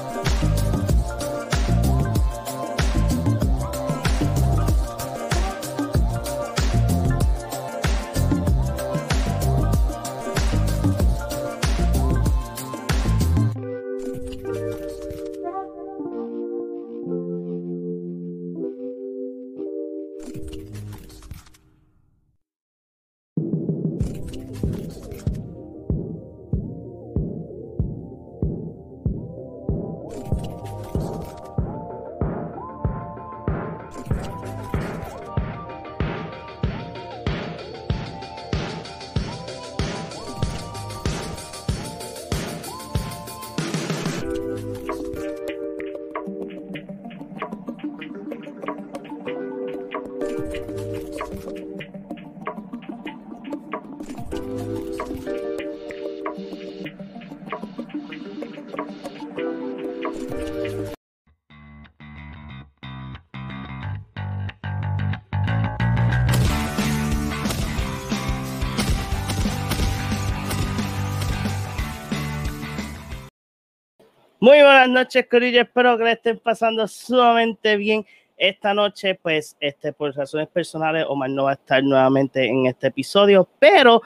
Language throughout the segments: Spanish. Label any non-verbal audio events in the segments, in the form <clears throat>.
Yeah. Buenas noches, Corillo. Espero que le estén pasando sumamente bien esta noche. Pues, este, por razones personales, Omar no va a estar nuevamente en este episodio, pero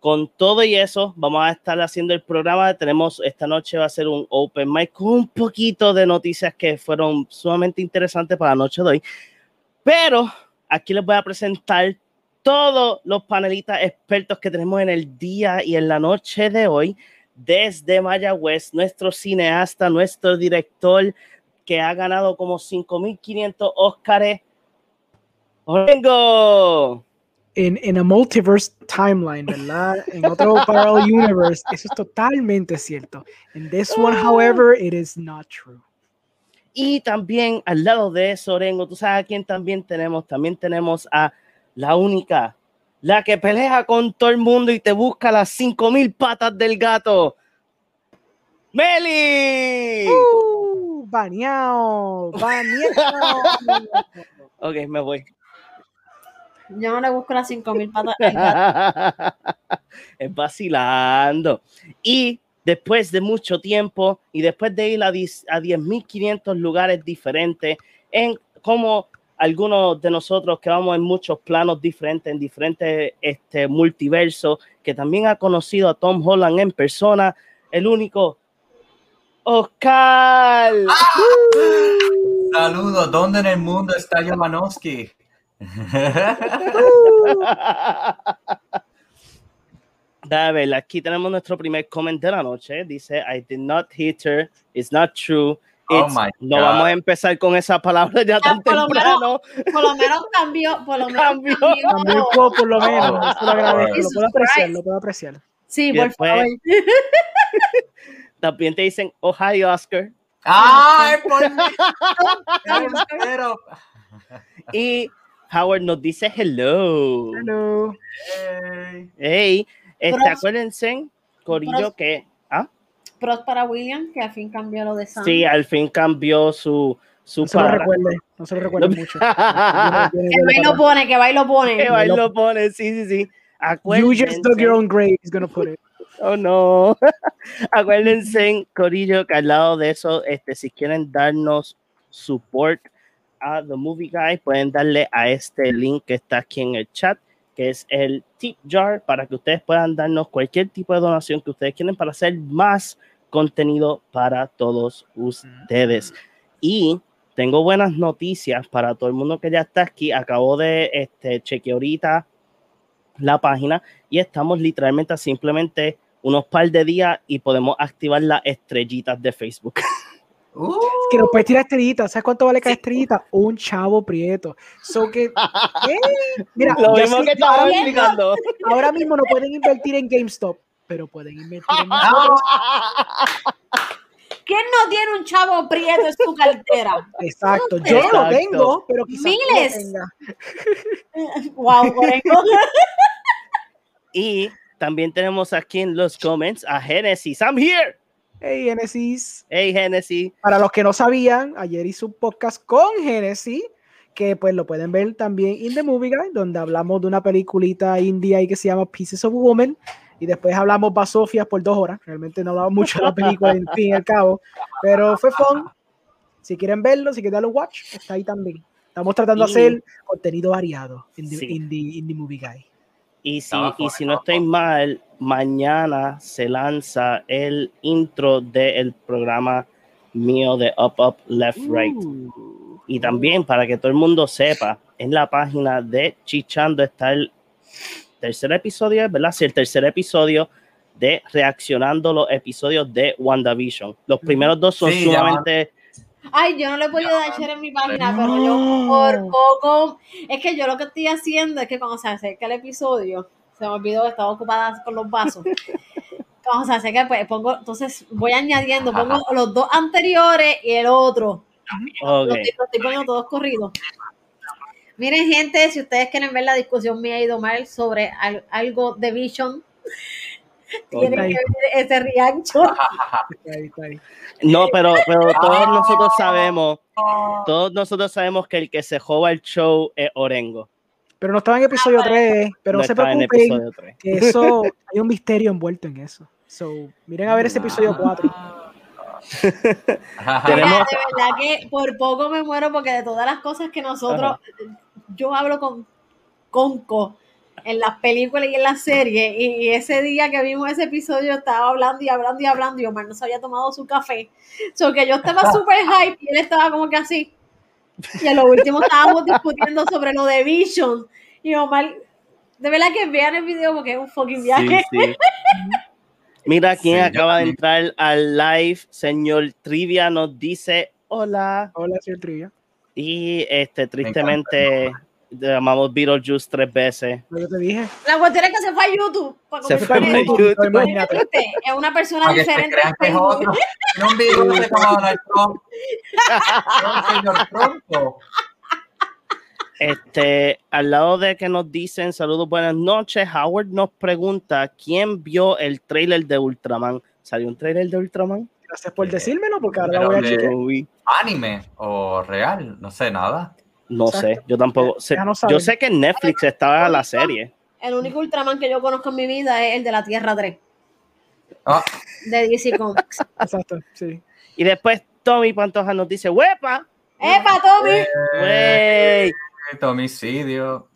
con todo y eso, vamos a estar haciendo el programa. Tenemos esta noche va a ser un open mic con un poquito de noticias que fueron sumamente interesantes para la noche de hoy. Pero aquí les voy a presentar todos los panelistas expertos que tenemos en el día y en la noche de hoy desde Mayagüez, nuestro cineasta, nuestro director que ha ganado como 5.500 Óscares. ¡Vengo! En, en a multiverse timeline, ¿verdad? En otro parallel universe, eso es totalmente cierto. En this one, however, it is not true. Y también al lado de eso, Orengo, tú sabes a quién también tenemos. También tenemos a la única, la que pelea con todo el mundo y te busca las cinco mil patas del gato. ¡Meli! Uh, baneado, baneado. <laughs> ok, me voy. Yo no le busco las 5000 patas del gato. <laughs> es vacilando. Y después de mucho tiempo y después de ir a 10 a 10.500 lugares diferentes, en como algunos de nosotros que vamos en muchos planos diferentes, en diferentes este, multiversos, que también ha conocido a Tom Holland en persona, el único Oscar. Saludos, ¿dónde en el mundo está Yamanowski? <laughs> David, aquí tenemos nuestro primer comentario de la noche. Dice, I did not hit her. It's not true. Oh my no vamos a empezar con esa palabra ya tan por lo temprano. Por lo menos cambió, por lo menos Cambió. cambió. También puedo, por lo menos, eso lo agradezco, lo puedo apreciar, Christ. lo puedo apreciar. Sí, Y por después- favor. <laughs> También te dicen, oh, hi, Oscar. ¡Ay, por <laughs> Y Howard nos dice hello. Hello. hey. Hey, este, acuérdense, Corillo, que ah, Pros para William, que al fin cambió lo de Sam. sí, al fin cambió su, su No se lo recuerde, no se lo recuerde mucho. <laughs> Que va y lo pone, que va y lo pone. Que va y lo pone, sí, sí, sí. You just dug your own grave, he's gonna put it. oh no. <laughs> Acuérdense, Corillo, que al lado de eso, este, si quieren darnos support a The Movie Guy, pueden darle a este link que está aquí en el chat, que es el tip jar, para que ustedes puedan darnos cualquier tipo de donación que ustedes quieren para hacer más contenido para todos ustedes. Y tengo buenas noticias para todo el mundo que ya está aquí. Acabo de este, chequear ahorita la página y estamos literalmente a simplemente unos par de días y podemos activar las estrellitas de Facebook. <laughs> Uh, Que nos puedes tirar estrellitas. ¿Sabes cuánto vale cada estrellita? Un chavo prieto. So que, <laughs> ¿qué? Mira, Lo mismo que estaba ahora, explicando. ahora mismo no pueden invertir en GameStop, pero pueden invertir en. <laughs> ¿Quién no tiene un chavo prieto en su cartera? Exacto, yo no lo Exacto. tengo, pero quizás tú lo Miles. tengas. <laughs> Wow, Corengo. Y también tenemos aquí en los comments a Genesis. I'm here. Hey, Genesis. Hey, Genesis. Para los que no sabían, ayer hice un podcast con Genesis, que pues lo pueden ver también en The Movie Guy, donde hablamos de una peliculita indie ahí que se llama Pieces of Woman. y después hablamos basofias por dos horas. Realmente no hablamos mucho de la película, en fin y al cabo, pero fue fun. Si quieren verlo, si quieren darle un watch, está ahí también. Estamos tratando de hacer contenido variado en the, Sí. in the, in the Movie Guy. Y si, y si no estoy mal, mañana se lanza el intro del programa mío de Up, Up, Left, Right. Uh, Y también para que todo el mundo sepa, en la página de Chichando está el tercer episodio, ¿verdad? Sí, el tercer episodio de reaccionando los episodios de WandaVision. Los primeros dos son Sí, sumamente... Ay, yo no le he podido dar share en mi página, pero yo por poco. Es que yo lo que estoy haciendo es que cuando se acerca el episodio, se me olvidó que estaba ocupada con los vasos. <laughs> Cuando se acerca, pues pongo, entonces voy añadiendo, pongo los dos anteriores y el otro. Ok. Los estoy, los estoy poniendo todos corridos. Miren, gente, si ustedes quieren ver la discusión mía y Domar sobre al- algo de Vision, <laughs> tienen ahí. que ver ese riancho. <laughs> está ahí, está ahí. No, pero, pero todos Ah. nosotros sabemos, todos nosotros sabemos que el que se joba el show es Orengo. Pero no estaba en episodio 3, pero no, se estaba en preocupen, episodio 3. que eso, <laughs> hay un misterio envuelto en eso. So, miren a ver ese episodio 4. Ajá. Tenemos- Mira, de verdad que por poco me muero porque de todas las cosas que nosotros, yo hablo con Conco en las películas y en las series, y, y ese día que vimos ese episodio estaba hablando y hablando y hablando, y Omar no se había tomado su café, so que yo estaba <laughs> súper hype y él estaba como que así, y a lo último estábamos discutiendo sobre lo de Vision, y Omar, de verdad que vean el video porque es un fucking viaje. Sí, sí. <laughs> Mira quién Sí, yo acaba de entrar al live, señor Trivia nos dice hola Hola, señor Trivia. y este tristemente llamamos Beetlejuice tres veces. Que te dije. La cuestión es que se fue a YouTube. para Se fue a. YouTube. Imagínate. Usted es una persona diferente. que es otro. Tiene un bigote como <laughs> Donald Trump. Es un señor Trump. Este, al lado de que nos dicen saludos, buenas noches, Howard nos pregunta quién vio el trailer de Ultraman. ¿Salió un trailer de Ultraman? Gracias por Eh, decírmelo, porque ahora la voy a chequear. Anime o real, no sé nada. No Exacto. sé, yo tampoco sé. Ya no Yo sé que en Netflix estaba la serie. El único Ultraman que yo conozco en mi vida es el de la Tierra 3, Ah, de DC Comics. <laughs> Exacto, sí. Y después Tommy Pantoja nos dice, ¡Huepa! ¡Epa, Tommy! eh, ¡Wey! homicidio.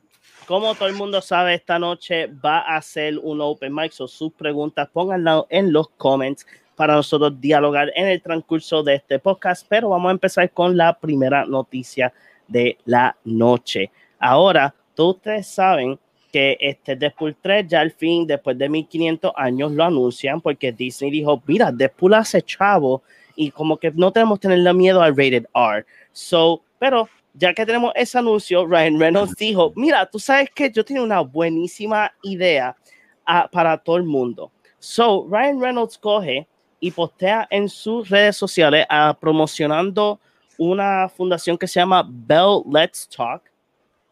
Como todo el mundo sabe, esta noche va a ser un open mic. So sus preguntas pónganlas en los comments para nosotros dialogar en el transcurso de este podcast. Pero vamos a empezar con la primera noticia de la noche. Ahora, todos ustedes saben que este Deadpool 3 ya al fin, después de 1500 años, lo anuncian porque Disney dijo, mira, Deadpool hace chavo y como que no tenemos que tenerle miedo al rated R. So, pero ya que tenemos ese anuncio, Ryan Reynolds dijo, mira, tú sabes que yo tengo una buenísima idea ah, para todo el mundo. So, Ryan Reynolds coge y postea en sus redes sociales ah, promocionando una fundación que se llama Bell Let's Talk.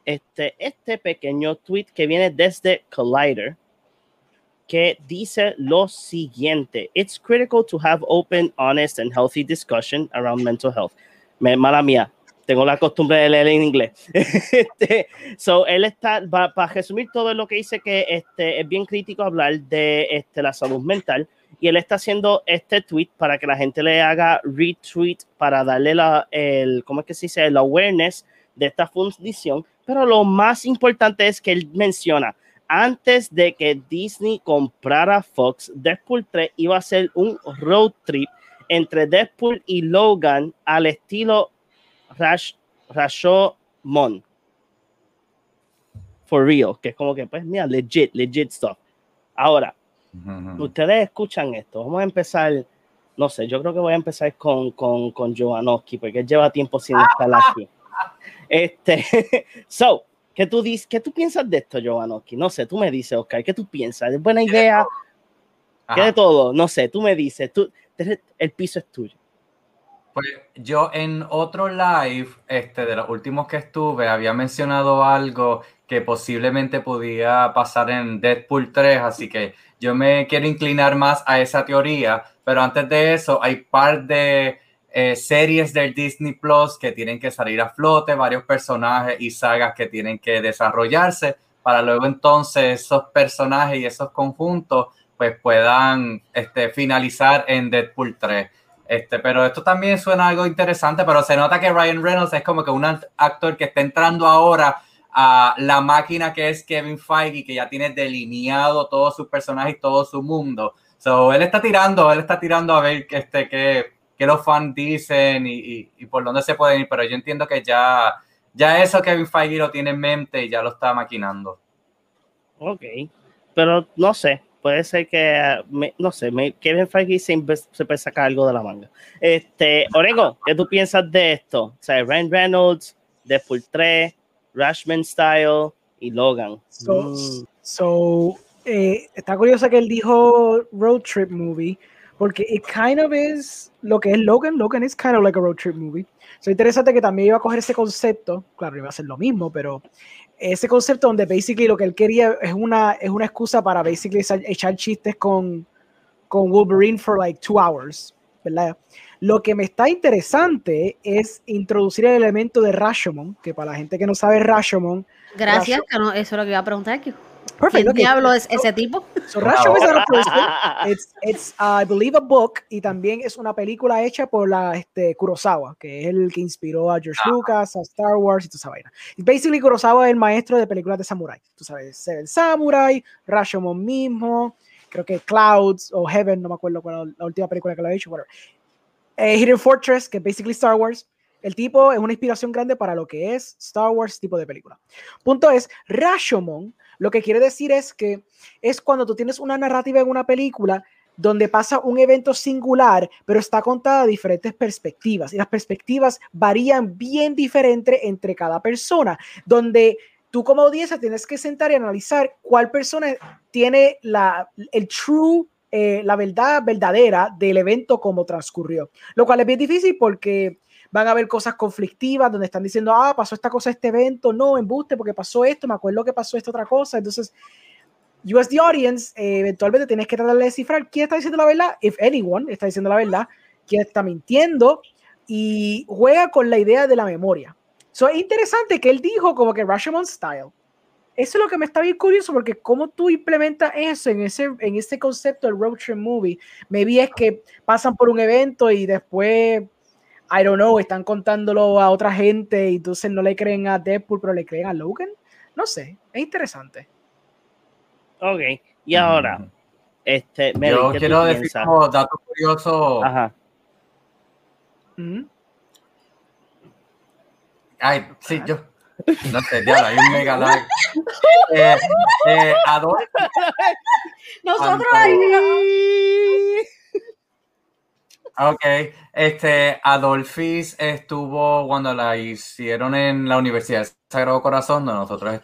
Este, este pequeño tweet que viene desde Collider, que dice lo siguiente: It's critical to have open, honest, and healthy discussion around mental health. Me, mala mía, tengo la costumbre de leer en inglés. <laughs> este, so, él está, para resumir todo lo que dice, que este, es bien crítico hablar de este, la salud mental. Y él está haciendo este tweet para que la gente le haga retweet para darle la, el, ¿cómo es que se dice? El awareness de esta fundición. Pero lo más importante es que él menciona, antes de que Disney comprara Fox, Deadpool 3 iba a ser un road trip entre Deadpool y Logan al estilo Rash, Rashomon. For real, que es como que, pues, mira, legit, legit stuff. Ahora, Ujú. ustedes escuchan esto. Vamos a empezar, no sé, yo creo que voy a empezar con, con, con Giovannoski, porque él lleva tiempo sin estar aquí. Este, <laughs> so, ¿qué tú, dices, ¿qué tú piensas de esto, Giovannoski? No sé, tú me dices, Oscar, ¿qué tú piensas? ¿Es buena idea? ¿Qué de todo? No sé, tú me dices, tú, el piso es tuyo. Pues yo en otro live, este, de los últimos que estuve, había mencionado algo que posiblemente podía pasar en Deadpool 3, así que yo me quiero inclinar más a esa teoría, pero antes de eso hay par de eh, series del Disney Plus que tienen que salir a flote, varios personajes y sagas que tienen que desarrollarse para luego entonces esos personajes y esos conjuntos pues puedan este, finalizar en Deadpool 3. Este, pero esto también suena algo interesante, pero se nota que Ryan Reynolds es como que un actor que está entrando ahora a la máquina que es Kevin Feige, que ya tiene delineado todos sus personajes y todo su mundo. So, él está tirando, él está tirando a ver este, qué, los fans dicen y, y, por dónde se pueden ir, pero yo entiendo que ya, ya eso Kevin Feige lo tiene en mente y ya lo está maquinando. Ok, pero no sé, puede ser que, no sé, Kevin Feige siempre se puede sacar algo de la manga. Este, Orengo, ¿qué tú piensas de esto? O sea, Ryan Reynolds, Deadpool 3, Rashman Style y Logan. So, mm. eh, está curioso que él dijo road trip movie, porque it kind of is lo que es Logan. Logan is kind of like a road trip movie. So interesante que también iba a coger ese concepto, claro, iba a ser lo mismo, pero ese concepto donde basically lo que él quería es una, es una excusa para basically echar chistes con, con Wolverine for like two hours, ¿verdad? Lo que me está interesante es introducir el elemento de Rashomon, que para la gente que no sabe Rashomon. Gracias, que no, eso es lo que iba a preguntar aquí. Perfecto. ¿Qué diablo es ese tipo? So Rashomon es a it's, it's I believe a book y también es una película hecha por la este, Kurosawa, que es el que inspiró a George Lucas, a Star Wars y toda esa vaina. Basically Kurosawa es el maestro de películas de samurai. Tú sabes, Seven Samurai, Rashomon mismo, creo que Clouds o Heaven, no me acuerdo cuál la última película que lo ha hecho, whatever. Eh, Hidden Fortress, que es basically Star Wars. El tipo es una inspiración grande para lo que es Star Wars tipo de película. Punto es, Rashomon lo que quiere decir es que es cuando tú tienes una narrativa en una película donde pasa un evento singular, pero está contada de diferentes perspectivas y las perspectivas varían bien diferente entre cada persona, donde tú como audiencia tienes que sentar y analizar cuál persona tiene la, el true eh, la verdad verdadera del evento como transcurrió. Lo cual es bien difícil porque van a haber cosas conflictivas donde están diciendo, ah, pasó esta cosa, este evento, no, embuste porque pasó esto, me acuerdo que pasó esta otra cosa. Entonces, you as the audience, eh, eventualmente tienes que tratar de descifrar quién está diciendo la verdad, if anyone está diciendo la verdad, quién está mintiendo y juega con la idea de la memoria. So, es interesante que él dijo como que Rashomon style eso es lo que me está bien curioso porque cómo tú implementas eso en ese, en ese concepto del road trip movie. Maybe es que pasan por un evento y después, I don't know, están contándolo a otra gente y entonces no le creen a Deadpool, pero le creen a Logan. No sé, es interesante. Ok, y ahora, este, yo quiero decir como dato curioso. Ajá. Ay, sí, yo, no sé, ya hay un mega like. Eh, eh, Nosotros ahí. Ok, este, Adolfis estuvo cuando la hicieron en la Universidad de Sagrado Corazón, donde nosotros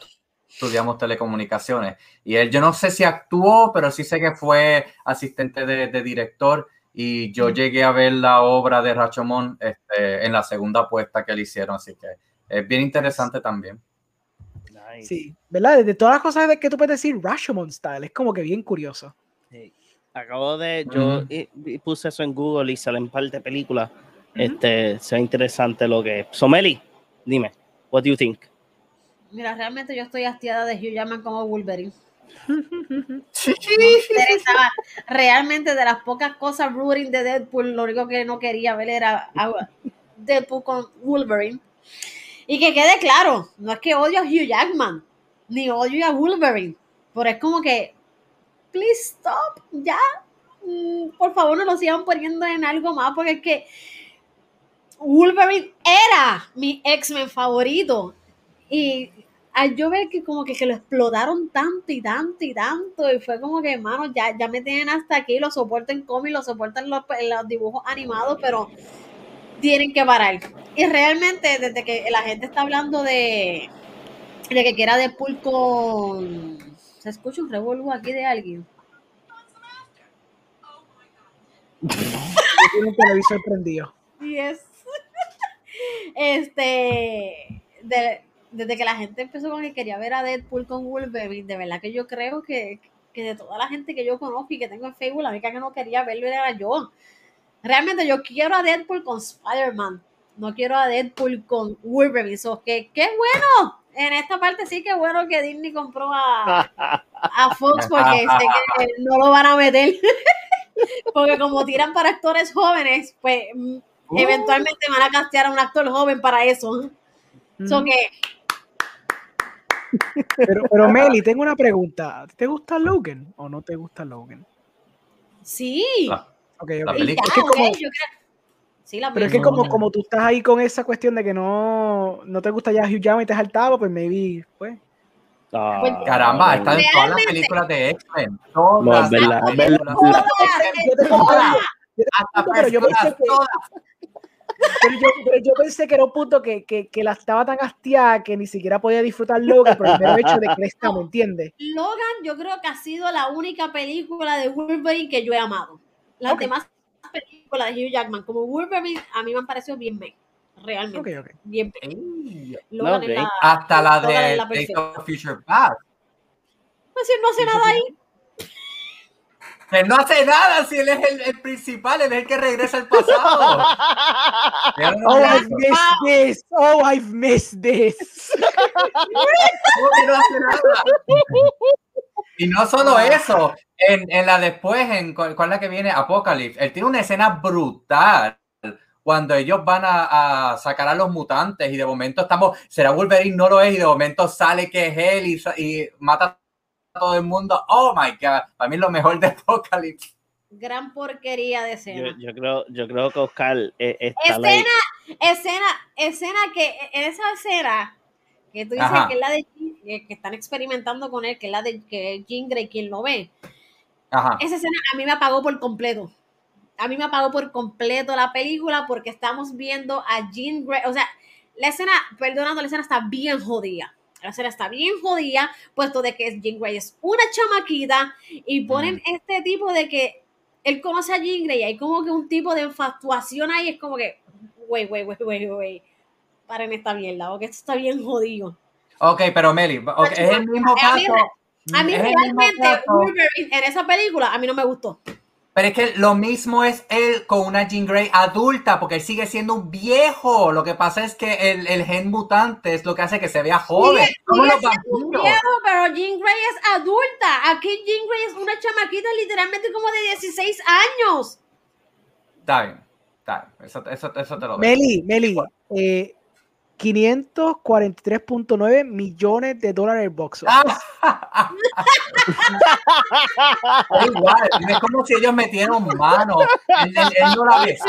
estudiamos telecomunicaciones. Y él, yo no sé si actuó, pero sí sé que fue asistente de, director. Y yo llegué a ver la obra de Rachomón este, en la segunda apuesta que le hicieron, así que es bien interesante también. Sí, ¿verdad? De todas las cosas que tú puedes decir, Rashomon Style, es como que bien curioso. Acabo de, yo puse eso en Google y salen parte de películas. Este, sea interesante lo que es. Someli, dime, what do you think? Mira, realmente yo estoy hastiada de Hugh Jackman como Wolverine. <laughs> interesaba. Realmente de las pocas cosas rooting de Deadpool, lo único que no quería ver era Deadpool con Wolverine. Y que quede claro, no es que odio a Hugh Jackman, ni odio a Wolverine, pero es como que, please stop, ya, mm, por favor no lo sigan poniendo en algo más, porque es que Wolverine era mi X-Men favorito. Y al yo ver que como que, lo explotaron tanto y tanto y tanto, y fue como que, hermano, ya, ya me tienen hasta aquí, lo soportan en cómics, lo soportan los dibujos animados, pero tienen que parar. Y realmente, desde que la gente está hablando de, de que quiera Deadpool con. ¿Se escucha un revuelo aquí de alguien? tiene un televisor prendido. <laughs> Yes. Este. desde que la gente empezó con que quería ver a Deadpool con Wolverine, de verdad que yo creo que, que de toda la gente que yo conozco y que tengo en Facebook, la única que no quería verlo era yo. Realmente yo quiero a Deadpool con Spider-Man. No quiero a Deadpool con Wolverine. So, que qué bueno. En esta parte sí que bueno que Disney compró a, a Fox <laughs> porque sé que no lo van a meter. <laughs> porque como tiran para actores jóvenes, pues mm, Uh. eventualmente van a castear a un actor joven para eso. So que Pero, pero Meli, tengo una pregunta. ¿Te gusta Logan o no te gusta Logan? sí. Ah, Ok, La ok. Y película. ya, Es que como- yo creo- Sí, la Pero es que película. como, como tú estás ahí con esa cuestión de que no, no te gusta ya Hugh Jackman y te has saltado, pues maybe, pues. Ah, Pues, Caramba, está en todas las películas de X-Men. No, Todas es verdad, las es verdad. Yo te comprendo, yo te Hasta comprendo, pero yo pensé que, todas. pero yo, pero yo pensé que era un punto que, que, que la estaba tan hastiada que ni siquiera podía disfrutar Logan por el mero hecho de que está, ¿me entiendes? Logan, yo creo que ha sido la única película de Wolverine que yo he amado. Las demás películas de Hugh Jackman, como Wolverine, a mí me han parecido bien me. Realmente. Ok, ok. Bien la, Hasta la de la of Future Past. Pues él no hace nada ahí. Él no hace nada si él es el, el principal, él es el que regresa al pasado. <laughs> No Oh, I've missed this. Oh, I've missed this. <laughs> ¿Cómo que no hace nada? <laughs> Y no solo eso, en, en la después, en cuál, es la que viene, Apocalypse, él tiene una escena brutal cuando ellos van a, a sacar a los mutantes y de momento estamos, será Wolverine, no lo es, y de momento sale que es él y, y mata a todo el mundo. Oh my god, para mí es lo mejor de Apocalypse. Gran porquería de Yo, escena. yo creo, yo creo que Oscar eh. Escena, escena, escena que en esa escena que tú dices Ajá. que es la de Jean- que que están experimentando con él, que es la de que Jean Grey quien lo ve. Ajá. Esa escena a mí me apagó por completo. A mí me apagó por completo la película porque estamos viendo a Jean Grey. O sea, la escena, perdonando, la escena está bien jodida. La escena está bien jodida, puesto de que Jean Grey es una chamaquita y ponen este tipo de que él conoce a Jean Grey y hay como que un tipo de infatuación ahí. Es como que, wey, wey, wey, wey, wey. Paren esta mierda, porque esto está bien jodido. Ok, pero Meli, es el mismo A mí- caso. A mí realmente. Wolverine en esa película a mí no me gustó. Pero es que lo mismo es él con una Jean Grey adulta, porque él sigue siendo un viejo. Lo que pasa es que el, el gen mutante es lo que hace que se vea joven. Sigue- sigue un viejo, pero Jean Grey es adulta. Aquí Jean Grey es una chamaquita literalmente como de 16 años. Está bien, está bien. Eso, eso, eso te lo doy. Meli, Meli, eh, 543.9 millones de dólares el box office. Ah. <laughs> Da igual, es como si ellos metieron mano. Él, él- él no la besó.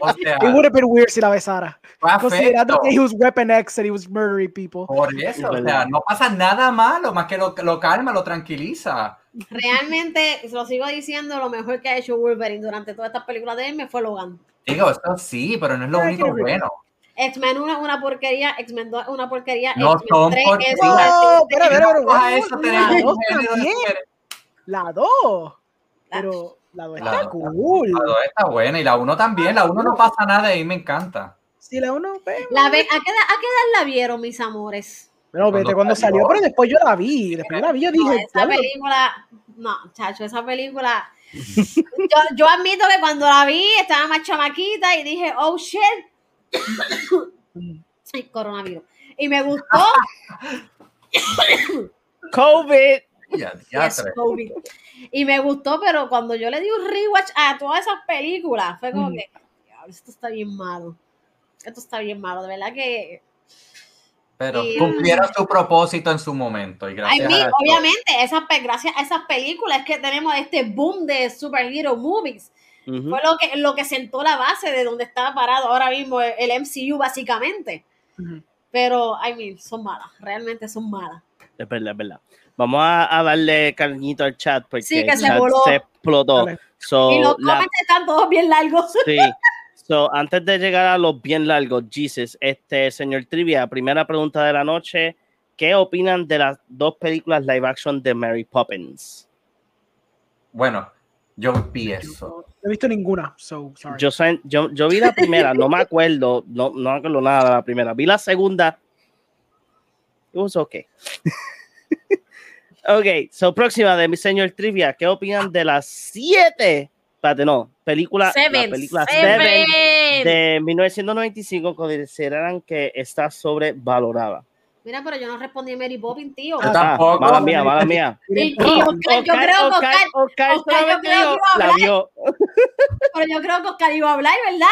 O sea, It would have been weird si la besara. Considerando que he was Weapon X and he was murdering people. Por eso, o sea, no pasa nada malo, más que lo, lo calma, lo tranquiliza. Realmente, se lo sigo diciendo, lo mejor que ha hecho Wolverine durante todas estas películas de él me fue Logan. Digo, eso sí, pero no es lo único bueno. X-Men 1 una porquería, X-Men 2 una porquería, No X-Men son 3 porquerías. es No, espera, No, espera, a eso la tenemos dos un género también, de- La 2. Pero la 2 La está dos. cool. La dos está buena y la 1 también. La 1 no pasa nada y me encanta. Si la 1, La ve- ¿a, qué, edad- ¿A qué edad la vieron, mis amores? Pero vete Cuando salió. pero después yo la vi. Después yo la vi, yo No, dije, esa "Diablo, película, no, chacho, esa película. <laughs> yo, yo admito que cuando la vi estaba más chamaquita y dije, oh shit. <coughs> Ay, coronavirus. Y me gustó. <coughs> COVID. Ya, ya Yes, tres. COVID. Y me gustó, pero cuando yo le di un rewatch a todas esas películas, fue como Mm. que, "Diablo, esto está bien malo. Esto está bien malo, de verdad que. Pero Y- cumplieron su propósito en su momento. Y I gracias mean, a esto- obviamente, esas, gracias a esas películas es que tenemos este boom de superhero movies. Fue lo que, lo que sentó la base de donde está parado ahora mismo el, el MCU, básicamente. Pero, I mean, son malas, realmente son malas. Es verdad, es verdad. Vamos a, a darle cariñito al chat porque Sí, que el se chat voló. se explotó. So, y los la- comments están todos bien largos. sí. <laughs> So, antes de llegar a los bien largos, Jesus, este señor Trivia, primera pregunta de la noche. ¿Qué opinan de las dos películas live action de Mary Poppins? Bueno, yo vi eso. No he visto ninguna, so sorry. Yo, sé- yo, yo vi la primera, no me acuerdo, no, no me acuerdo nada de la primera. Vi la segunda. It was okay. <laughs> ok, so próxima de mi señor Trivia. ¿Qué opinan de las siete? Espérate, no, película, la Seven, película Seven. Seven de 1995 consideran que está sobrevalorada. Mira, pero yo no respondí a Mary Poppins, tío. Yo tampoco. mala mía, mala mía. <laughs> Y, y Oscar, yo creo que Oscar, Oscar, Oscar, yo creo que iba a la hablar. vio. <laughs> pero yo creo que Oscar iba a hablar, ¿verdad?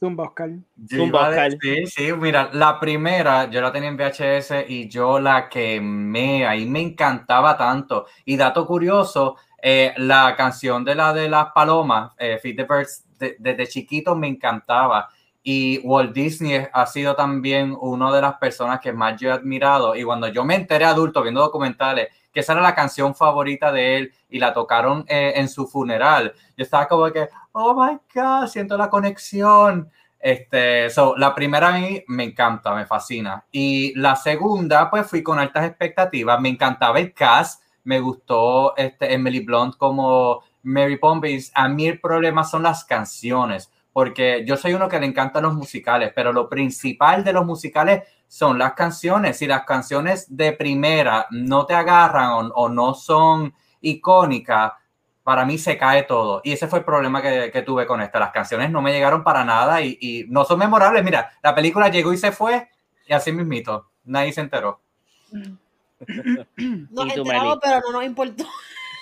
Zumba, Oscar. Zumba, decir, sí, mira, la primera yo la tenía en VHS y yo la quemé, ahí me encantaba tanto. Y dato curioso, eh, la canción de la de las palomas, eh, Feed the Birds, de- desde chiquito me encantaba. Y Walt Disney ha sido también una de las personas que más yo he admirado. Y cuando yo me enteré adulto viendo documentales que esa era la canción favorita de él y la tocaron eh, en su funeral, yo estaba como que, oh my God, siento la conexión. Este, so, la primera a mí me encanta, me fascina. Y la segunda, pues fui con altas expectativas. Me encantaba el cast, me gustó este, Emily Blunt como Mary Poppins. A mí el problema son las canciones, porque yo soy uno que le encantan los musicales, pero lo principal de los musicales son las canciones. Si las canciones de primera no te agarran o, o no son icónicas, para mí se cae todo. Y ese fue el problema que, que tuve con esta. Las canciones no me llegaron para nada y, y no son memorables. Mira, la película llegó y se fue y así mismito. Nadie se enteró. <clears throat> Nos Y tú, enteramos, pero no nos importó.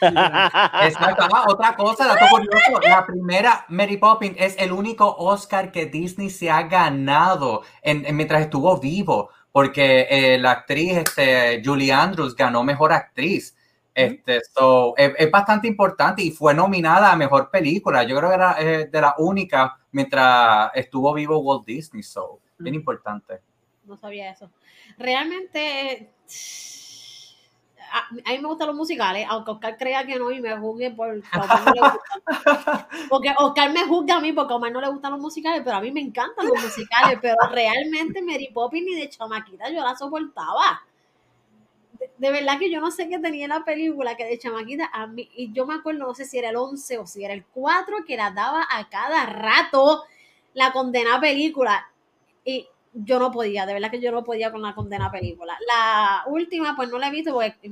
Exacto. Ah, otra cosa, dato curioso. La primera Mary Poppins es el único Oscar que Disney se ha ganado en, en- mientras estuvo vivo. Porque eh, la actriz este, Julie Andrews ganó mejor actriz. Este, so, es, es bastante importante y fue nominada a mejor película. Yo creo que era eh, de la única mientras estuvo vivo Walt Disney. So, bien importante. No sabía eso. Realmente, a, a mí me gustan los musicales, aunque Oscar crea que no y me juzgue por. <laughs> Porque Oscar me juzga a mí porque a Omar no le gustan los musicales, pero a mí me encantan los musicales. Pero realmente Mary Poppins ni de chamaquita yo la soportaba. De, de verdad que yo no sé qué tenía en la película que de chamaquita a mí, y yo me acuerdo, no sé si era el 11 o si era el 4, que la daba a cada rato la condenada película. Y yo no podía, de verdad que yo no podía con la condena película. La última, pues no la he visto porque,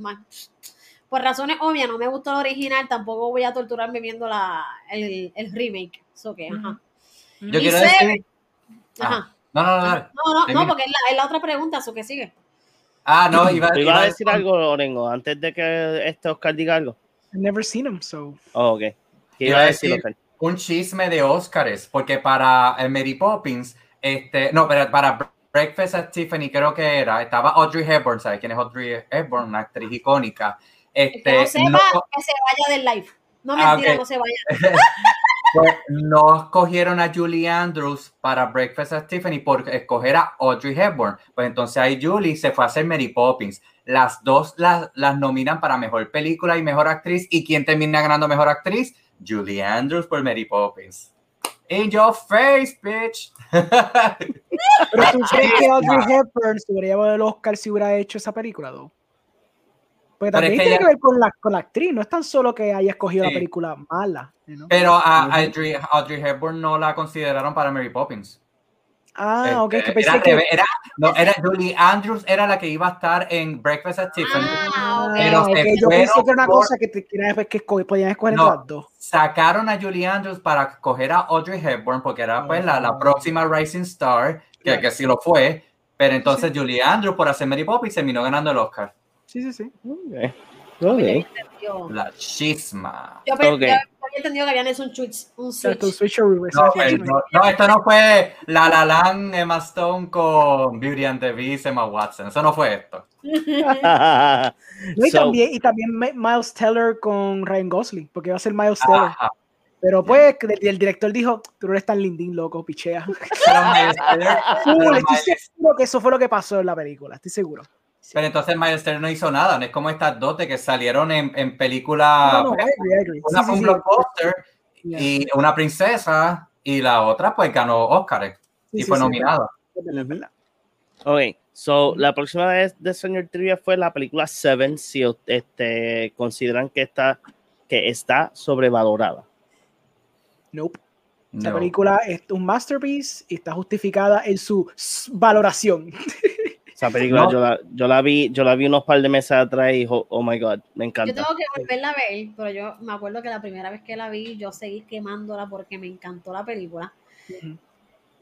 por razones obvias, no me gustó la original, tampoco voy a torturarme viendo la, el, el remake. Eso que, ajá. Yo Y quiero Seven- decir. Ajá. No, no, no. No, no, no, Termina. porque es la, es la otra pregunta, eso que sigue. Ah, no, iba, ¿Tú iba ibas a decir algo, Lorengo, antes de que este Oscar diga algo? I've never seen him, so. Oh, ok. ¿Qué Iba iba a decir, decir- Oscar? un chisme de Óscares, porque para Mary Poppins, este, no, pero para Breakfast at Tiffany creo que era, estaba Audrey Hepburn, ¿sabes quién es Audrey Hepburn? Una actriz icónica. El que Este, no sepa, no, que se vaya del live. No Ah, mentira, ok. no se vaya. <laughs> pues, no escogieron a Julie Andrews para Breakfast at Tiffany por escoger a Audrey Hepburn. Pues entonces ahí Julie se fue a hacer Mary Poppins. Las dos las, las nominan para mejor película y mejor actriz. ¿Y quién termina ganando mejor actriz? Julie Andrews por Mary Poppins. In your face, bitch. <laughs> Pero tú crees que <laughs> Audrey Hepburn se hubiera llevado el Oscar si hubiera hecho esa película, ¿no? Porque es también que tiene ella- que ver con la, con la actriz, no es tan solo que haya escogido Sí. la película mala. ¿no? Pero a Audrey, Audrey Hepburn no la consideraron para Mary Poppins. Ah, ok, Este, que pensé era, que. era- no, era Julie Andrews era la que iba a estar en Breakfast at Tiffany. Ah, ok. Pero ok, se yo pensé que era una fueron cosa que, te, que era que esco- podían escoger No. las dos. Sacaron a Julie Andrews para escoger a Audrey Hepburn porque era pues la, la Ah. próxima Rising Star, que, Claro. que sí lo fue. Pero entonces Julie Andrews por hacer Mary Poppins terminó ganando el Oscar. Sí, sí, sí. Ok. Ok. Yo, La chisma. yo, pe- Ok. yo había entendido que habían hecho un switch. Un switch. switch or No, reverse. pues, no, no, esto no fue La La Land, Emma Stone con Beauty and the Beast, Emma Watson. Eso no fue esto. <laughs> No, y, So- también, y también Mi- Miles Teller con Ryan Gosling, porque va a ser Miles Teller. Pero pues el, el director dijo, tú no eres tan lindín, loco, pichea. Pero Miles Teller- <laughs> Full, pero estoy Miles- seguro que eso fue lo que pasó en la película, estoy seguro. Pero entonces Miles Teller no hizo nada, no es como estas dos de que salieron en, en película, No, no, I agree, I agree. una Sí, fue sí, un sí. blockbuster Yeah. y una princesa y la otra pues ganó Oscar Sí, y sí, fue nominada. Ok, so la próxima vez de Señor Trivia fue la película Seven, si este, consideran que está, que está sobrevalorada. Nope. No. película es un masterpiece y está justificada en su valoración. <laughs> Esa película No. yo, la, yo la vi, yo la vi unos par de meses atrás y oh, oh my god, me Yo encanta. tengo que volverla a ver, pero yo me acuerdo que la primera vez que la vi, yo seguí quemándola porque me encantó la película. Ujú.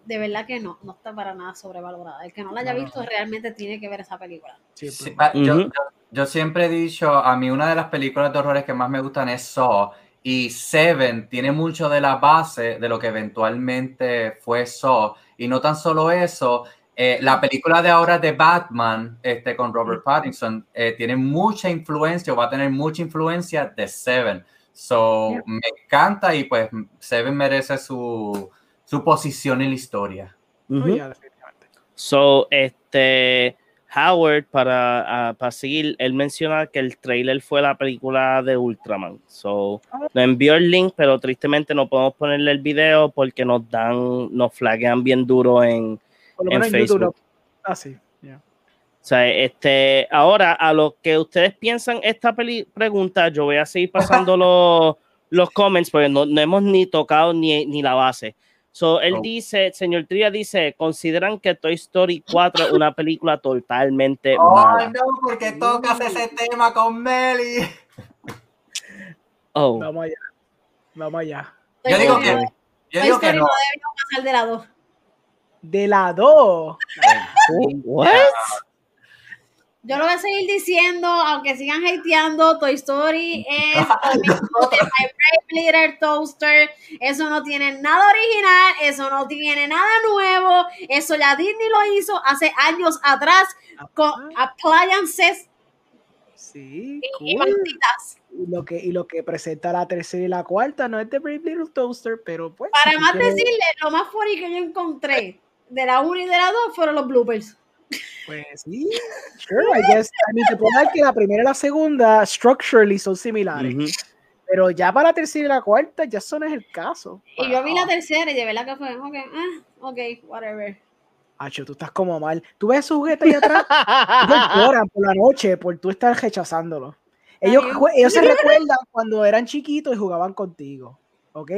de verdad que no, no está para nada sobrevalorada. El que no la haya visto realmente tiene que ver esa película. Sí, Sí, pero- ah, yo, Ujú. yo- yo siempre he dicho, a mí una de las películas de horrores que más me gustan es Saw. Y Seven tiene mucho de la base de lo que eventualmente fue Saw. Y no tan solo eso, eh, la película de ahora de Batman este, con Robert Pattinson eh, tiene mucha influencia o va a tener mucha influencia de Seven. So, Yeah. me encanta y pues Seven merece su, su posición en la historia. Oh. So, este, Howard, para, ah, para seguir, él menciona que el trailer fue la película de Ultraman. So, Ah. nos envió el link, pero tristemente no podemos ponerle el video porque nos dan, nos flaguean bien duro en, Por lo En menos en YouTube. No- Ah, sí. yeah. O sea, este, ahora a lo que ustedes piensan esta peli- pregunta, yo voy a seguir pasando <laughs> los, los comments porque no, no hemos ni tocado ni, ni la base. So, él Oh. dice, señor Tria dice, consideran que Toy Story 4 es una película totalmente <laughs> Oh, mala. no, porque tocas ese tema con Meli. Oh, Vamos allá. Vamos allá. Yo digo que, Toy yo digo que Story no. no debió pasar de la 2. De la 2. what? Yo lo voy a seguir diciendo, aunque sigan hateando, Toy Story es <laughs> My Brave Little Toaster. Eso no tiene nada original, eso no tiene nada nuevo. Eso ya Disney lo hizo hace años atrás con appliances Sí, y, cool. lo, que, y lo que presenta la tercera y la cuarta no es de Brave Little Toaster, pero pues. Para si más decirle, lo más funny que yo encontré de la 1 y de la 2 fueron los bloopers. Pues sí, sure, I guess. I mean, te puedo dar que la primera y la segunda, structurally, son similares. Ujú. Pero ya para la tercera y la cuarta, ya eso no es el caso. Y yo vi la Wow. tercera y de verdad que fue, ok, ah, ok, whatever. Acho, tú estás como mal. ¿Tú ves esos juguetes ahí atrás? Ellos <laughs> lloran por la noche por tú estar rechazándolo. Ellos, ellos se recuerdan cuando eran chiquitos y jugaban contigo. ¿Ok?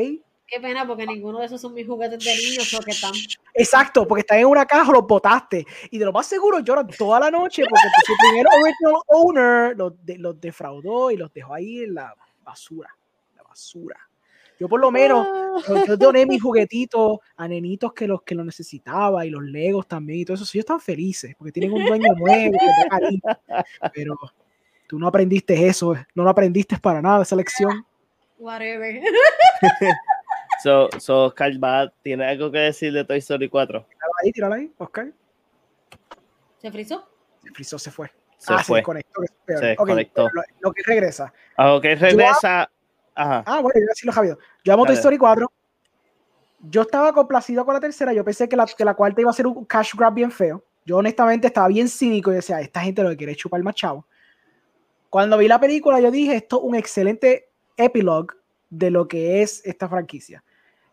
Qué pena porque ninguno de esos son mis juguetes de niños o que están. Exacto, porque están en una caja, los botaste. Y de lo más seguro lloran toda la noche porque su primer original owner los, de- los defraudó y los dejó ahí en la basura. La basura. Yo por lo menos, yo, yo doné mis juguetitos a nenitos que los que lo necesitaba y los legos también y todo eso. Sí, ellos están felices porque tienen un dueño nuevo. Pero tú no aprendiste eso, no lo aprendiste para nada, esa lección. Whatever. <laughs> So, so Oscar va, ¿tiene algo que decir de Toy Story 4? Tírala ahí, tírala ahí, Oscar. ¿Se frizó? Se frizó, se fue. Se ah, se fue. desconectó. que es peor. Se desconectó. Lo, lo que regresa. Ah, ok, regresa. Ajá. Ah, bueno, yo sí lo sabía. Yo amo Toy. Story 4. Yo estaba complacido con la tercera. Yo pensé que la, que la cuarta iba a ser un cash grab bien feo. Yo honestamente estaba bien cínico y decía, esta gente lo que quiere es chupar más chavo. Cuando vi la película, yo dije, esto es un excelente epilogue de lo que es esta franquicia.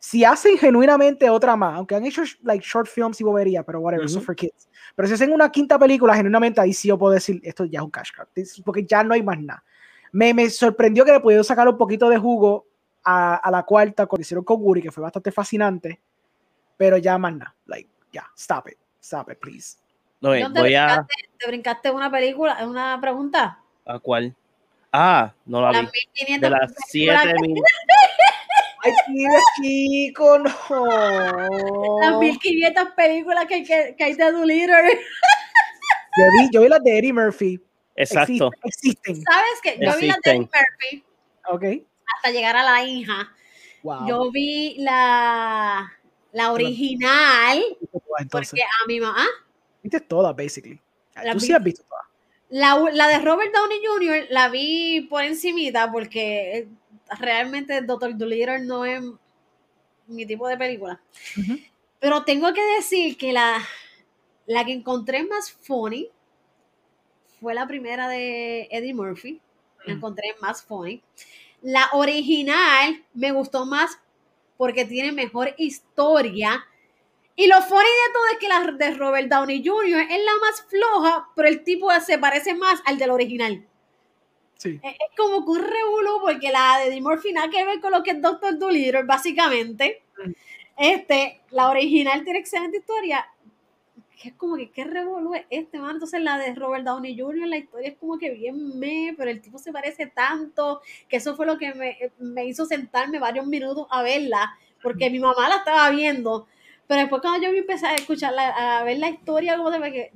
Si hacen genuinamente otra más, aunque han hecho like short films y bobería, pero whatever, eso Ujú. for kids. Pero si hacen una quinta película, genuinamente ahí sí yo puedo decir, esto ya es un cash grab, porque ya no hay más nada. Me, me sorprendió que le pudieron sacar un poquito de jugo a, a la cuarta cuando hicieron con Woody, que fue bastante fascinante, pero ya más nada. Like, ya, stop it, stop it, please. No, ¿No te, voy a. brincaste, te brincaste una película, una pregunta? ¿A cuál? Ah, no la Las vi. 1500 De las películas 7000. Ay, mira, chico, no. Las 1500 películas que, que, que hay de Doolittle. Yo vi, yo vi las de Eddie Murphy. Exacto. Existen. existen. ¿Sabes qué? Yo vi las de. Eddie Murphy Ok. hasta llegar a la hija. Wow. Yo vi la, la original Entonces, porque a mi mamá, viste todas, basically. La Tú sí has visto todas. la, la de Robert Downey Jr. la vi por encimita porque realmente Doctor Dolittle no es mi tipo de película. Pero tengo que decir que la, la que encontré más funny fue la primera de Eddie Murphy. La Mm. encontré más funny. La original me gustó más porque tiene mejor historia. Y lo funny de todo es que la de Robert Downey Jr. es la más floja, pero el tipo se parece más al del original. Sí. Es, es como que un revuelo porque la de Eddie Murphy nada que ver con lo que es Doctor Dolittle, básicamente. Mm. Este, la original tiene excelente historia. Que es como que qué revolú es este, man. Entonces la de Robert Downey Jr., la historia es como que bien me, pero el tipo se parece tanto, que eso fue lo que me, me hizo sentarme varios minutos a verla, porque mi mamá la estaba viendo. Pero después cuando yo empecé a escuchar, la, a ver la historia, como de que,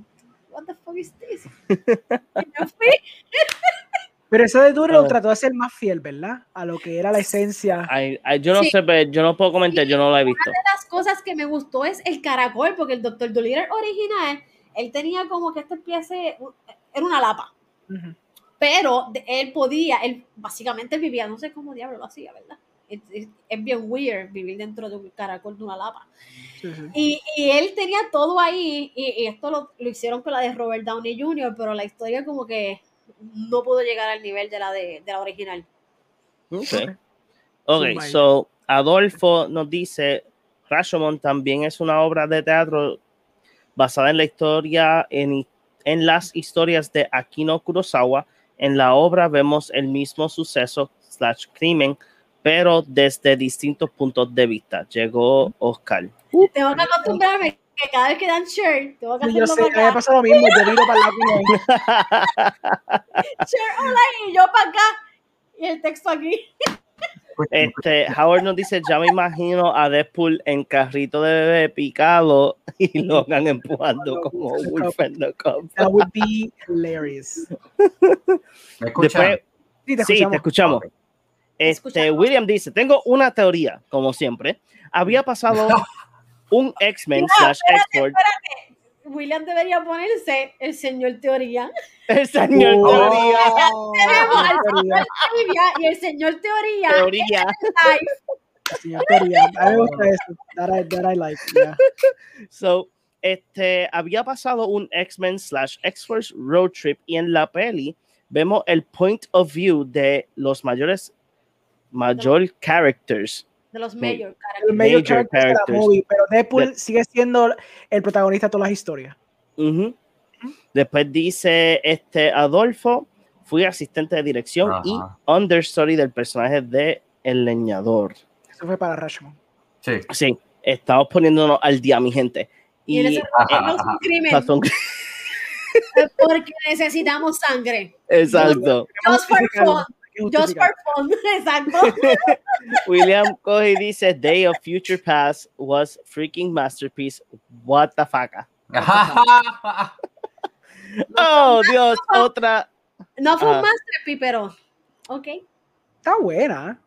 what the fuck is this? <laughs> <laughs> Y Pero eso de Duro Ah. trató de ser más fiel, ¿verdad? A lo que era la esencia. Ay, ay, yo no Sí. sé, pero yo no puedo comentar, yo no lo he visto. Una de las cosas que me gustó es el caracol, porque el Dr. Dolittle original, él tenía como que este pie se- era una lapa, Ujú. pero de- él podía, él básicamente vivía, no sé cómo diablo lo hacía, ¿verdad? Es, es- es bien weird vivir dentro de un caracol de una lapa. Sí, sí. Y, y él tenía todo ahí, y, y esto lo, lo hicieron con la de Robert Downey Jr., pero la historia como que no pudo llegar al nivel de la de, de la original. Okay. Ok. Ok, Zumba ahí. so Adolfo nos dice, Rashomon también es una obra de teatro basada en la historia, en, en las historias de Akino Kurosawa. En la obra vemos el mismo suceso slash crimen, pero desde distintos puntos de vista. Llegó Oscar. Tengo que acostumbrarme que cada vez que dan share, tengo que Sí, yo hacerlo sé, para acá. pasado lo mismo. Yo viro para no. Share online y yo para acá. Y el texto aquí. Este, Howard nos dice, ya me imagino a Deadpool en carrito de bebé picado y Logan empujando como Wolf and the Cub. That would be hilarious. ¿Me escuchan? Sí, te sí, escuchamos. te escuchamos. Este, escuchamos. William dice, tengo una teoría, como siempre. Había pasado <laughs> un X-Men No, slash espérate, X-Force, William debería ponerse el señor teoría. el señor Oh, teoría, Tenemos al teoría, señor teoría y el señor teoría. teoría. Ay, señor teoría. A mí me gusta eso. That I, that I like. yeah. <laughs> So, este, había pasado un X-Men slash X-Force road trip y en la peli vemos el point of view de los mayores, mayor characters. De los Sí. mayor El characters. mayor Major character de la characters. movie, pero Deadpool sigue siendo el protagonista de todas las historias. Después dice este Adolfo, fui asistente de dirección y Ajá. understudy del personaje de El Leñador. Eso fue para Rashomon. Sí. Sí, estamos poniéndonos al día, mi gente. Y Y en ese Ajá, es un porque necesitamos sangre. Exacto. Just for Justificarlo, fun. Just for fun. <laughs> Exacto. <laughs> William coge y dice Day of Future Past was freaking masterpiece. What the fuck? <laughs> Oh, Dios, otra. No fue Ah. un masterpiece, pero. Ok. Está buena.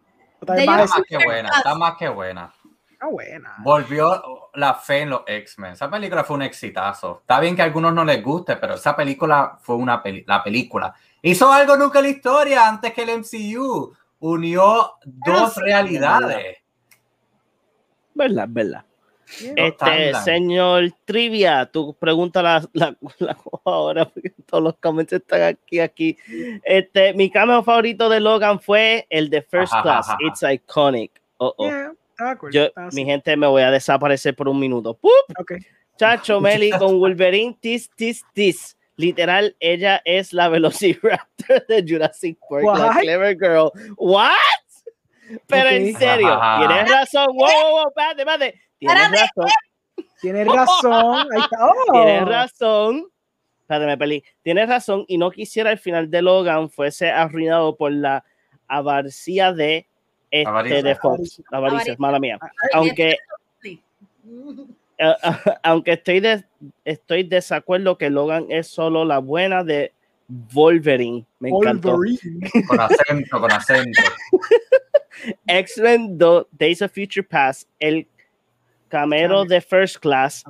Ellos- Está más que buena, está más que buena. Está buena. Volvió la fe en los X-Men. Esa película fue un exitazo. Está bien que a algunos no les guste, pero esa película fue una peli la película. Hizo algo nunca en la historia antes que el MCU. Unió dos sí. realidades. ¿Verdad? ¿Verdad? Este, señor Trivia, tu pregunta la, la, <laughs> la ahora porque todos los comments están aquí, aquí. Este, mi cameo favorito de Logan fue el de First Ajá, Class. ajá, ajá. It's iconic. Oh, oh. Yeah, Yo, mi gente, me voy a desaparecer por un minuto. ¡Pup! Ok. Chacho, <laughs> Meli con Wolverine, tis, tis, tis. Literal, ella es la Velociraptor de Jurassic Park, la What? Clever Girl. ¿What? Pero en serio, Ajá. tienes razón. Wow, wow, wow, espérate, espérate. Tienes razón. Tienes razón. Ahí está. Oh. Tienes razón. Espérate, me peleé. Tienes razón. Y no quisiera el final de Logan fuese arruinado por la avaricia de, este, Avaricia. de Fox. Avaricia, Avaricia. mala mía. Aunque, <laughs> aunque estoy, de, estoy desacuerdo que Logan es solo la buena de Wolverine. Me encantó. Wolverine. Con acento, con acento. <laughs> X-Men Days of Future Past, el cameo de First Class,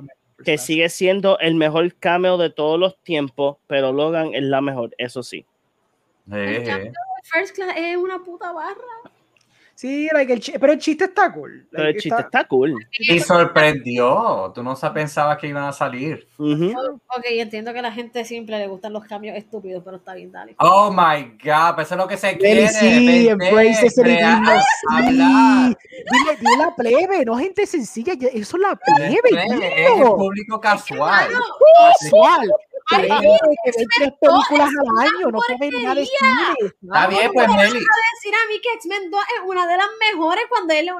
que sigue siendo el mejor cameo de todos los tiempos, pero Logan es la mejor, eso sí. First Class es una puta barra. Sí, like, el pero el chiste está cool. Pero el chiste está cool. Y sorprendió. Tú no sa- pensabas que iban a salir. Ujú. Ok, entiendo que a la gente simple le gustan los cambios estúpidos, pero está bien, dale. Oh my God, pues eso es lo que se quiere. sí, embrace ese hablar. Dile, dile la plebe, no gente sencilla, eso es la plebe, Es el público casual. Casual. Ay, Plebe que ve tres películas al año, no puede ver nada de cine. Está bien, pues Meli. decir a mí que X-Men 2 es una de las mejores cuando él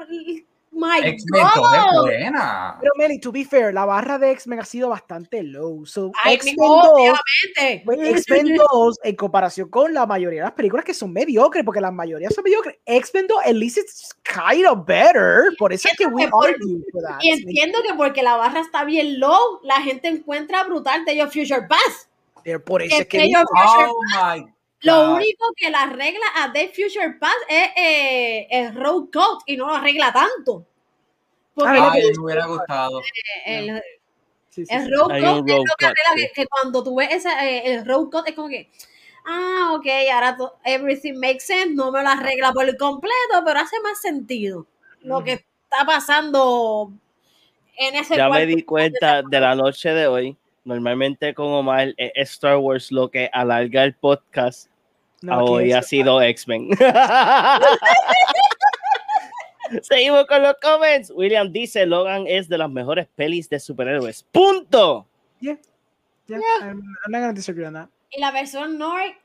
my X-Men 2 es God. buena. Pero Meli, to be fair, la barra de X-Men ha sido bastante low. So, X-Men mi- 2, obviamente. pues, X-Men <laughs> 2, en comparación con la mayoría de las películas que son mediocres, porque la mayoría son mediocres, X-Men 2, at least it's kind of better. Por eso es que we argue for that. Y entiendo que porque la barra está bien low, la gente encuentra brutal de ellos Future Pass. Pero Por eso es que Oh my Lo único que la arregla a Day Future Pass es eh, el Road Coat y no lo arregla tanto. Porque Ah, Ay, me hubiera gustado. el, Sí, sí, el. Road un es lo que arregla sí. que, cuando tú ves ese, eh, el Road Coat es como que, ah, ok, ahora to- everything makes sense, no me lo arregla por el completo, pero hace más sentido lo que está pasando en ese Ya me di cuenta de la noche de hoy. Normalmente con Omar es Star Wars lo que alarga el podcast. No, a aquí hoy ha sido X-Men. <laughs> Seguimos con los comments. William dice, Logan es de las mejores pelis de superhéroes. Punto. Yeah, yeah, I'm, I'm not gonna disagree on that. Y la versión North,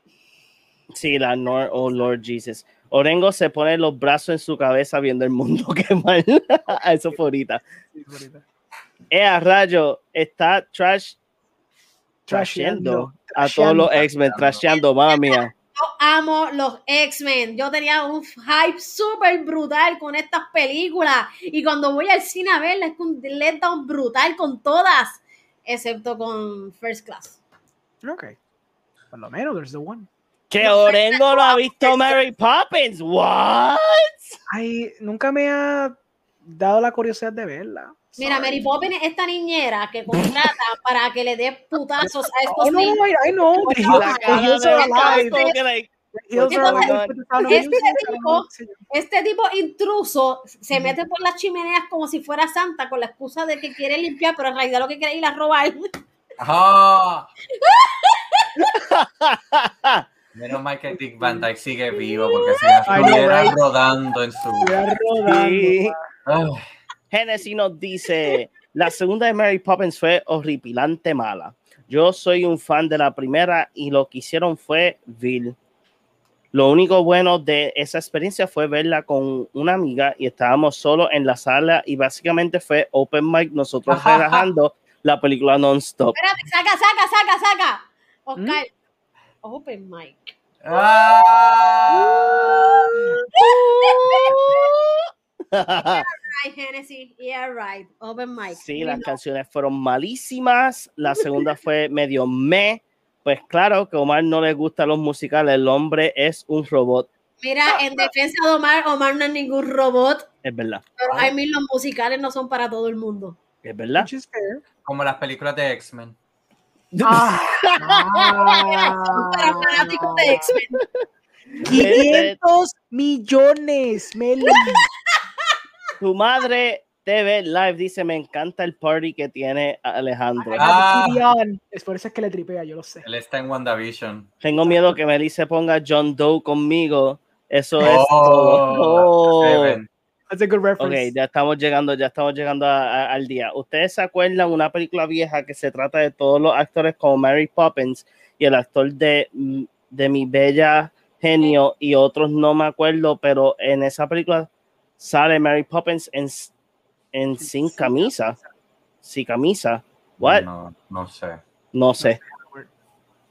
Sí, la Nor oh Lord Jesus. Orengo se pone los brazos en su cabeza viendo el mundo <laughs> quemar. Eso fue ahorita. Sí, ahorita. Eh, a rayo, está trash Trasheando, a todos los. X-Men, trasheando, mamá mía. Yo amo los X-Men. Yo tenía un hype súper brutal con estas películas. Y cuando voy al cine a verlas, es un letdown brutal con todas, excepto con First Class. Ok. Por lo menos, there's the one. Que Orengo no ha visto Mary Poppins. What? Ay, nunca me ha dado la curiosidad de verla. Mira. Mary Poppins es esta niñera que <laughs> contrata para que le dé putazos a estos Oh, no, niños. no, I, know. Este tipo-. Este tipo intruso se mete por las chimeneas como si fuera santa con la excusa de que quiere limpiar, pero en realidad lo que quiere es ir a robar. Ah. <laughs> Menos mal que Dick Van Dyke sigue vivo porque si no estuviera rodando en su. Rodando. Sí. Genesis nos dice, la segunda de Mary Poppins fue horripilante mala. Yo soy un fan de la primera y lo que hicieron fue vil. Lo único bueno de esa experiencia fue verla con una amiga y estábamos solo en la sala y básicamente fue open mic, nosotros relajando la película non-stop. Espérate, saca, saca, saca, saca. Oscar, ¿Mm? open mic. ah. <laughs> <laughs> Right, Genesis, yeah, right. Open mic. Sí, las know. canciones fueron malísimas. La segunda fue medio me. Pues claro que a Omar no le gustan los musicales. El hombre es un robot. Mira, en defensa de Omar, Omar no es ningún robot, Es verdad. pero I mean, los musicales no son para todo el mundo. Es verdad. Como las películas de X-Men. Ah, <laughs> Son para fanáticos de X-Men. <laughs> 500 millones, Meli. Tu madre TV Live dice: Me encanta el party que tiene Alejandro. Ah. Es por eso es que le tripea, yo lo sé. Él está en WandaVision. Tengo miedo que Meli se ponga John Doe conmigo. Eso es Oh, todo. Oh. That's a good Ok, reference. ya estamos llegando, ya estamos llegando a- a- al día. ¿Ustedes se acuerdan una película vieja que se trata de todos los actores como Mary Poppins y el actor de, de Mi Bella Genio y otros no me acuerdo, pero en esa película sale Mary Poppins en, en sin camisa. Sin camisa. What? No, No, no sé. sé.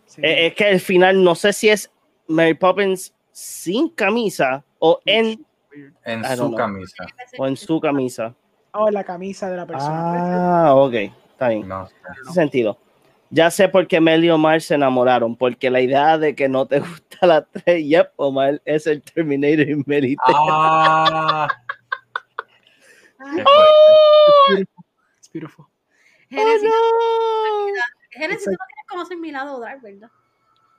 Sí. Eh, es que al final no sé si es Mary Poppins sin camisa o en, En su know. camisa. o en su camisa. Oh, la camisa de la persona. Ah, ok, está bien. No sé. Tiene sentido. Ya sé por qué Mel y Omar se enamoraron, porque la idea de que no te <laughs> gusta la 3, yep, Omar es el Terminator y Mel te- Ah, qué fuerte. It's beautiful. Genesis, Oh, Genesis, tú no quieres conocer mi lado dark, ¿verdad?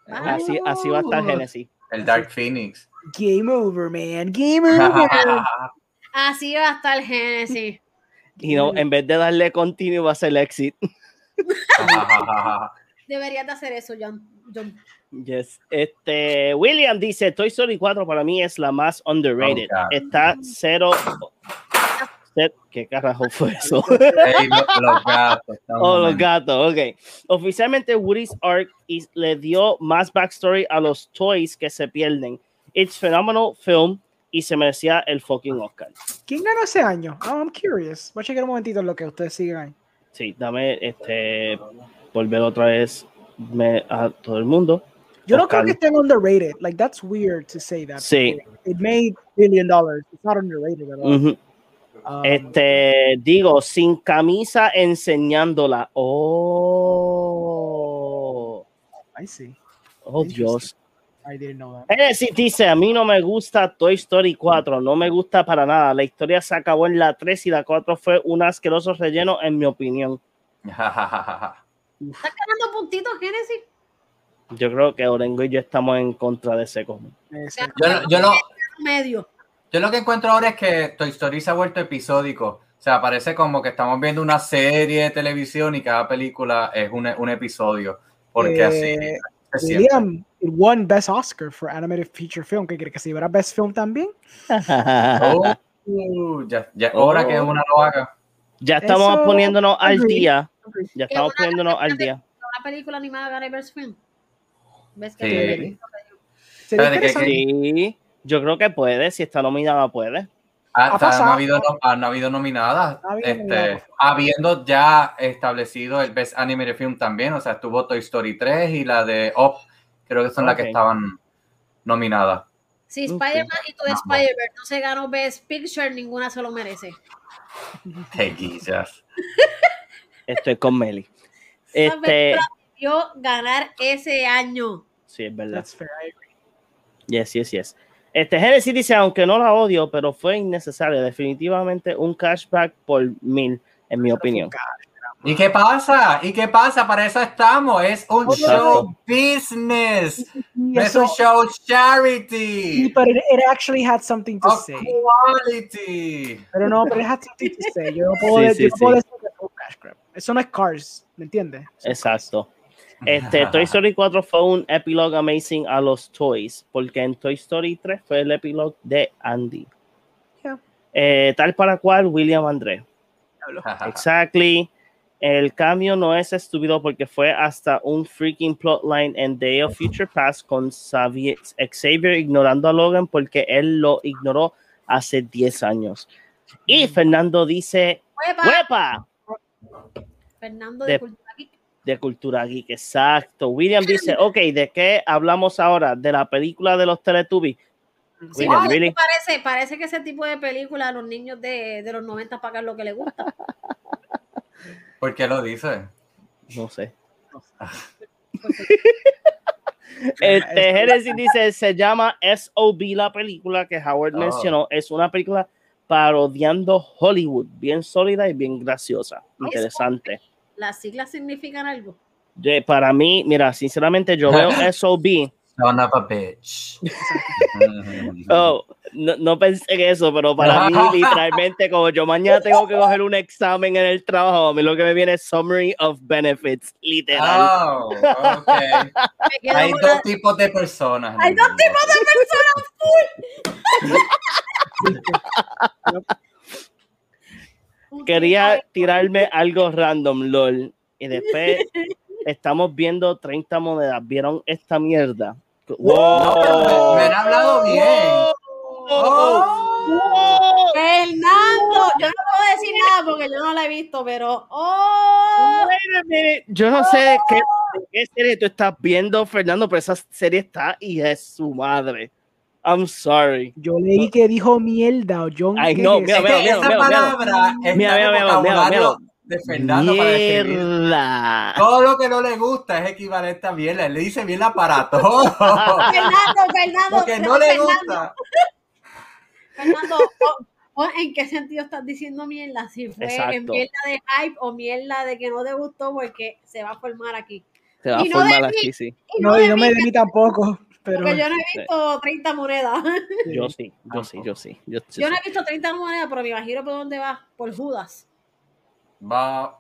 no. así, así va a estar Genesis. El Dark Phoenix. Game over, man. Game over. Así va a estar Genesis. Y no, en vez de darle continuo va a ser exit. <laughs> <laughs> Deberías de hacer eso, John. John. Yes. Este, William dice, Toy Story 4 para mí es la más underrated. Oh. Está cero... cero- ¿Qué carajo fue eso? <laughs> Ey, lo- los gatos. Oh, los gatos, ok. Oficialmente Woody's Arc is- le dio más backstory a los toys que se pierden. It's phenomenal film. y se merecía el fucking Oscar. ¿Quién ganó ese año? Oh, I'm curious. Voy a checar un momentito lo que ustedes siguen ahí. Sí, dame este volver otra vez me- a todo el mundo. Yo no creo que estén underrated. Like, that's weird to say that. Sí. It made billion dollars. It's not underrated at all. Um, Este, digo, sin camisa enseñándola. Oh, I see. oh Dios. I didn't know that. Genesis dice, a mí no me gusta Toy Story 4, no me gusta para nada. La historia se acabó en la 3 y la 4 fue un asqueroso relleno, en mi opinión. ¿Estás ganando puntitos, Genesis? Yo creo que Orengo y yo estamos en contra de ese cómic. Yo, lo- yo lo, Medio. yo lo que encuentro ahora es que Toy Story se ha vuelto episódico. O sea, parece como que estamos viendo una serie de televisión y cada película es un, un episodio. Porque así Eh, se siente. William, it won Best Oscar for Animated Feature Film. ¿Qué quiere que se llevara Best Film también? <laughs> Oh, uh, ya, ya es hora que una lo haga. ya estamos Eso- poniéndonos al día. Ya estamos una poniéndonos al día. Una película animada gana Best Film. ¿Ves que Sí. Que-. Sí, yo creo que puede, si está nominada puede. Ah, Ha o sea, no, pasado. ha habido, no, ah, no ha habido nominadas. Ha habido este, nominadas. habiendo ya establecido el Best Animated Film también. O sea, estuvo Toy Story 3 y la de Up. Creo que son las que estaban nominadas. Si Ok. Spider-Man y Vamos. Spider-Man no se ganó Best Picture, ninguna se lo merece. Guillas. <laughs> Estoy con Meli. Esa Este, película debió ganar ese año. sí, es verdad. That's fair. Yes, yes, yes. Este Genesis dice, aunque no la odio, pero fue innecesario. Definitivamente un cashback por mil, en mi opinión. ¿Y qué pasa? ¿Y qué pasa? Para eso estamos. Es un Exacto. show business. No es eso- un show sí, charity. but it, it actually had something to Of say. quality. Pero no, pero it had something to say. Yo no <laughs> puedo, Sí, sí, yo no puedo sí. decir que un cash grab. Eso no es Cars, ¿me entiendes? Exacto. Este, Toy <laughs> Story 4 fue un epilogue amazing a los toys, porque en Toy Story 3 fue el epilogue de Andy. Yeah. Eh, tal para cual, William André. <laughs> Exactly. El cambio no es estúpido porque fue hasta un freaking plotline en Day of Future Past con Xavier, ignorando a Logan porque él lo ignoró hace 10 años. Y Fernando dice, ¡Huepa! Fernando De- de Cultura Geek. De cultura geek, exacto. William dice, <laughs> ok, ¿de qué hablamos ahora? ¿De la película de los Teletubbies? Sí, William, really? parece, parece que ese tipo de película a los niños de, de los 90 pagan lo que les gusta. <laughs> ¿Por qué lo dice? No sé. <laughs> Este, <laughs> Genesis dice, se llama SOB la película que Howard Oh. mencionó. Es una película parodiando Hollywood, bien sólida y bien graciosa. Interesante. Las siglas significan algo. Para mí, mira, sinceramente yo veo <laughs> SOB. Son of a bitch. <laughs> Oh, no, no pensé en eso, pero para mí, <laughs> literalmente, como yo mañana tengo que coger un examen en el trabajo, a mí lo que me viene es Summary of Benefits, literal. Oh, ok. <laughs> Me quedo Hay dos tipos de personas. Hay dos tipos de personas. Quería tirarme algo random, lol. Y después estamos viendo 30 monedas. ¿Vieron esta mierda? No, me han hablado bien. ¡Oh! Fernando, yo no puedo decir nada porque yo no la he visto, pero ¡oh! Yo no sé qué, qué serie tú estás viendo, Fernando, pero esa serie está y es su madre. I'm sorry. Yo leí que dijo mierda o John. Ay, ¿qué no, mira, mira, mira, mira, Mira, mira, mira, mira, de Fernando para describir. Mierda. Todo lo que no le gusta es equivalente a mierda. Él le dice mierda para todo. <laughs> Fernando, Fernando, Lo que no le Fernando, gusta. Fernando, o- o ¿en qué sentido estás diciendo mierda? Si fue Exacto. en mierda de hype o mierda de que no te gustó, porque se va a formar aquí. Te va a Y no de formar mí. aquí, sí. Y No, de y no me mí, de mí tampoco. Pero porque yo no he visto 30 monedas. Yo sí, yo sí, yo sí. Yo, sí, Yo no sí. he visto 30 monedas, pero me imagino por dónde va, por Judas. Va.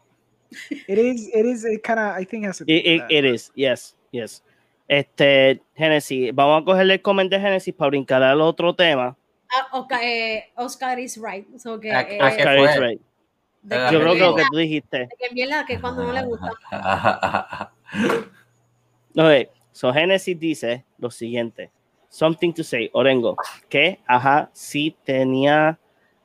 it is, it is, it kind of, I think has to It, it, it is, yes, yes. Este, Genesis, vamos a cogerle el comment de Genesis para brincar al otro tema. Ah, Oscar, eh, Oscar is right. So que, ¿A- eh, Oscar is right. de Yo creo que lo que tú dijiste. de que mierda que cuando no le gusta. <laughs> Ok, so Genesis dice lo siguiente. something to say. Orengo, que, ajá, sí tenía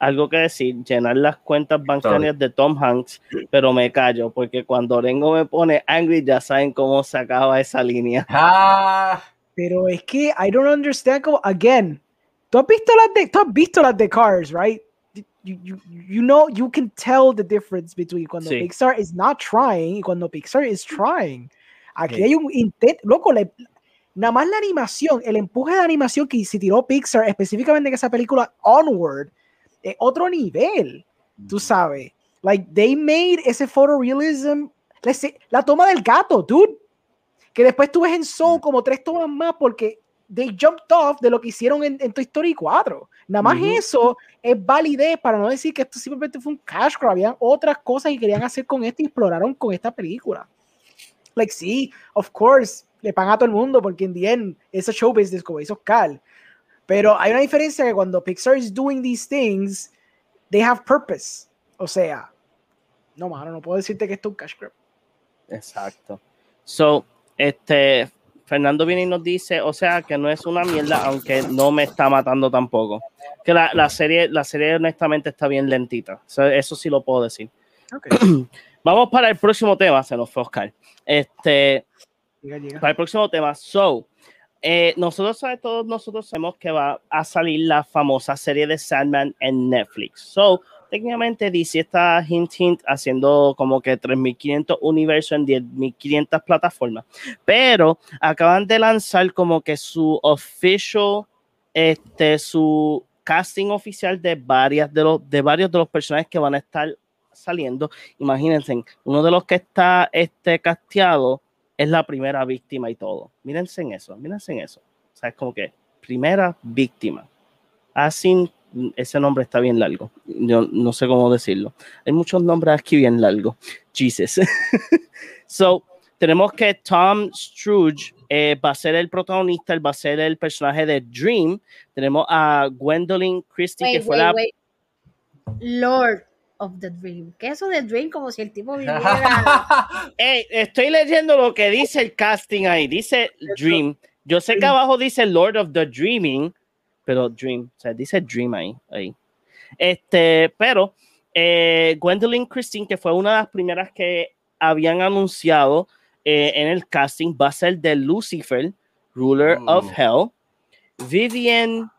algo que decir, llenar las cuentas bancarias de Tom Hanks, pero me callo, porque cuando Orengo me pone angry, ya saben cómo se acaba esa línea. <laughs> Ah, Pero es que I don't understand como, again, tú has visto las de, tú has visto las de Cars, right? You, you, you know, you can tell the difference between cuando Sí. Pixar is not trying y cuando Pixar is trying. Aquí Sí. hay un intento, loco, le- nada más la animación, el empuje de animación que se tiró Pixar, específicamente en esa película Onward, es otro nivel, tú sabes. Like, they made ese photorealism, la toma del gato, dude, que después tú ves en Soul como tres tomas más porque they jumped off de lo que hicieron en, en Toy Story 4. Nada más eso es validez para no decir que esto simplemente fue un cash grab. Habían otras cosas que querían hacer con esto y exploraron con esta película. Like, sí, of course, le pagan a todo el mundo porque en the end, eso show business como hizo Cal. Pero hay una diferencia que cuando Pixar is doing these things, they have purpose. O sea, no, mano, no puedo decirte que esto es un cash grab. Exacto. So, este, Fernando viene y nos dice, o sea, que no es una mierda, aunque no me está matando tampoco. Que la, la serie, la serie honestamente está bien lentita. So, eso sí lo puedo decir. <clears throat> Vamos para el próximo tema, se nos fue Oscar. Este, Llega, llega. para el próximo tema. So, eh, nosotros todos nosotros sabemos que va a salir la famosa serie de Sandman en Netflix. So, técnicamente DC está hint hint haciendo como que 3500 universos en 10500 plataformas. Pero acaban de lanzar como que su official este su casting oficial de varias de los de varios de los personajes que van a estar saliendo. Imagínense, uno de los que está este casteado es la primera víctima y todo. Mírense en eso, mírense en eso. O sea, es como que primera víctima. Así, ese nombre está bien largo. Yo no sé cómo decirlo. Hay muchos nombres aquí bien largos. Jesus. <laughs> so, tenemos que Tom Scrooge eh, va a ser el protagonista, él va a ser el personaje de Dream. Tenemos a Gwendolyn Christie, que fue wait, la wait. Lord of the Dream. ¿Qué es eso de Dream? Como si el tipo <laughs> viviera. Ey, estoy leyendo lo que dice el casting ahí. Dice Dream. Yo sé que abajo dice Lord of the Dreaming, pero Dream, o sea, dice Dream ahí. ahí. Este, pero eh, Gwendolyn Christine, que fue una de las primeras que habían anunciado eh, en el casting, va a ser de Lucifer, Ruler of Uh. Hell. Vivian,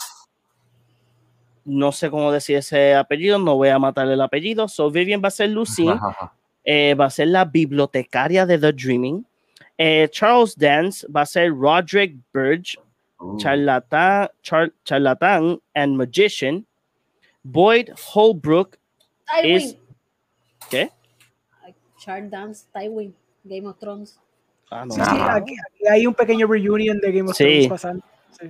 no sé cómo decir ese apellido, no voy a matarle el apellido. So Vivian va a ser Lucine eh, va a ser la bibliotecaria de The Dreaming. Eh, Charles Dance va a ser Roderick Burge, Uh, charlatán, char- charlatán and magician. Boyd Holbrook Tywin. es. ¿Qué? Char Dance, Tywin, Game of Thrones. Ah, no. Sí, sí, Ajá. aquí, aquí hay un pequeño reunion de Game of Sí. Thrones pasando. Sí.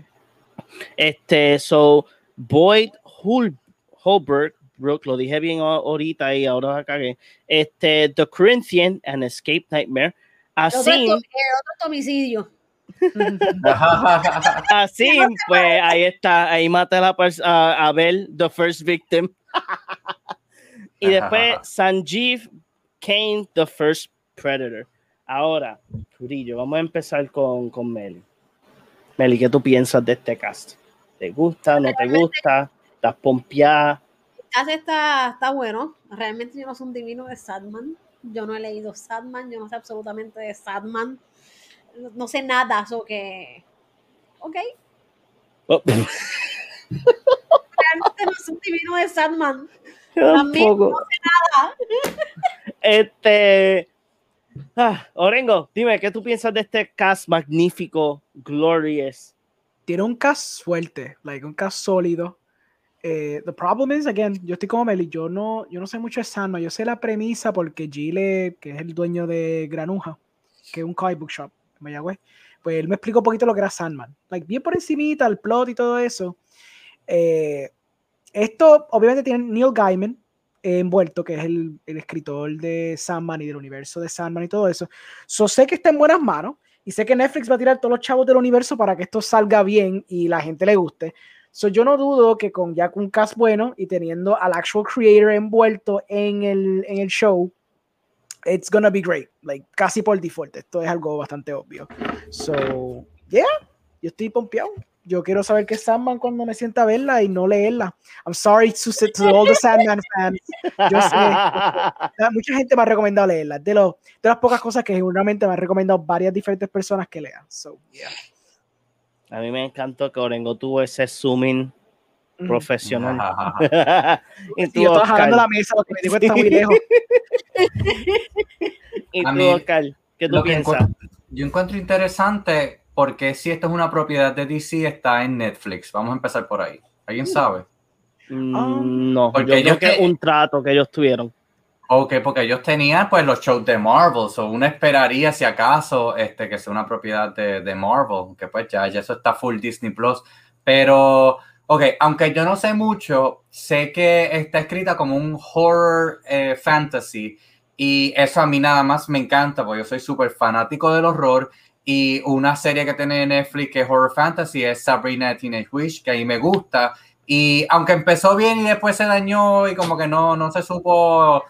Este, so, Boyd Hol Holbrook, Brook, lo dije bien a- ahorita y ahora la cagué. Este, The Corinthian and Escape Nightmare. Otro, Así, el otro homicidio. <laughs> así, pues ahí está, ahí mata a, la a, a Bell, the first victim. y después Sanjeev Kane, the first predator. Ahora, Curillo, vamos a empezar con, con Meli. Meli, ¿qué tú piensas de este cast? ¿Te gusta, no te gusta? ¿Estás pompeada? Está, está bueno. Realmente yo no soy un divino de Sadman. Yo no he leído Sadman, yo no sé absolutamente de Sadman. No, sé nada, eso que. Ok. Oh, Realmente no soy un divino de Sadman. <laughs> También tampoco. no sé nada. Este. Ah, Orengo, dime, ¿qué tú piensas de este cast magnífico, glorious? Tiene un cast fuerte, like un cast sólido. Eh, the problem is, again, yo estoy como Meli, yo no, yo no sé mucho de Sandman, yo sé la premisa porque Gile, que es el dueño de Granuja, que es un comic book shop en Mayagüez, pues él me explicó un poquito lo que era Sandman. Like, bien por encimita, el plot y todo eso. Eh, esto, obviamente, tiene Neil Gaiman eh, envuelto, que es el, el escritor de Sandman y del universo de Sandman y todo eso. So, sé que está en buenas manos y sé que Netflix va a tirar todos los chavos del universo para que esto salga bien y la gente le guste. So, yo no dudo que con ya con un cast bueno y teniendo al actual creator envuelto en el, en el show, it's gonna be great. Like, casi por default. Esto es algo bastante obvio. So, yeah, yo estoy pompeado. yo quiero saber qué es Sandman cuando me sienta a verla y no leerla. I'm sorry to, to all the Sandman fans. Yo sé, <laughs> mucha gente me ha recomendado leerla. De, lo, de las pocas cosas que seguramente me han recomendado varias diferentes personas que lean. So, yeah. A mí me encantó que Orengo tuvo ese zooming profesional. <laughs> y tú, yo estaba jalando la mesa porque me dijo que está muy lejos. <laughs> y tú, Oscar, ¿qué tú piensas? yo encuentro interesante porque si esto es una propiedad de DC, está en Netflix. Vamos a empezar por ahí. ¿Alguien sabe? Mm, no, porque yo creo que es un trato que ellos tuvieron. Ok, porque ellos tenían pues los shows de Marvel, o uno esperaría si acaso este, que sea una propiedad de, de Marvel, que pues ya, ya eso está full Disney Plus, pero ok, aunque yo no sé mucho, sé que está escrita como un horror eh, fantasy y eso a mí nada más me encanta, porque yo soy súper fanático del horror y una serie que tiene Netflix que es horror fantasy es Sabrina Teenage Witch, que ahí me gusta. Y aunque empezó bien y después se dañó y como que no, no se supo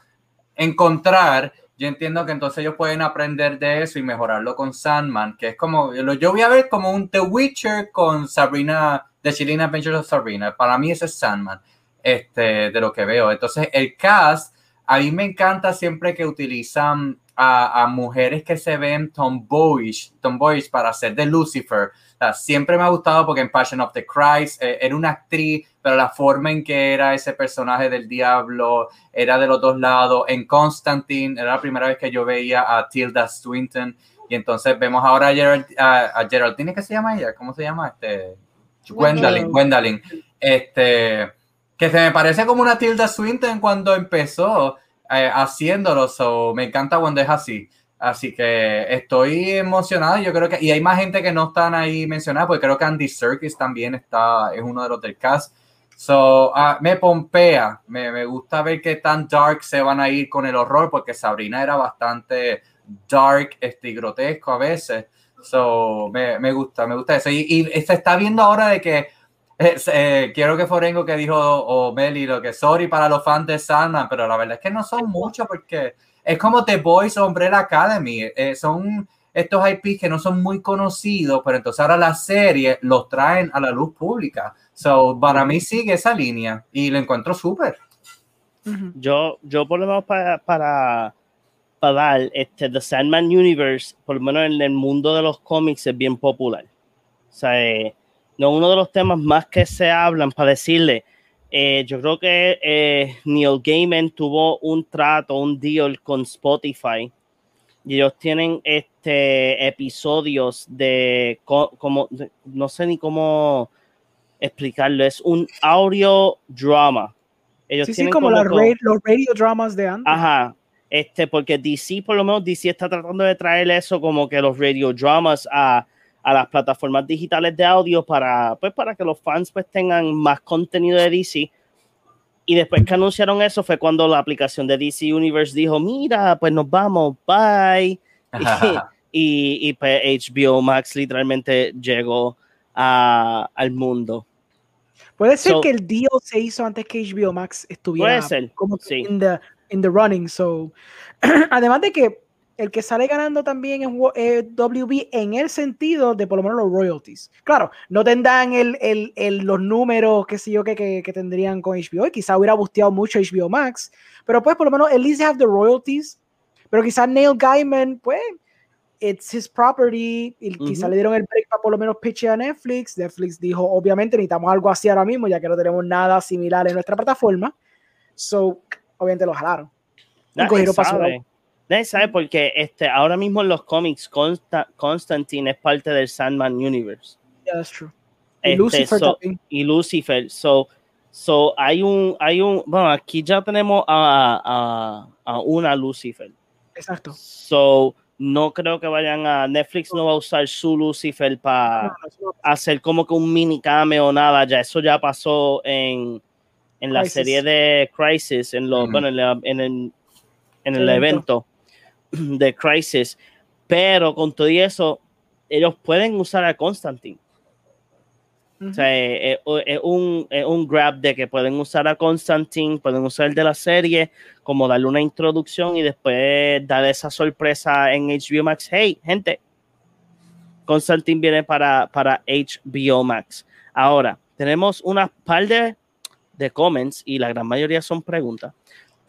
encontrar, yo entiendo que entonces ellos pueden aprender de eso y mejorarlo con Sandman, que es como, yo voy a ver como un The Witcher con Sabrina, The Chilling Adventures of Sabrina. Para mí ese es Sandman, este, de lo que veo. Entonces el cast, a mí me encanta siempre que utilizan a, mujeres que se ven tomboyish, tomboyish para hacer de Lucifer. Siempre me ha gustado porque en Passion of the Christ eh, era una actriz, pero la forma en que era ese personaje del diablo era de los dos lados. En Constantine era la primera vez que yo veía a Tilda Swinton. Y entonces vemos ahora a, Gerald, a, Geraldine, ¿qué se llama ella? ¿Cómo se llama? Este, Gwendolyn, Gwendolyn. Este, que se me parece como una Tilda Swinton cuando empezó eh, haciéndolo, so, me encanta cuando es así. Así que estoy emocionado. Yo creo que, y hay más gente que no están ahí mencionadas, porque creo que Andy Serkis también está, es uno de los del cast. So, uh, me pompea, me, me, gusta ver qué tan dark se van a ir con el horror, porque Sabrina era bastante dark este, y grotesco a veces. So, me, me gusta, me gusta eso. Y, y, se está viendo ahora de que eh, quiero que Forengo que dijo o Meli lo que sorry para los fans de Sandman, pero la verdad es que no son muchos porque es como The Boys o Umbrella Academy, eh, son estos IPs que no son muy conocidos, pero entonces ahora la serie los traen a la luz pública. So, para mí sigue esa línea y lo encuentro súper. Yo, yo por lo menos para, para, para dar, este, The Sandman Universe, por lo menos en el mundo de los cómics, es bien popular. O sea, eh, no uno de los temas más que se hablan para decirle, eh, yo creo que eh, Neil Gaiman tuvo un trato, un deal con Spotify y ellos tienen este episodios de como no sé ni cómo explicarlo, es un audio drama. Ellos sí, tienen como, los radio dramas de antes. Ajá, este, porque DC, por lo menos DC está tratando de traer eso como que los radio dramas a a las plataformas digitales de audio para, pues, para que los fans pues, tengan más contenido de DC. Y después que anunciaron eso fue cuando la aplicación de DC Universe dijo, mira, pues nos vamos, bye. <laughs> y, y, pues HBO Max literalmente llegó a, al mundo. Puede ser que el deal se hizo antes que HBO Max estuviera como sí. in, the, in the running. So, <clears throat> además de que el que sale ganando también es eh, WB en el sentido de por lo menos los royalties. Claro, no tendrán el, el, los números que sé yo que, que, tendrían con HBO, y quizá hubiera busteado mucho HBO Max, pero pues por lo menos at least have the royalties. Pero quizás Neil Gaiman, pues, it's his property, y quizá le dieron el break para por lo menos pitch a Netflix. Netflix dijo, obviamente necesitamos algo así ahora mismo, ya que no tenemos nada similar en nuestra plataforma. So, obviamente lo jalaron. Nadie sabe porque este, ahora mismo en los cómics Constantine es parte del Sandman Universe. Yeah, that's true. y este, Lucifer también. Y Lucifer. So, so hay un, hay un, bueno, aquí ya tenemos a, a, a una Lucifer. Exacto. So, no creo que vayan a Netflix no va a usar su Lucifer para hacer como que un mini cameo o nada ya eso ya pasó en, en la serie de Crisis en lo, bueno, en, en, el, en el evento <clears throat> de Crisis, pero con todo eso, ellos pueden usar a Constantine. O sea, es, un, un, grab de que pueden usar a Constantine, pueden usar el de la serie, como darle una introducción y después dar esa sorpresa en HBO Max. Hey, gente, Constantine viene para, para HBO Max. Ahora, tenemos unas par de, de comments y la gran mayoría son preguntas.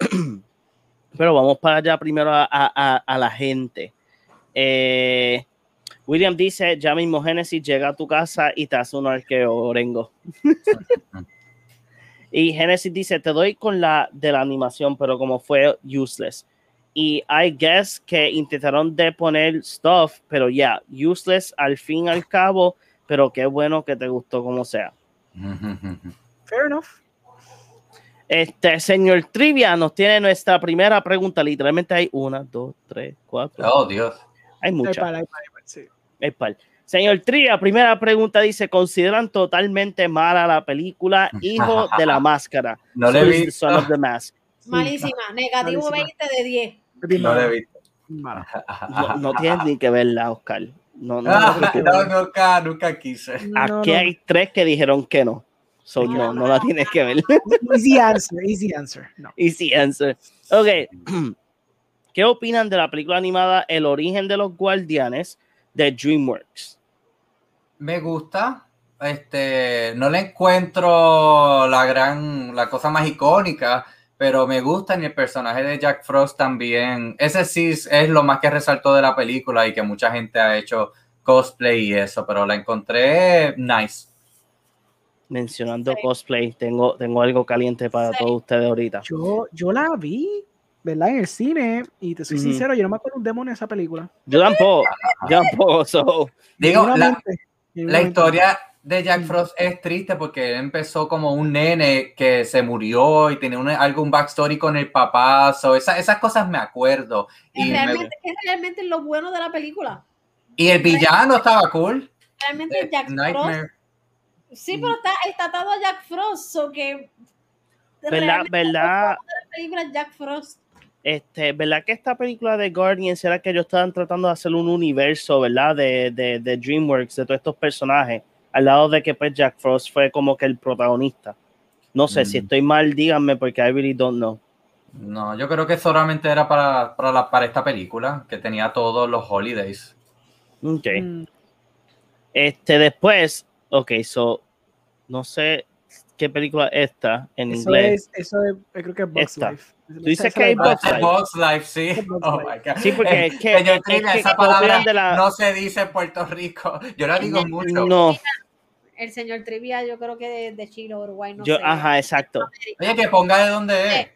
<clears throat> Pero vamos para allá primero a, a- a la gente. Eh, William dice, ya mismo Genesis llega a tu casa y te hace un arqueo, Orengo. <laughs> y Genesis dice, te doy con la de la animación, pero como fue useless. Y I guess que intentaron de poner stuff, pero ya, useless al fin y al cabo, pero qué bueno que te gustó como sea. Fair enough. Este señor Trivia nos tiene nuestra primera pregunta. Literalmente hay una, dos, tres, cuatro. Oh, Dios. Hay Hay muchas. par, hay par, hay par, sí. hay par. Señor Trivia, primera pregunta dice: ¿Consideran totalmente mala la película <laughs> Hijo de la Máscara? No le visto. Son of the Mask. <laughs> Malísima. Negativo malísima. 20 de 10. Bien No le he visto. No, no tienes ni que verla, Oscar. No, no, no, <laughs> no, nunca, nunca quise. No, Aquí no. hay tres que dijeron que no. So, no, no la tienes que ver. <laughs> Easy answer, easy answer. No. Easy answer. Ok. <clears throat> ¿Qué opinan de la película animada El origen de los guardianes de DreamWorks? Me gusta. Este, no le encuentro la gran, la cosa más icónica, pero me gusta y el personaje de Jack Frost también. Ese sí es es lo más que resaltó de la película y que mucha gente ha hecho cosplay y eso, pero la encontré nice. Mencionando Sí. cosplay, tengo, tengo algo caliente para Sí. todos ustedes ahorita. Yo, yo la vi, ¿verdad? En el cine, y te soy sincero, yo no me acuerdo un demonio de esa película. Yo tampoco, yo tampoco. So, Digo, la, la historia de Jack Mm. Frost es triste porque él empezó como un nene que se murió y tenía un, algún backstory con el papá. So, esa- esas cosas me acuerdo. Es Y, me- realmente, es realmente lo bueno de la película. y el villano estaba cool. Realmente Jack Frost. Sí, pero está, está atado a Jack Frost, so que. ¿Verdad? ¿Verdad? la película es Jack Frost. este, ¿verdad que esta película de Guardians era que ellos estaban tratando de hacer un universo, ¿verdad? De, de, de DreamWorks, de todos estos personajes, al lado de que pues Jack Frost fue como que el protagonista. No sé, si Mm. estoy mal, díganme porque I really don't know. No, yo creo que solamente era para, para, la- para esta película, que tenía todos los holidays. Ok. Mm, Este, después, ok, so, no sé qué película es esta en Eso inglés. es, eso es, yo creo que es Esta. Life. Tú dices que hay es Bugs Life. Box Life, sí. Es Oh my God. Sí, porque Eh, es que- señor es Trivia, que esa palabra de la- no se dice en Puerto Rico. Yo la digo mucho. No, El señor Trivia, yo creo que de, de Chile o Uruguay, no yo, sé. ajá, exacto. Oye, que ponga de dónde es.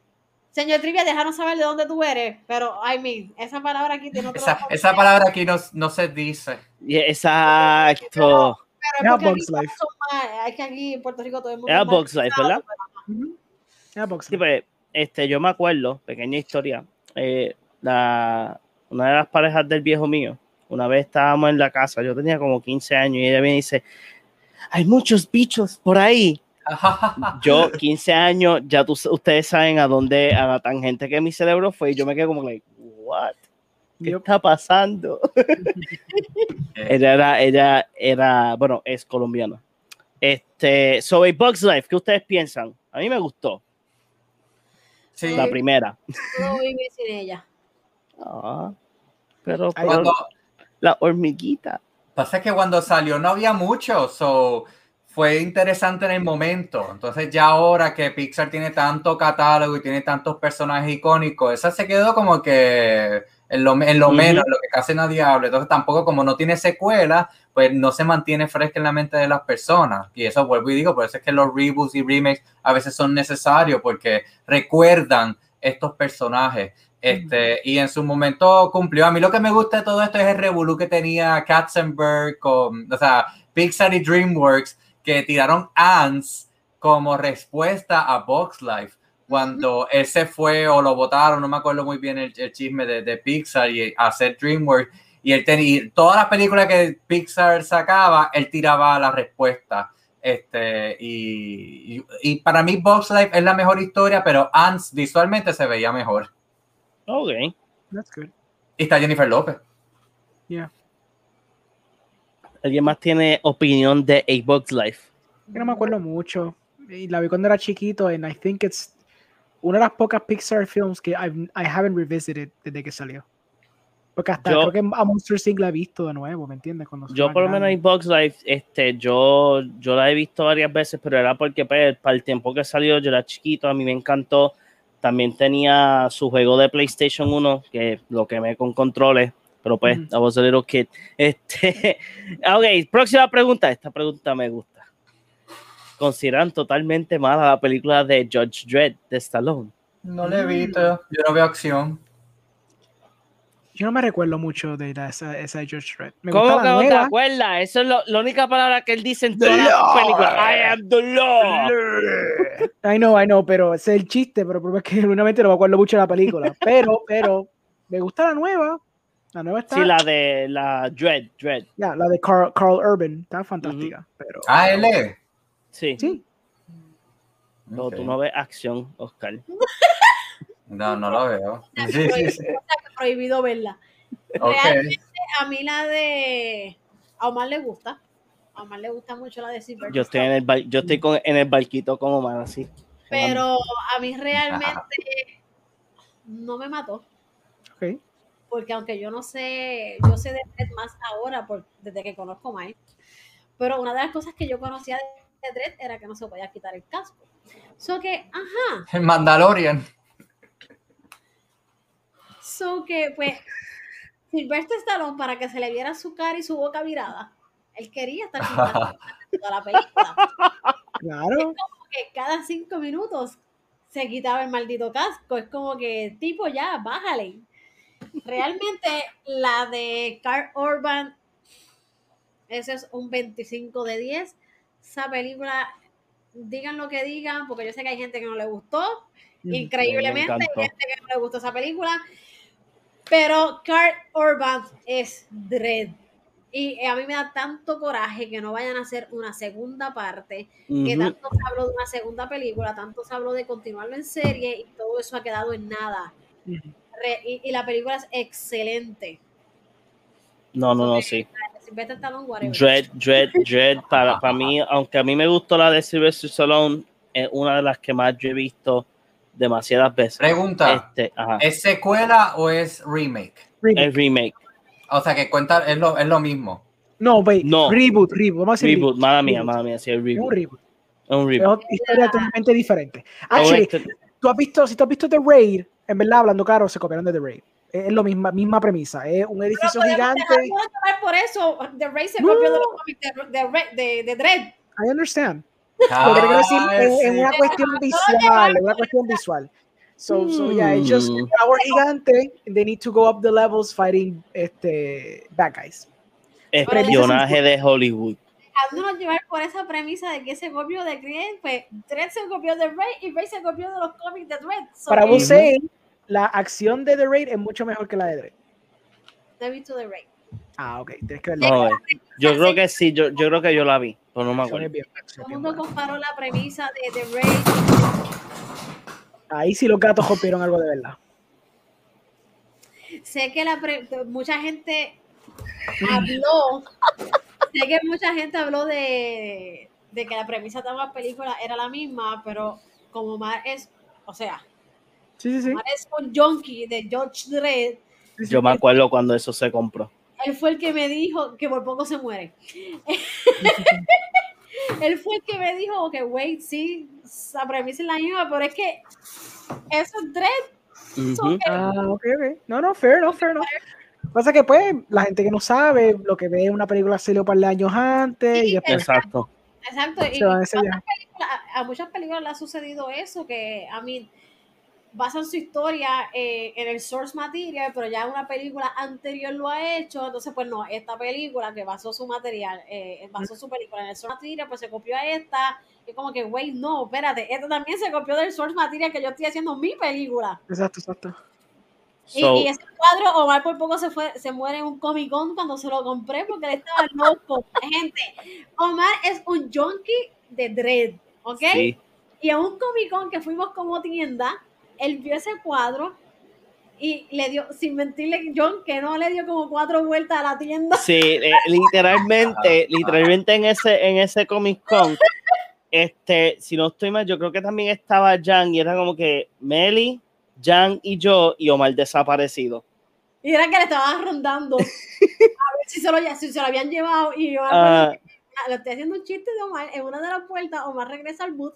Señor Trivia, déjanos saber de dónde tú eres, pero, I mean, esa palabra aquí tiene otro. Esa, esa palabra aquí no, no se dice. Exacto. Pero es aquí Life. más- es que aquí en Puerto Rico todo el mundo. Era Bugs Life, ¿verdad? Sí, Life. pues, este, yo me acuerdo, pequeña historia, eh, la, una de las parejas del viejo mío, una vez estábamos en la casa, yo tenía como 15 años y ella viene y dice, hay muchos bichos por ahí. <laughs> Yo, 15 años, ya tú- ustedes saben a dónde, a la tangente que mi cerebro fue y yo me quedé como, like, what? ¿Qué está pasando? <laughs> ella era, ella era, bueno, es colombiana. Este, sobre Bugs Life, ¿qué ustedes piensan? A mí me gustó, Sí. la primera. No vivir sin ella. Ah, pero, Ay, pero Cuando, la hormiguita. pasa que cuando salió no había mucho, so fue interesante en el momento. Entonces ya ahora que Pixar tiene tanto catálogo y tiene tantos personajes icónicos, esa se quedó como que en lo, en lo menos, en lo que casi nadie habla. Entonces tampoco como no tiene secuela, pues no se mantiene fresca en la mente de las personas. Y eso vuelvo y digo, por eso es que los reboots y remakes a veces son necesarios porque recuerdan estos personajes. Este, y en su momento cumplió. A mí lo que me gusta de todo esto es el revolú que tenía Katzenberg con, o sea, Pixar y DreamWorks que tiraron Ants como respuesta a Box Life. Cuando él se fue o lo votaron, no me acuerdo muy bien el, el chisme de, de Pixar y hacer DreamWorks. Y él tenía todas las películas que Pixar sacaba, él tiraba la respuesta. Este, y, y, y para mí, Box Life es la mejor historia, pero Ants visualmente se veía mejor. Ok. That's good. Y está Jennifer López. Yeah. ¿Alguien más tiene opinión de A Bug's Life? Yo no me acuerdo mucho. Y la vi cuando era chiquito, and I think it's una de las pocas Pixar films que I've, I haven't revisited desde que salió. Porque hasta Yo- creo que a Monster Inc. la he visto de nuevo, ¿me entiendes? Cuando Yo por lo menos en Box Life, este, yo, yo la he visto varias veces, pero era porque pues, para el tiempo que salió yo era chiquito, a mí me encantó. También tenía su juego de PlayStation 1, que lo quemé con controles, pero pues. I was a little kid. <laughs> Este, <laughs> ok, próxima pregunta. Esta pregunta me gusta. ¿Consideran totalmente mala la película de Judge Dredd de Stallone? No le he visto. Yo no veo acción. Yo no me recuerdo mucho de la- esa, esa de George Dredd. Me ¿Cómo gusta que la no te acuerdas? Eso es lo- la única palabra que él dice en todas las películas. I am the law. I know, I know, pero ese es el chiste, pero el problema es que genuinamente no me acuerdo mucho de la película. Pero, pero, me gusta la nueva. La nueva está. Sí, la de la Dread, Dread. ya, la de Carl, Carl Urban. Está fantástica. Pero. Ah, él es. Sí. Sí. No, tú no ves acción, Oscar. <laughs> No, no lo veo. Sí, sí, sí. prohibido verla. Realmente a mí la de a Omar le gusta. A Omar le gusta mucho la de Silver. Yo estoy en el bar- yo estoy con, en el barquito con Omar así. Pero a mí realmente no me mató. Ok. Porque aunque yo no sé, yo sé de Dredd más ahora por, desde que conozco a Mike. Pero una de las cosas que yo conocía de, de Dredd era que no se podía quitar el casco. So que, ajá, El Mandalorian. so que pues Sylvester Stallone para que se le viera su cara y su boca virada. Él quería estar <laughs> toda la película. Claro. que cada cinco minutos se quitaba el maldito casco. Es como que, tipo, ya, bájale. Realmente, la de Carl Urban, ese es un 25 de 10. Esa película, digan lo que digan, porque yo sé que hay gente que no le gustó. Increíblemente, hay gente que no le gustó esa película. Pero Carl Urban es Dread. Y a mí me da tanto coraje que no vayan a hacer una segunda parte que tanto se habló de una segunda película, tanto se habló de continuarlo en serie y todo eso ha quedado en nada. Ujú. Re- y, y la película es excelente. No, no, no, sí. Sylvester Stallone, whatever. Dread, Dread, Dread. Para, para mí, aunque a mí me gustó la de Sylvester Stallone, es una de las que más yo he visto demasiadas veces. Pregunta. Este, ajá. ¿Es secuela o es remake? Remake. El remake. O sea que cuenta, es lo, es lo mismo. No, wait. No. Reboot, reboot. Vamos a decir Reboot, mala mía, Reboot. mala mía, sí, Es un reboot. reboot. Es un Es reboot. historia totalmente diferente. Actually, Correcto. tú has visto, si tú has visto The Raid, en verdad, hablando claro, se copiaron de The Raid. Es es la misma, misma premisa. Es un edificio podemos gigante. llevar por eso. The Ray se No. copió de los cómics de, de, de, de Dredd. I understand. Lo que quiero decir Ah, en, en sí. una cuestión visual, en una cuestión visual. So, so yeah, it's just Mm. un tower gigante. and They need to go up the levels fighting este, bad guys. Espionaje de Hollywood. Dejándonos llevar por esa premisa de que se copió de Dredd, pues Dredd se copió de Ray y Ray se copió de los cómics de Dredd. So, Para eh, vos saying, la acción de The Raid es mucho mejor que la de Dredd. no he visto de Ray. Ah, ok. Tienes que verla. A ver. Yo creo que sí, yo, yo creo que yo la vi, pero no me acuerdo. Todo el mundo comparó la premisa de The Ray Ahí sí los gatos rompieron algo de verdad. sé que la pre- mucha gente habló, sé que mucha gente habló de, de que la premisa de ambas películas era la misma, pero como Mar es, o sea, Sí, sí, sí. Mar es un junkie de George Dredd. Yo me acuerdo cuando eso se compró. él fue el que me dijo que por poco se muere. <laughs> él fue el que me dijo que, wait, sí, la premisa es la misma, pero es que eso es Dredd. Ujú. que- Ah, ok, ok. No, no, fair, no, fair, no. Pasa que, pues, la gente que no sabe, lo que ve una película salió un par de años antes y Sí, después Exacto. Exacto, y se van a ese ¿cuántas viaje. películas- a, a muchas películas le ha sucedido eso, que a mí basan su historia eh, en el source material, pero ya una película anterior lo ha hecho, entonces pues no, esta película que basó su material, eh, basó su película en el source material, pues se copió a esta, y como que, güey, no, espérate, esta también se copió del source material que yo estoy haciendo mi película. Exacto, exacto. Y, So, y ese cuadro, Omar por poco se fue, se muere en un Comic Con cuando se lo compré porque él estaba <laughs> loco. Gente, Omar es un junkie de Dread, ¿ok? sí. Y a un Comic Con que fuimos como tienda, él vio ese cuadro y le dio, sin mentirle, John, que no le dio como cuatro vueltas a la tienda. Sí, eh, <laughs> literalmente, literalmente en ese, en ese Comic Con, este, si no estoy mal, yo creo que también estaba Jan y era como que Meli, Jan y yo y Omar desaparecido. Y era que le estaba rondando <laughs> a ver si se lo, si se lo habían llevado. Y yo ah. le estoy haciendo un chiste de Omar en una de las puertas. Omar regresa al booth,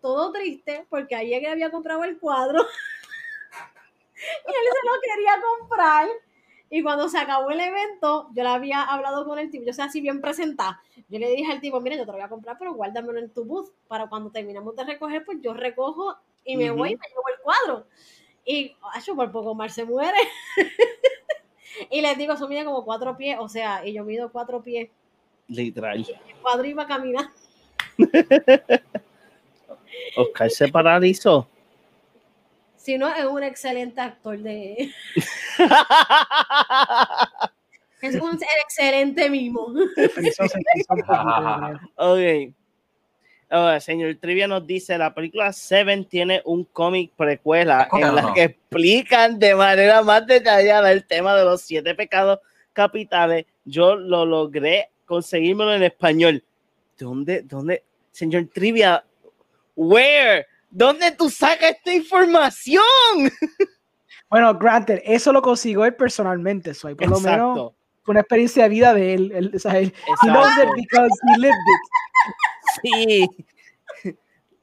todo triste, porque ayer había comprado el cuadro. <laughs> y él se lo quería comprar. Y cuando se acabó el evento, yo le había hablado con el tipo, yo sé así bien presentada. Yo le dije al tipo, mira, yo te lo voy a comprar, pero guárdamelo en tu booth para cuando terminemos de recoger, pues yo recojo y me voy y me llevo el cuadro. Y, yo por poco Mar se muere. <laughs> y les digo, eso mide como cuatro pies, o sea, y yo mido cuatro pies. Literal. Y el cuadro iba a caminar. <laughs> Oscar se paralizó. Si no, es un excelente actor de. <laughs> es un excelente mimo. ok. Ahora, señor Trivia nos dice, la película Seven tiene un cómic precuela en la que explican de manera más detallada el tema de los siete pecados capitales. Yo lo logré conseguírmelo en español. ¿Dónde, dónde, señor Trivia? Where? ¿Dónde tú sacas esta información? Bueno, granted, eso lo consigo él personalmente, soy por lo menos una experiencia de vida de él. él, o sea, él he knows it because he lived it. Sí.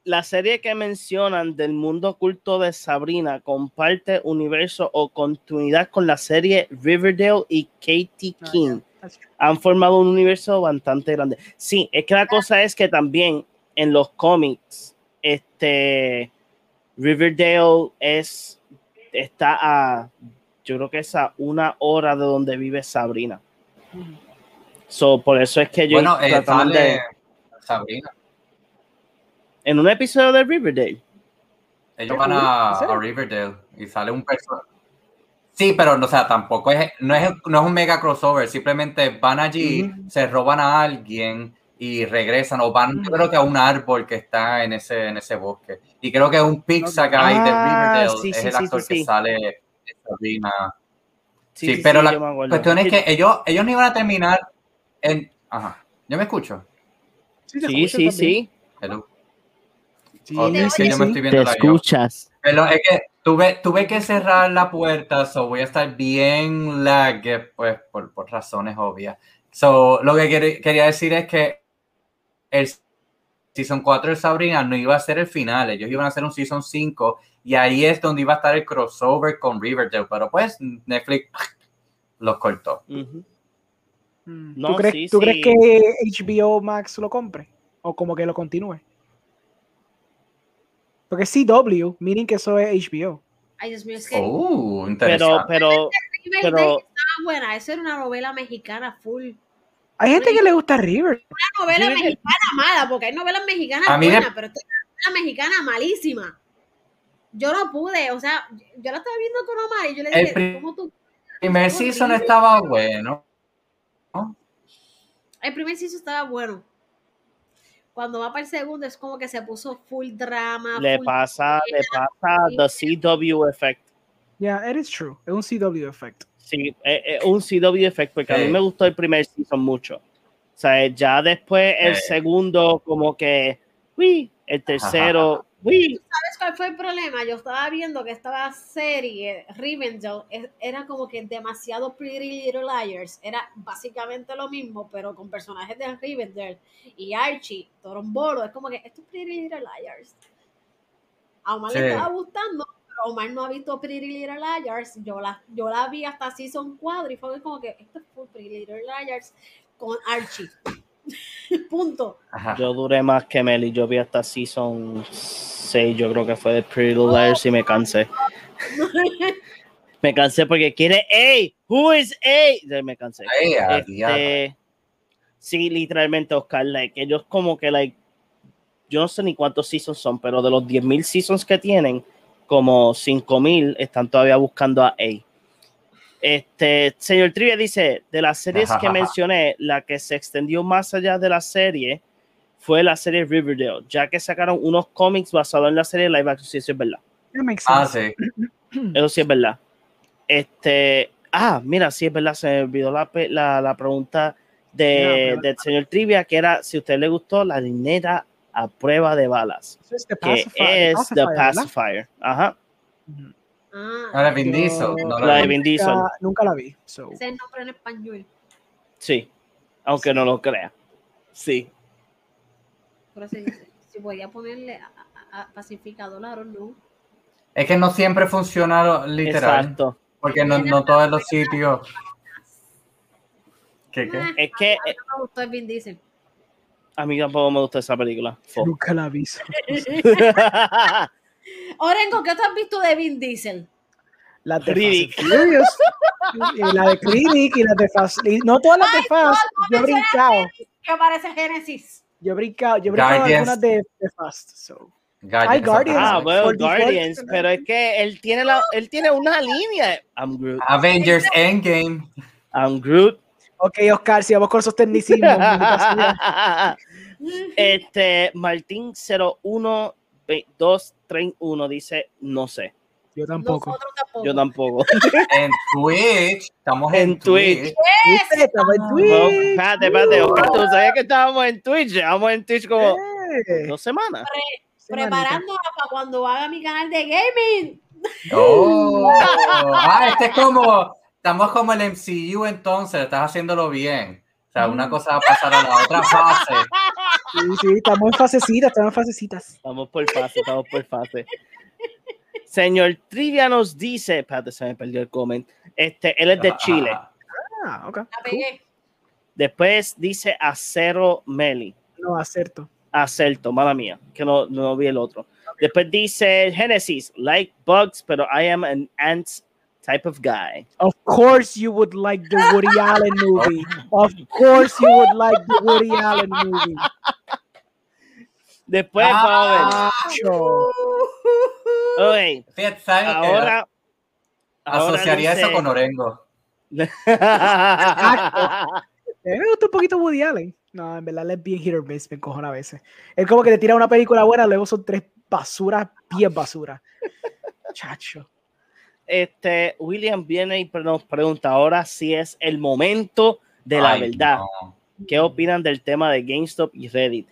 La serie que mencionan del mundo oculto de Sabrina comparte universo o continuidad con la serie Riverdale y Katie ah, King. Han formado un universo bastante grande. Sí, es que la cosa es que también en los cómics este Riverdale es está a yo creo que es a una hora de donde vive Sabrina. So, por eso es que yo bueno, eh, de Sabrina. En un episodio de Riverdale. Ellos van a, Riverdale y sale un personaje. Sí, pero o sea, tampoco es no, es, no es un mega crossover, simplemente van allí, se roban a alguien y regresan o van, yo creo que a un árbol que está en ese, en ese bosque. Y creo que un pizza guy de ah, Riverdale es el actor que sale de Sabrina. Sí, pero la cuestión es que ellos, ellos no iban a terminar en. Ajá. ¿Yo me escucho? Sí, sí, sí. Hello. Sí, sí, yo me estoy viendo Te escuchas. Pero es que tuve, tuve que cerrar la puerta, so voy a estar bien lag, pues, por, por razones obvias. So, lo que quería decir es que el Season 4 de Sabrina no iba a ser el final, ellos iban a hacer un Season 5 y ahí es donde iba a estar el crossover con Riverdale, pero pues Netflix los cortó. Mm. ¿Tú, crees, ¿tú crees, que HBO Max lo compre? ¿O como que lo continúe? Porque es CW, miren que eso es HBO. Ay, Dios mío, es que. Oh, pero, pero, pero, estaba buena, esa era una novela mexicana full. Hay gente que le gusta River. Una novela mexicana mala, porque hay novelas mexicanas buenas, pero esta es una novela mexicana malísima. Yo no pude, o sea, yo la estaba viendo con Omar y yo le dije, ¿cómo tú? El primer season estaba bueno. El primer season estaba bueno. Cuando va para el segundo es como que se puso full drama. Le pasa, le pasa the CW effect. Yeah, it is true. Es un CW effect. Sí, es, un CW effect, porque a mí me gustó el primer season mucho. O sea, ya después el segundo, como que, uy, el tercero, uy. ¿Sabes cuál fue el problema? Yo estaba viendo que esta serie, Rivendell, era como que demasiado Pretty Little Liars. Era básicamente lo mismo, pero con personajes de Rivendell y Archie, Torombolo. Es como que esto es Pretty Little Liars. A Omar le estaba gustando, Omar no ha visto Pretty Little Liars, yo la, yo la vi hasta Season 4 y fue como que esto fue Pretty Little Liars con Archie. <laughs> Punto. Yo duré más que Meli, yo vi hasta Season 6, yo creo que fue de Pretty Little Liars y me cansé. <laughs> me cansé porque quiere A, who is A? Me cansé. Este, sí, literalmente, Oscar, like, ellos como que, like, yo no sé ni cuántos seasons son, pero de los 10.000 seasons que tienen, como 5000 están todavía buscando a A. Este, señor Trivia dice, de las series que <laughs> mencioné, la que se extendió más allá de la serie fue la serie Riverdale, ya que sacaron unos cómics basados en la serie live action, sí, eso es verdad. Ah, sí. <clears throat> Eso sí es verdad. Este, ah, mira, sí es verdad, se me olvidó la, la, pregunta de, del señor Trivia, que era si a usted le gustó la dinera a prueba de balas. Es que es The Pacifier. Ajá. Ah, No, la Vin Yo- Diesel, no La la de vi. Vin Diesel. Nunca, nunca la vi. so. ese es el nombre en español. Sí, aunque no lo crea. Sí. Eso dice, si podía ponerle a, a- a pacificador, o no. Es que no siempre funciona literal. Exacto. Porque no, no todos los sitios. ¿Qué, qué? Es que A mí no me gustó el Vin Diesel. A mí tampoco me gusta esa película. Fo. Nunca la vi. <laughs> Orengo, ¿qué tú has visto de Vin Diesel? La de Riddick. Y la de Clinic y la de Fast. y no todas las de Fast. Yo he brincado. Que parece Génesis. Yo he brincado. Yo he brincado Guardians. algunas de, de Fast. So. Guardians Ay, Guardians. Ah, bueno, Guardians, pero es que él tiene la, él tiene una línea. I'm Groot. Avengers Endgame. I'm Groot. Ok, Oscar, si vamos con esos tecnicismos. <laughs> este Martín 01231 dice no sé. Yo tampoco. Yo tampoco. <laughs> En Twitch. Estamos en, En Twitch. Twitch. Estamos en No, Twitch. espérate, espérate, Oscar, tú sabías que estábamos en Twitch. Llevamos en Twitch como Eh, dos semanas. semanita. Preparándola para cuando haga mi canal de gaming. Oh. <laughs> Ah, este es como. Estamos como el MCU entonces. Estás haciéndolo bien. O sea, una cosa va a pasar a la otra fase. Sí, sí, estamos en fasecitas, estamos en fasecitas. Estamos por fase, estamos por fase. Señor Trivia nos dice, espérate, se me perdió el comment. Este, él es de Chile. Ah, ok. La pegué. Después dice Acero Meli. No, acerto. Acerto, mala mía, que no, no vi el otro. Después dice Genesis, like bugs, pero I am an ants type of guy. Of course you would like the Woody <laughs> Allen movie. Of course you would like the Woody Allen movie. Después, vamos a ver. Ok, Fíjate, ¿sabes ahora. ahora Asociaría eso con Orengo. A mí me gusta un poquito Woody Allen. No, en verdad él es bien hit or miss, me encojona a veces. Él como que te tira una película buena, luego son tres basuras, bien basuras. Chacho. Este, William viene y nos pregunta ahora si es el momento de la Ay, verdad. no. ¿Qué opinan del tema de GameStop y Reddit?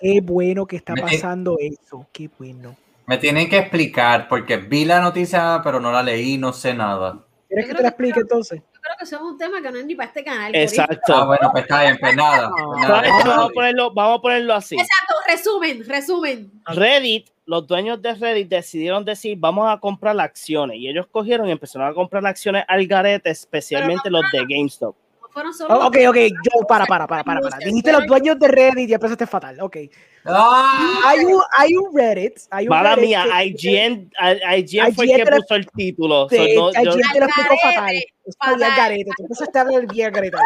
Qué bueno que está Me- pasando eso. Qué bueno. Me tienen que explicar porque vi la noticia, pero no la leí, no sé nada. ¿Quieres que te la que- explique entonces? Yo creo que eso es un tema que no es ni para este canal. Exacto. Ah, bueno, pues está bien, pues nada. pues <laughs> nada. vamos, a ponerlo, vamos a ponerlo así. Exacto, resumen, resumen. Reddit, los dueños de Reddit decidieron decir, vamos a comprar acciones. Y ellos cogieron y empezaron a comprar acciones al garete, especialmente los de GameStop. No fueron solo. Oh, ok, ok, yo, para, para, para, para, para. Dijiste los dueños de Reddit y empezaste fatal. Ok. ¡Ah! Hay un, hay un Reddit. Hay un Mala Reddit mía, que- IGN, IGN fue IGN el que puso el título. Sí, So, no, yo- IGN te lo explicó Al fatal. bien fatal. garete. Tú empezaste a hablar bien garete.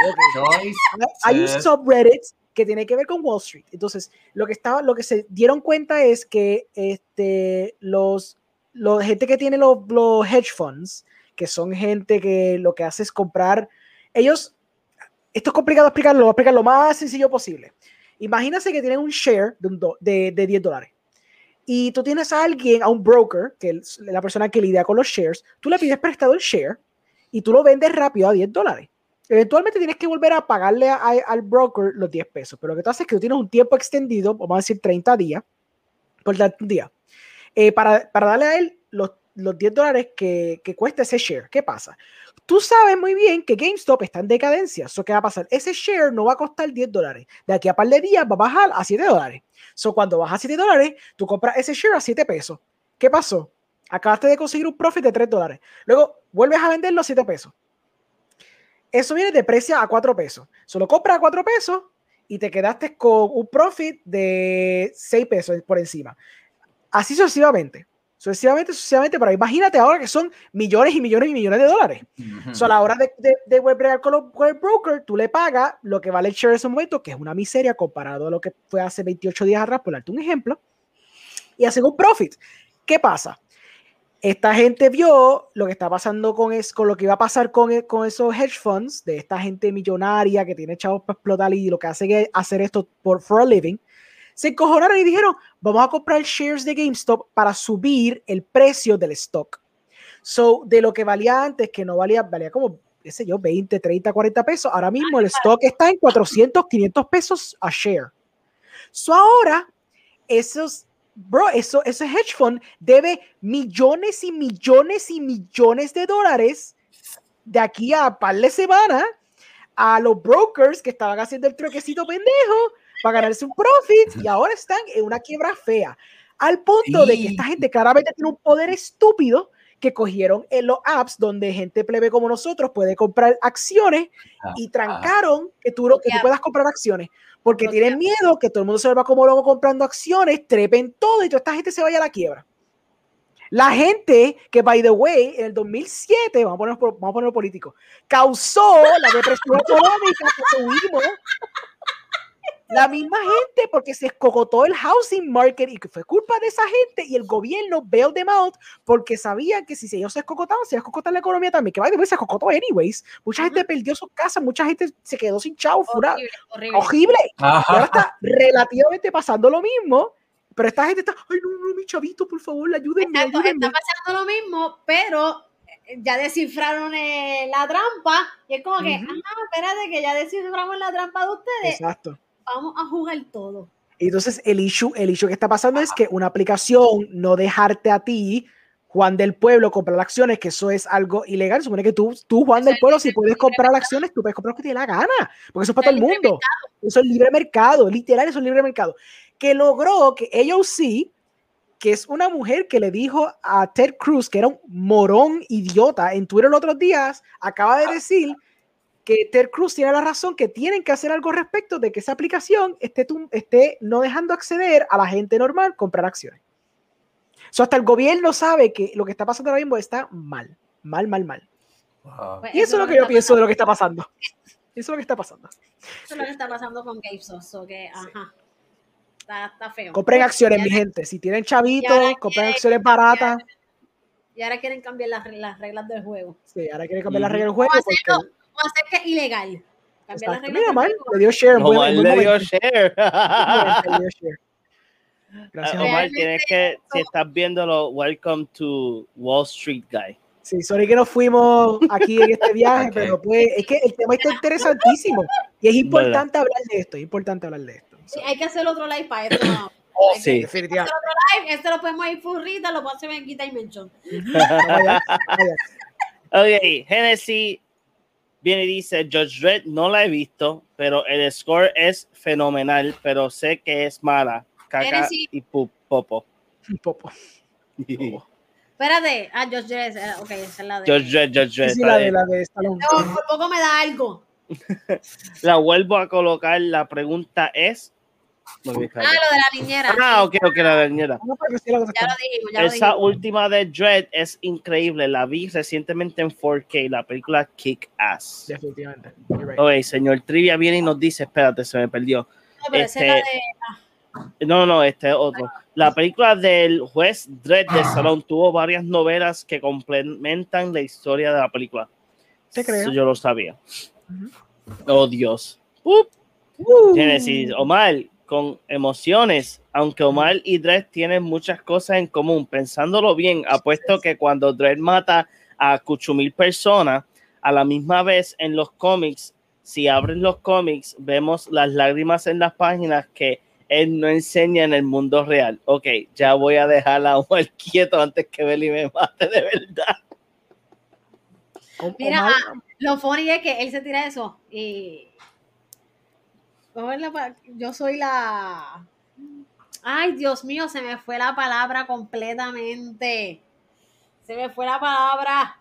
Hay un subreddit que tiene que ver con Wall Street. Entonces, lo que estaba, lo que se dieron cuenta es que este, los, los gente que tiene los, los hedge funds, que son gente que lo que hace es comprar, ellos, esto es complicado explicarlo, lo voy a explicar lo más sencillo posible. Imagínate que tienen un share de, un do- de, de 10 dólares. Y tú tienes a alguien, a un broker, que es la persona que lidia con los shares, tú le pides prestado el share y tú lo vendes rápido a 10 dólares. Eventualmente tienes que volver a pagarle al broker los 10 pesos, pero lo que tú haces es que tú tienes un tiempo extendido, vamos a decir 30 días, por un día, eh, para, para darle a él los, los 10 dólares que, que cuesta ese share. ¿Qué pasa? Tú sabes muy bien que GameStop está en decadencia. ¿Eso qué va a pasar? Ese share no va a costar 10 dólares. De aquí a par de días va a bajar a 7 dólares. So, cuando baja a 7 dólares, tú compras ese share a 7 pesos. ¿Qué pasó? Acabaste de conseguir un profit de 3 dólares. Luego vuelves a venderlo a 7 pesos. Eso viene de precio a 4 pesos. Solo compras a 4 pesos y te quedaste con un profit de 6 pesos por encima. Así sucesivamente. Sucesivamente, sucesivamente, pero imagínate ahora que son millones y millones y millones de dólares. So, a la hora de, de, de bregar con, los- el broker, tú le pagas lo que vale el share en ese momento, que es una miseria comparado a lo que fue hace 28 días atrás, por darte un ejemplo, y hacen un profit. ¿Qué pasa? Esta gente vio lo que está pasando con, es, con lo que iba a pasar con, e- con esos hedge funds, de esta gente millonaria que tiene chavos para explotar y lo que hace es hacer esto por for a living. Se encojonaron y dijeron, vamos a comprar shares de GameStop para subir el precio del stock. So, de lo que valía antes, que no valía, valía como, qué sé yo, 20, 30, 40 pesos, ahora mismo el stock está en 400, 500 pesos a share. So, ahora, esos, bro, eso, ese hedge fund. Debe millones y millones y millones de dólares de aquí a par de semanas a los brokers que estaban haciendo el truquecito pendejo para ganarse un profit y ahora están en una quiebra fea. Al punto de que esta gente claramente tiene un poder estúpido que cogieron en los apps donde gente plebe como nosotros puede comprar acciones Ah, y trancaron que tú, lo- que tú puedas comprar acciones porque tienen miedo que todo el mundo se va como loco comprando acciones, trepen todo y toda esta gente se vaya a la quiebra. La gente que, by the way, en el 2007, vamos a ponerlo, vamos a ponerlo político, causó la depresión económica que tuvimos. La misma gente, porque se escogotó el housing market y que fue culpa de esa gente y el gobierno bailed them out porque sabían que si ellos se escogotaban, se iba a escogotar la economía también, que the way se escogotó anyways. Mucha gente perdió sus casas, mucha gente se quedó sin chavo, fura- Horrible, horrible. horrible. Y ahora está relativamente pasando lo mismo, pero esta gente está, ay, no, no, mi chavito, por favor, ayúdenme, Exacto, ayúdenme. está pasando lo mismo, pero eh, ya descifraron eh, la trampa y es como que, Ujú. ah, espérate que ya desciframos la trampa de ustedes, Exacto. Vamos a jugar todo. Entonces, el issue, el issue que está pasando es que una aplicación no dejarte a ti, Juan del Pueblo, comprar acciones, que eso es algo ilegal. Supone que tú, tú Juan del sea, Pueblo, si libre puedes comprar mercado. acciones, tú puedes comprar lo que te dé la gana, porque eso es para todo el libre mundo. Eso es libre mercado, literal, eso es libre mercado. Que logró que AOC, que es una mujer que le dijo a Ted Cruz que era un morón idiota en Twitter los otros días, acaba de decir que Ted Cruz tiene la razón, que tienen que hacer algo respecto de que esa aplicación esté, tum- esté no dejando acceder a la gente normal comprar acciones. So, hasta el gobierno sabe que lo que está pasando ahora mismo está mal, mal, mal, mal. Wow. Pues Y eso es lo que yo pienso de lo que está pasando. Eso es lo que está pasando. Eso es lo que está pasando con GameStop, so que, ajá, está, está feo. Compren acciones, Ya mi gente. Si tienen chavitos, compren quieren acciones baratas. Y ahora quieren cambiar las, las reglas del juego. Sí, ahora quieren cambiar la Ujú. regla del juego. Vamos a Porque, hacerlo, vamos a hacer que es ilegal. Cambiar las Exacto. reglas Mira, juego. le dio share. buen- Omar en buen le dio momento. share. Le dio share. Gracias, Omar. Realmente, tienes que, si estás viéndolo, welcome to Wall Street Guy. Sí, sorry que nos fuimos aquí en este viaje, <laughs> Ok. pero pues es que el tema está interesantísimo y es importante hablar de esto, es importante hablar de esto. Sí, hay que hacer otro live para esto. no. <coughs> Oh, sí. Definitivamente. live, este lo podemos ir furrita, lo podemos hacer en Guita Dimension. Vamos allá, vamos allá. Ok, Genesis viene y dice, Judge Dredd no la he visto, pero el score es fenomenal, pero sé que es mala. Caca Genesis. y pu- popo. Un poco. <laughs> Espérate, ah, Josh Dress, eh, ok, esa es la de. Judge Dredd, Judge Sí, Dredd. sí, la de la de. No, por poco me da algo. <laughs> La vuelvo a colocar. La pregunta es. No, Ah, lo de la niñera. Ah, ok, ok, la niñera. Sí, la Ya lo ya lo Esa última de Dread es increíble. La vi recientemente en 4K, la película Kick Ass. Definitivamente. Right. Ok, señor Trivia viene y nos dice, espérate, se me perdió. No, este- de. No, no, este es otro. La película del juez Dredd de Salón tuvo varias novelas que complementan la historia de la película. Te creo. Eso yo lo sabía. Oh, Dios. Uh, Uh. Genesis, Omar, con emociones, aunque Omar y Dredd tienen muchas cosas en común, pensándolo bien, apuesto que cuando Dredd mata a cuchumil personas, a la misma vez en los cómics, si abren los cómics, vemos las lágrimas en las páginas que él no enseña en el mundo real. Ok, ya voy a dejar a Omar <laughs> quieto antes que Beli me mate de verdad. Mira, Omar- ah, lo funny es que él se tira eso y. ¿Cómo es la pa- Yo soy la. Ay, Dios mío, se me fue la palabra completamente. Se me fue la palabra.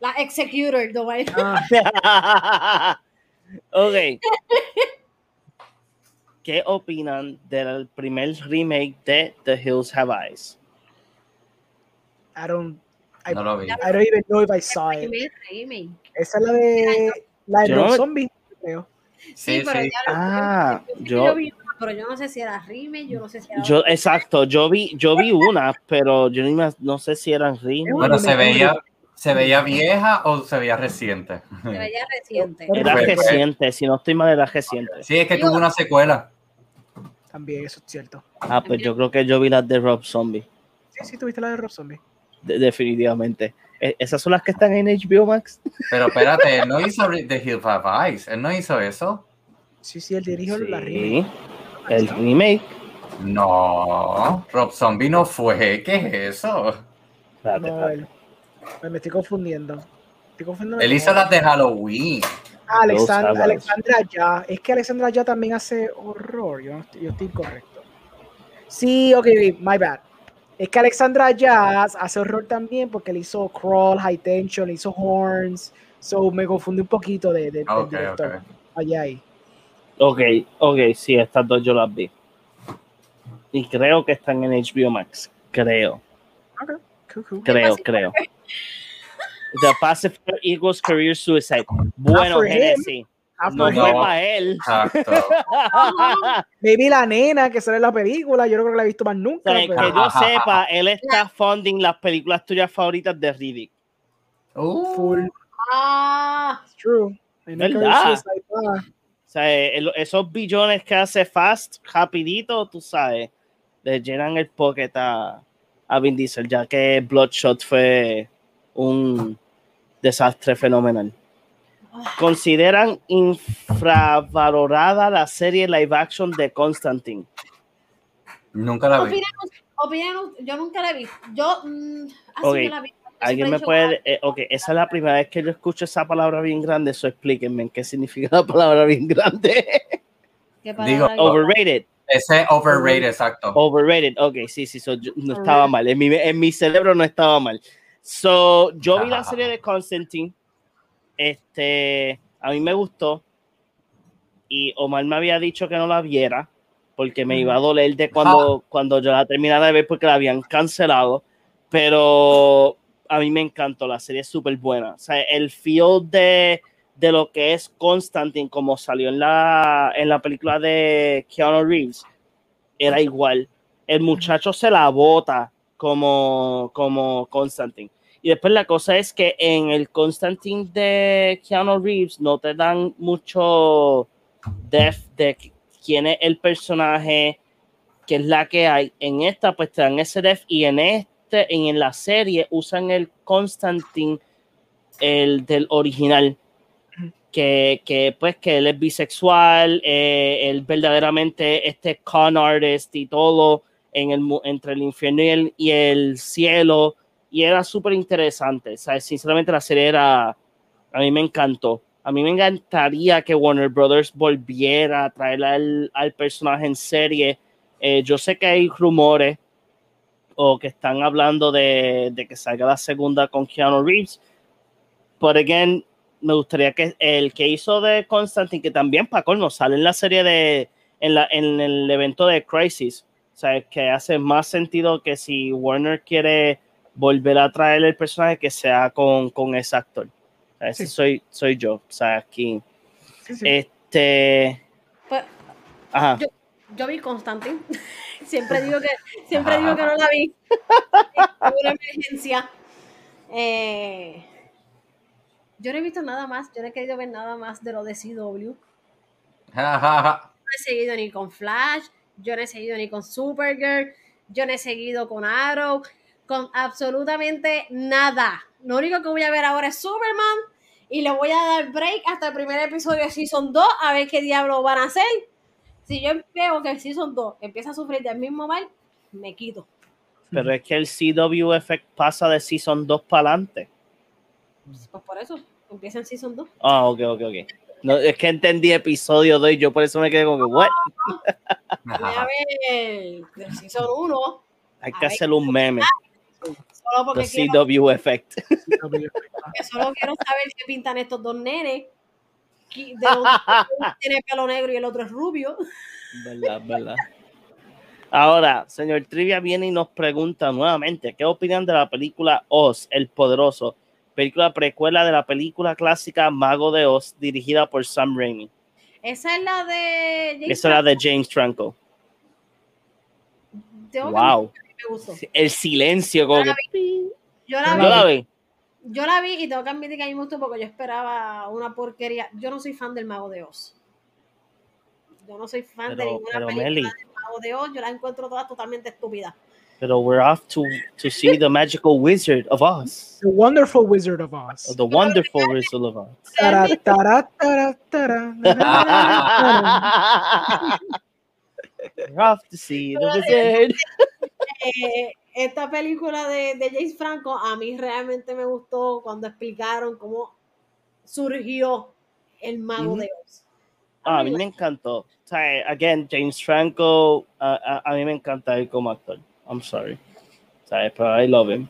La executor, ¿no? Ah, <laughs> ok. <laughs> ¿Qué opinan del primer remake de The Hills Have Eyes? I don't, I, No lo vi. I don't even know if I saw it. Remake. Esa es la de la de los no- zombies, creo. Sí, Sí, pero sí. ya lo- Ah, yo, vi una, pero yo no sé si era remake, yo no sé si era. Yo, exacto, yo vi, yo vi una, pero yo ni me- no sé si eran remake. Bueno, se veía, se veía vieja o se veía reciente. se veía reciente. Era reciente, si no estoy mal, era reciente. Sí, es que tuvo una secuela. También, eso es cierto. Ah, pues yo creo que yo vi las de Rob Zombie, Sí, sí, tuviste la de Rob Zombie. de- definitivamente. E- ¿Esas son las que están en HBO Max? Pero espérate, él no hizo The Hill of Ice. Él no hizo eso. Sí, sí, él dirigió la remake. Sí, el remake. No, Rob Zombie no fue. ¿Qué es eso? Espérate, No, espérate. él- me estoy confundiendo. Estoy confundiendo. Él hizo las de Halloween. Ah, Alexand- Dos sábados. Alexandra ya. Es que Alexandra ya también hace horror. Yo, no estoy, yo estoy incorrecto. Sí, ok, my bad. Es que Alexandra Jazz hace horror también porque le hizo Crawl, High Tension, le hizo Horns. So me confundí un poquito de, de- del Ok, director. ok. Allá ahí. Ok, ok, sí, estas dos yo las vi. Y creo que están en HBO Max. Creo, Cool, cool. creo, creo. The Pacifier Eagles Career Suicide. Bueno, him. Genesis. Ah, No fue para él. Exacto. <laughs> Maybe la nena que sale en la película, yo no creo que la he visto más nunca. pero- que yo sepa, él está funding las películas tuyas favoritas de Riddick. Uh, Full, Ah, it's true. ¿Verdad? O sea, esos billones que hace Fast, rapidito, tú sabes, le llenan el pocket a, a Vin Diesel, ya que Bloodshot fue un desastre fenomenal. Consideran infravalorada la serie live action de Constantine. nunca la vi. opinen- yo nunca la vi. Yo, mm, así Ok, que la vi. ¿Alguien me puede.? eh, ok, esa es la primera vez que yo escucho esa palabra bien grande, eso explíquenme qué significa la palabra bien grande. <laughs> ¿qué digo? Overrated. Ese overrated, exacto. Overrated, ok, sí, sí, so, yo- no estaba mal, en mi, en mi cerebro no estaba mal. So, yo vi la serie de Constantine, este, a mí me gustó, y Omar me había dicho que no la viera, porque me iba a doler de cuando, cuando yo la terminara de ver, porque la habían cancelado, pero a mí me encantó, la serie es súper buena, o sea, el feel de, de lo que es Constantine, como salió en la, en la película de Keanu Reeves, era igual. El muchacho se la bota como, como Constantine. Y después la cosa es que en el Constantine de Keanu Reeves no te dan mucho depth de quién es el personaje, qué es la que hay. En esta pues te dan ese depth y en este, en la serie usan el Constantine, el del original que, que, pues que él es bisexual, eh, él verdaderamente este con artist y todo en el, entre el infierno y el cielo y era súper interesante. Sinceramente la serie era, a mí me encantó. A mí me encantaría que Warner Brothers volviera a traer al, al personaje en serie. Eh, yo sé que hay rumores o que están hablando de, de que salga la segunda con Keanu Reeves, pero again, me gustaría que el que hizo de Constantine, que también para colmo sale en la serie de, en, la, en el evento de Crisis, o sea, que hace más sentido que si Warner quiere volver a traer el personaje que sea con, con ese actor. O sea, ese Sí. soy, soy yo, o sea, aquí. Sí, sí. Este. Pues, Ajá. Yo- yo vi Constantine. <laughs> siempre digo que, siempre digo que no la vi. <laughs> Una emergencia. Eh, yo no he visto nada más. Yo no he querido ver nada más de lo de CW. No he seguido ni con Flash, yo no he seguido ni con Supergirl, yo no he seguido con Arrow, con absolutamente nada. Lo único que voy a ver ahora es Superman y le voy a dar break hasta el primer episodio de Season 2 a ver qué diablo van a hacer. Si yo veo que el Season 2 empieza a sufrir del mismo mal, me quito. Pero es que el CW Effect pasa de Season 2 para adelante. Pues por eso, empieza en Season 2. Ah, ok, ok, ok. No, es que entendí episodio 2 y yo por eso me quedé como que, what? Voy a ver del Season 1, Hay que hacer un meme. Solo porque The quiero, CW Effect. <laughs> porque solo quiero saber qué pintan estos dos nenes. De uno <laughs> uno tiene pelo negro y el otro es rubio. verdad, verdad. Ahora, señor Trivia viene y nos pregunta nuevamente, ¿qué opinan de la película Oz, el Poderoso? Película precuela de la película clásica Mago de Oz, dirigida por Sam Raimi. Esa es la de. James Esa era de James Franco. Wow. que El silencio, como Yo que... Yo la ¿No la vi, yo la vi y tengo que admitir que a mí me gustó porque yo esperaba una porquería. Yo no soy fan del Mago de Oz. Yo no soy fan de Pero, ninguna pero película Meli, del Mago de Oz. Yo la encuentro todas totalmente estúpidas. pero we're off to, to see the magical wizard of Oz. The Wonderful Wizard of Oz. The wonderful wizard of Oz. Na. Off to see the wizard. Eh, esta película de, de James Franco a mí realmente me gustó cuando explicaron cómo surgió el mago Ujú. de Oz. Ah, a mí me encantó. O sea, again, James Franco, a, a, a mí me encanta él como actor. I'm sorry. ¿Sabes? Pero I love him.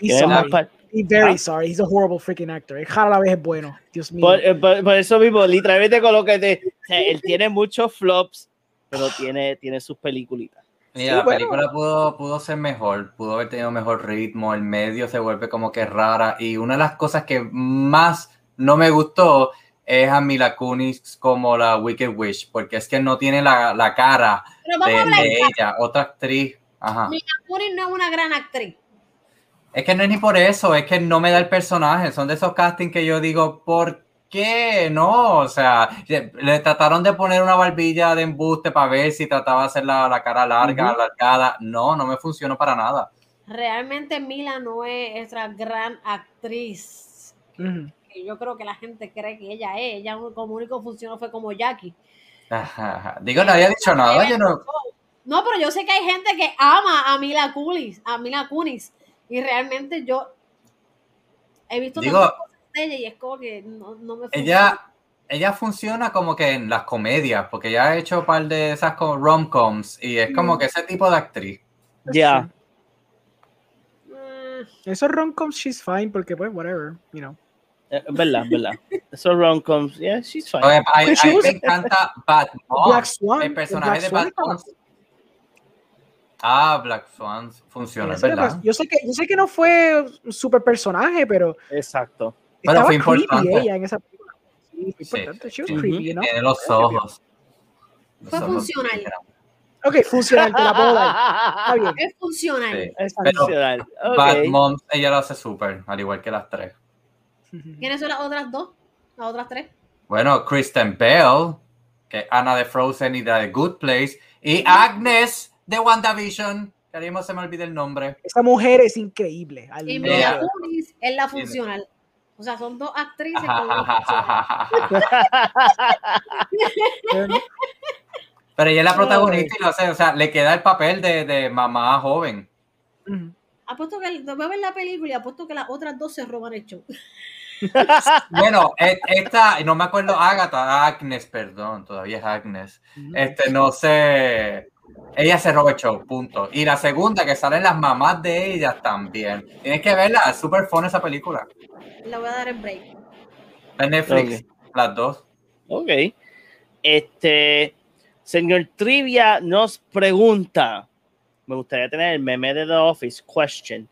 He's más sorry. pa- He's very Ah. sorry. He's a horrible freaking actor. Rara la vez es bueno. Dios mío. Por, eh, por- por eso mismo, literalmente con lo que te. o sea, él tiene muchos flops, pero tiene, tiene sus peliculitas. Sí, la bueno. película pudo, pudo ser mejor, pudo haber tenido mejor ritmo, el medio se vuelve como que rara. Y una de las cosas que más no me gustó es a Mila Kunis como la Wicked Witch, porque es que no tiene la, la cara de, ella, otra actriz. Ajá. Mila Kunis no es una gran actriz. Es que no es ni por eso, es que no me da el personaje. Son de esos castings que yo digo, ¿por qué? No, o sea, le, trataron de poner una barbilla de embuste para ver si trataba de hacer la, la cara larga, alargada. No, no me funcionó para nada. Realmente Mila no es esa gran actriz. Yo creo que la gente cree que ella es. Ella como único funcionó fue como Jackie. Ajá. Digo, no había dicho nada, yo no. No, pero yo sé que hay gente que ama a Mila Kunis, a Mila Kunis. Y realmente yo he visto Digo- tantas cosas de ella y es como que no, no me funciona. Ella, ella funciona como que en las comedias, porque ya ha hecho un par de esas como rom-coms y es como que ese tipo de actriz. Ya. Mm, Esos rom-coms, she's fine, porque pues, whatever, you know. Eh, verdad, verdad. Esos rom-coms, yeah, she's fine. Oye, a, She a me encanta Bad Mom. Black Swan. el personaje Black de Swan Bad Mom. Ah, Black Swan funciona, verdad. Yo sé, que, yo sé que no fue un super personaje, pero Exacto. Pero fue importante. ella en esa película. Sí, fue Sí. importante. She was creepy, you know? Tiene los ojos. Los Fue ojos funcional. Ok, funcional, te la puedo dar. Está bien. es funcional. Sí. Es Pero funcional. Ok. Bad Moms, ella lo hace súper, al igual que las tres. ¿Quiénes son las otras dos? Las otras tres. Bueno, Kristen Bell, que es Ana de Frozen y de The Good Place, y Agnes de WandaVision, que ahora mismo se me olvida el nombre. Esa mujer es increíble. Y. Mila Kunis es la funcional. O sea, son dos actrices con. <laughs> Pero ella es la protagonista y lo hace, o sea, le queda el papel de, de mamá joven. Apuesto que voy a ver la película y apuesto que las otras dos se roban el show. <laughs> Bueno, e- esta, no me acuerdo, Agatha, Agnes, perdón, todavía es Agnes. Este, no sé, ella se roba el show, punto. Y la segunda, que salen las mamás de ellas también. Tienes que verla, es súper fun esa película. La voy a dar en break. En Netflix, las dos. Ok. Este, señor Trivia nos pregunta. Me gustaría tener el meme de The Office question.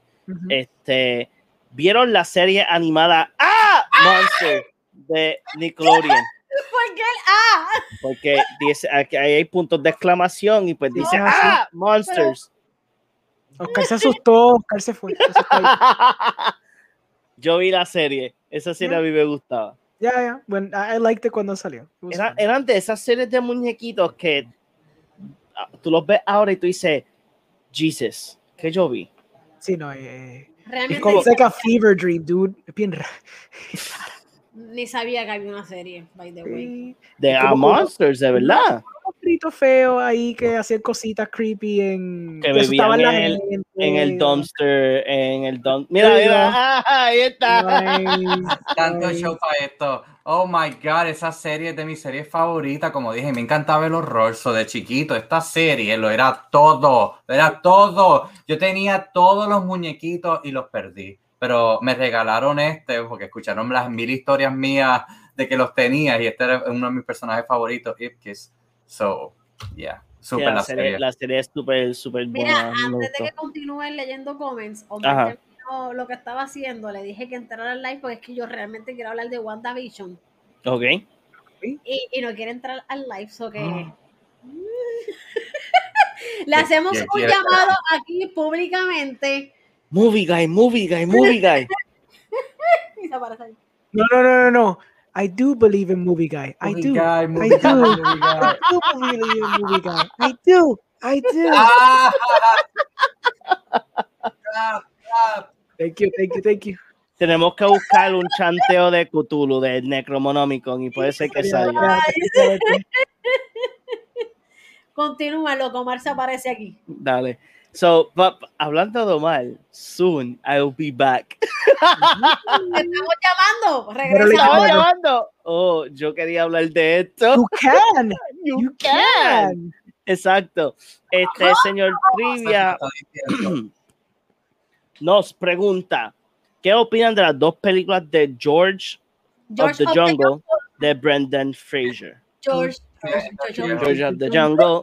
Este, ¿vieron la serie animada ¡Ah! Monster de Nickelodeon? <laughs> ¿Por qué el A? Porque dice, aquí hay puntos de exclamación y pues dice No, ¡Ah! Monsters. Oscar se asustó, Oscar se fue. Ahí. <laughs> Yo vi la serie. Esa serie a mí me gustaba. Ya, ya. Bueno, I liked it cuando salió. Era- eran de esas series de muñequitos que ah, tú los ves ahora y tú dices, Jesus, que yo vi. Sí, no. Eh, Realmente como- it's like a fever dream, dude. Es bien <laughs> raro. Ni sabía que había una serie, by the way. Sí. De como- Monsters, de verdad. Un grito feo ahí que hacían cositas creepy en. Que la en el- gente. En el dumpster, en el dump. Mira, Sí, mira, no. ah, <laughs> ahí está. Nice, Tanto nice. show para esto. Oh my god, esa serie es de mis series favoritas. Como dije, me encantaba el horror. So, de chiquito, esta serie lo era todo. Lo era todo. Yo tenía todos los muñequitos y los perdí. Pero me regalaron este porque escucharon las mil historias mías de que los tenía. Y este era uno de mis personajes favoritos, Ipkiss. So, yeah, super la, la serie, serie. la serie es súper, súper Mira, buena. me antes de que continúen leyendo comments. Omar terminó lo que estaba haciendo, le dije que entrara al live porque es que yo realmente quiero hablar de WandaVision Ok. y, y no quiere entrar al live, so que Ah. <laughs> le hacemos ¿Quién un llamado aquí públicamente Movie guy, movie guy, movie guy. <laughs> No, no, no, no, no. I do believe in movie guy. I Movie do. guy, movie I guy, do. I do believe in movie guy. I do. I do. Ah, ah, ah. Thank you, thank you, thank you. Tenemos que buscar un chanteo de Cthulhu, de Necromonomicon, y puede ser que salga. Continúa, loco, se aparece aquí. Dale. So, hablando de Omar, soon I'll be back. <laughs> Te estamos llamando. Pero le Regresa. llamo- ¿Estaba llamando? Oh, yo quería hablar de esto. You can. <laughs> You You can. can. Exacto. Este señor Trivia <clears throat> nos pregunta, ¿qué opinan de las dos películas de George, George of the Jungle de Brendan Fraser? George, Of the Jungle.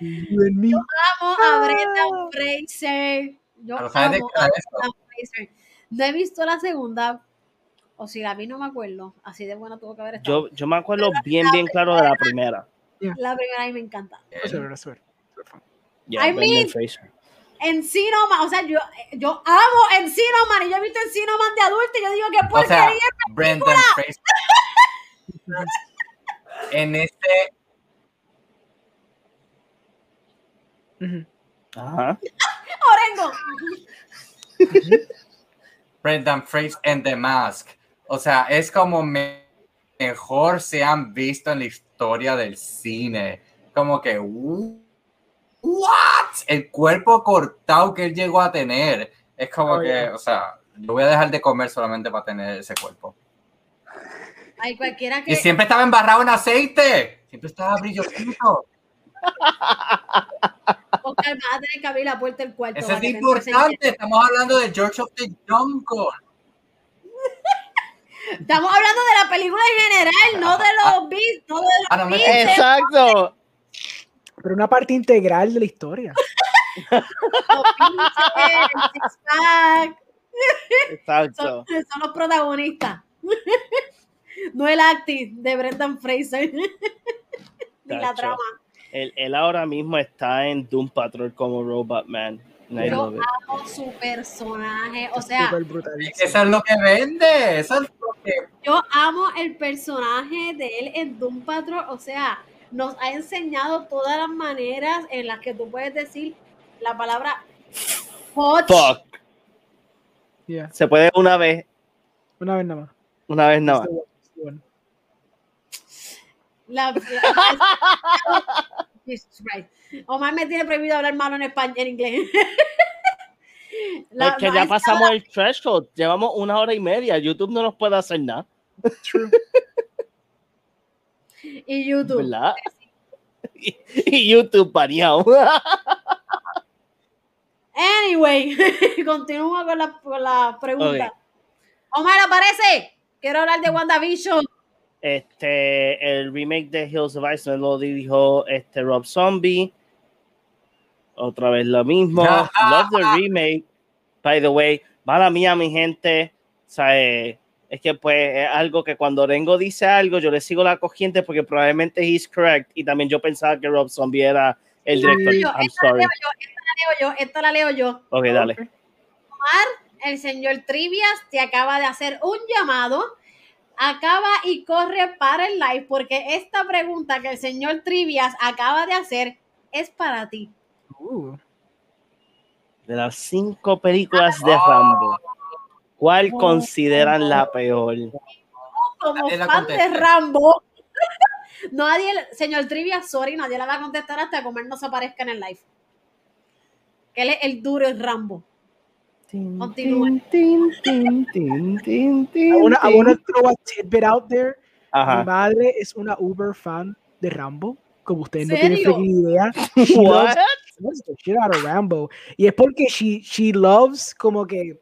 Me. Amo a Brendan Fraser. Yo Pero ¿sabes de amo a? Brendan Fraser. No he visto la segunda, o si la vi no me acuerdo. Así de buena tuvo que haber estado. Yo, yo me acuerdo bien, bien claro de la primera. La primera y me encanta. Yeah, I mean- Fraser. Encino Man, o sea, yo, yo amo Encino Man y yo he visto Encino Man de adulto y yo digo que O sea, porquería. Brendan Fraser. <laughs> en este. Ajá. Orengo. Brendan Fraser en The Mask. O sea, es como me- mejor se han visto en la historia del cine. Como que, ¿what? El cuerpo cortado que él llegó a tener. Es como Oh, que, yeah. o sea, yo voy a dejar de comer solamente para tener ese cuerpo. Ay, cualquiera que. Y siempre estaba embarrado en aceite. Siempre estaba brillosito. Oscar, vas a tener que abrir la puerta del cuarto. Eso es importante. Estamos hablando de George of the Jungle. <laughs> Estamos hablando de la película en general, no de los beats, no de los Ah, no beats, Exacto. Pero una parte integral de la historia. los el pack. Exacto. Son, son los protagonistas. No el acting de Brendan Fraser. <laughs> Ni la trama. Él, él ahora mismo está en Doom Patrol como Robot Man. Yo amo su personaje. O sea, brutal. Eso es lo que vende. Eso es lo que yo amo el personaje de él en Doom Patrol. O sea, nos ha enseñado todas las maneras en las que tú puedes decir la palabra fuck. Fuck. Yeah. Se puede una vez, Una vez nada más. una vez. Este bueno, este. La, la- Jesus Christ. Omar me tiene prohibido hablar malo en español, en inglés. La- Es que ya pasamos el threshold. Llevamos una hora y media. YouTube no nos puede hacer nada. True. Y YouTube. ¿Verdad? Y, y YouTube baneado. Anyway, <laughs> continúa con la, con la pregunta. Omar, aparece. Quiero hablar de WandaVision. Este, el remake de Hills of Ice lo dirigió este Rob Zombie. Otra vez lo mismo. Love the remake. By the way, mala mía, mi gente. O sea, eh, es que pues es algo que cuando Rengo dice algo, yo le sigo la corriente porque probablemente he's correct. Y también yo pensaba que Rob Zombie era el director. Yo, I'm esta la sorry. leo yo, esta la leo yo, esta la leo yo. Ok, dale. El señor Trivias te acaba de hacer un llamado. Acaba y corre para el live porque esta pregunta que el señor Trivias acaba de hacer es para ti. Uh, De las cinco películas de Rambo, ¿cuál consideran la peor? Como fan de. Rambo. <laughs> Nadie, señor Trivias, sorry, nadie la va a contestar hasta comer no se aparezca en el live. Que él es el duro en Rambo. Tin, I wanna throw a tidbit out there. Mi madre es una uber fan de Rambo, como ustedes no tienen freaking idea. <laughs> She What? loves, loves the shit out of Rambo. Y es porque she, she loves como que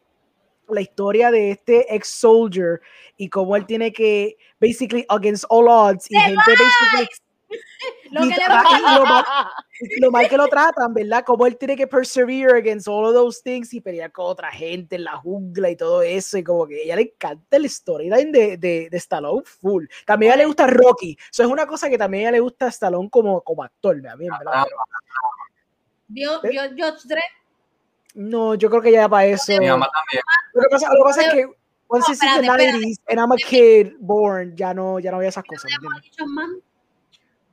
la historia de este ex soldier y cómo él tiene que, basically, against all odds, y ¡The gente basically, <laughs> Lo que lo, mal, lo mal que lo tratan, ¿verdad? Como él tiene que persevere against all of those things y pelear con otra gente en la jungla y todo eso. Y como que a ella le encanta el storyline de, de, de Stallone full. También a ella le gusta Rocky. Eso es una cosa que también a ella le gusta a Stallone como, como actor, también, ¿verdad? Pero vio, vio George Dredd. no, yo creo que ya para eso. mi mamá también. Lo que pasa, lo que pasa es que once No, espérate, espérate. 90s and I'm a kid born, ya no, ya no había esas cosas. ¿me Hemos entiendes? dicho más.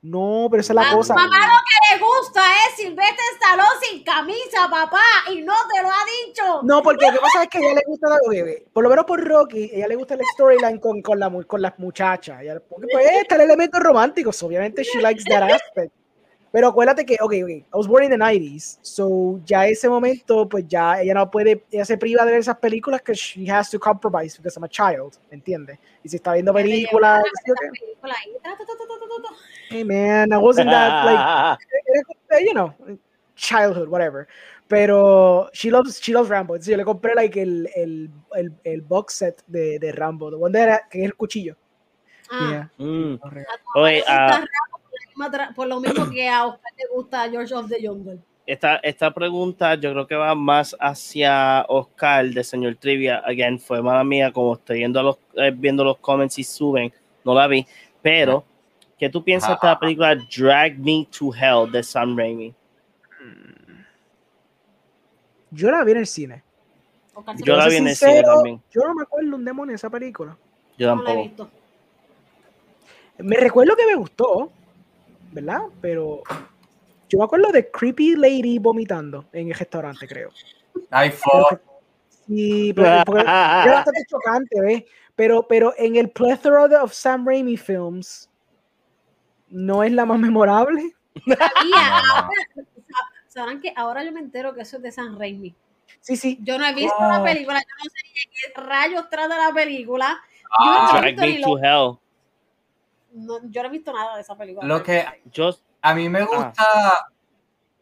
No, pero esa es la A cosa. mamá lo que le gusta es Silvestre Stallone sin camisa, papá, y no te lo ha dicho. No, porque lo que pasa es que a ella le gusta, la- ok, por lo menos por Rocky, ella le gusta el storyline con, con, la, con las muchachas. Ella- porque pues está el elemento romántico, so obviamente she likes that aspect. Pero acuérdate que, ok, ok, I was born in the 90s, so ya ese momento, pues ya ella no puede, ella se priva de ver esas películas que she has to compromise because I'm a child, ¿me entiendes? Y si está viendo películas, ¿sí, película hey man, I wasn't that, like, <laughs> you know, childhood, whatever. Pero she loves, she loves Rambo. Entonces yo le compré like el, el, el, el box set de, de Rambo, the one that era, que es el cuchillo. Ah, Yeah. Mm. Oye, mamá por, misma lo mismo que a Oscar le gusta George of the Jungle. Esta, esta pregunta yo creo que va más hacia Oscar de señor Trivia. Again, fue mala mía, como estoy viendo los, eh, viendo los comments y suben, no la vi. Pero, ¿qué tú piensas de la película Drag Me to Hell de Sam Raimi? Yo la vi en el cine. Oscar Yo la vi en el cine también. Yo no me acuerdo un demonio de esa película. Yo no la he tampoco. visto. Me recuerdo que me gustó, ¿verdad? Pero yo me acuerdo de Creepy Lady vomitando en el restaurante, creo. Ay, fuck. Sí, pero, porque era bastante <laughs> chocante, ¿ves? Pero, pero en el plethora de of Sam Raimi films, no es la más memorable. Sabía, <laughs> Sabrán que ahora yo me entero que eso es de San Raimi. Sí, sí. Yo no he visto Wow. la película, yo no sé ni qué rayos trata la película. Ah, yo, no he Drag visto Me to Hell. No, yo no he visto nada de esa película. Lo que Yo, a mí me gusta.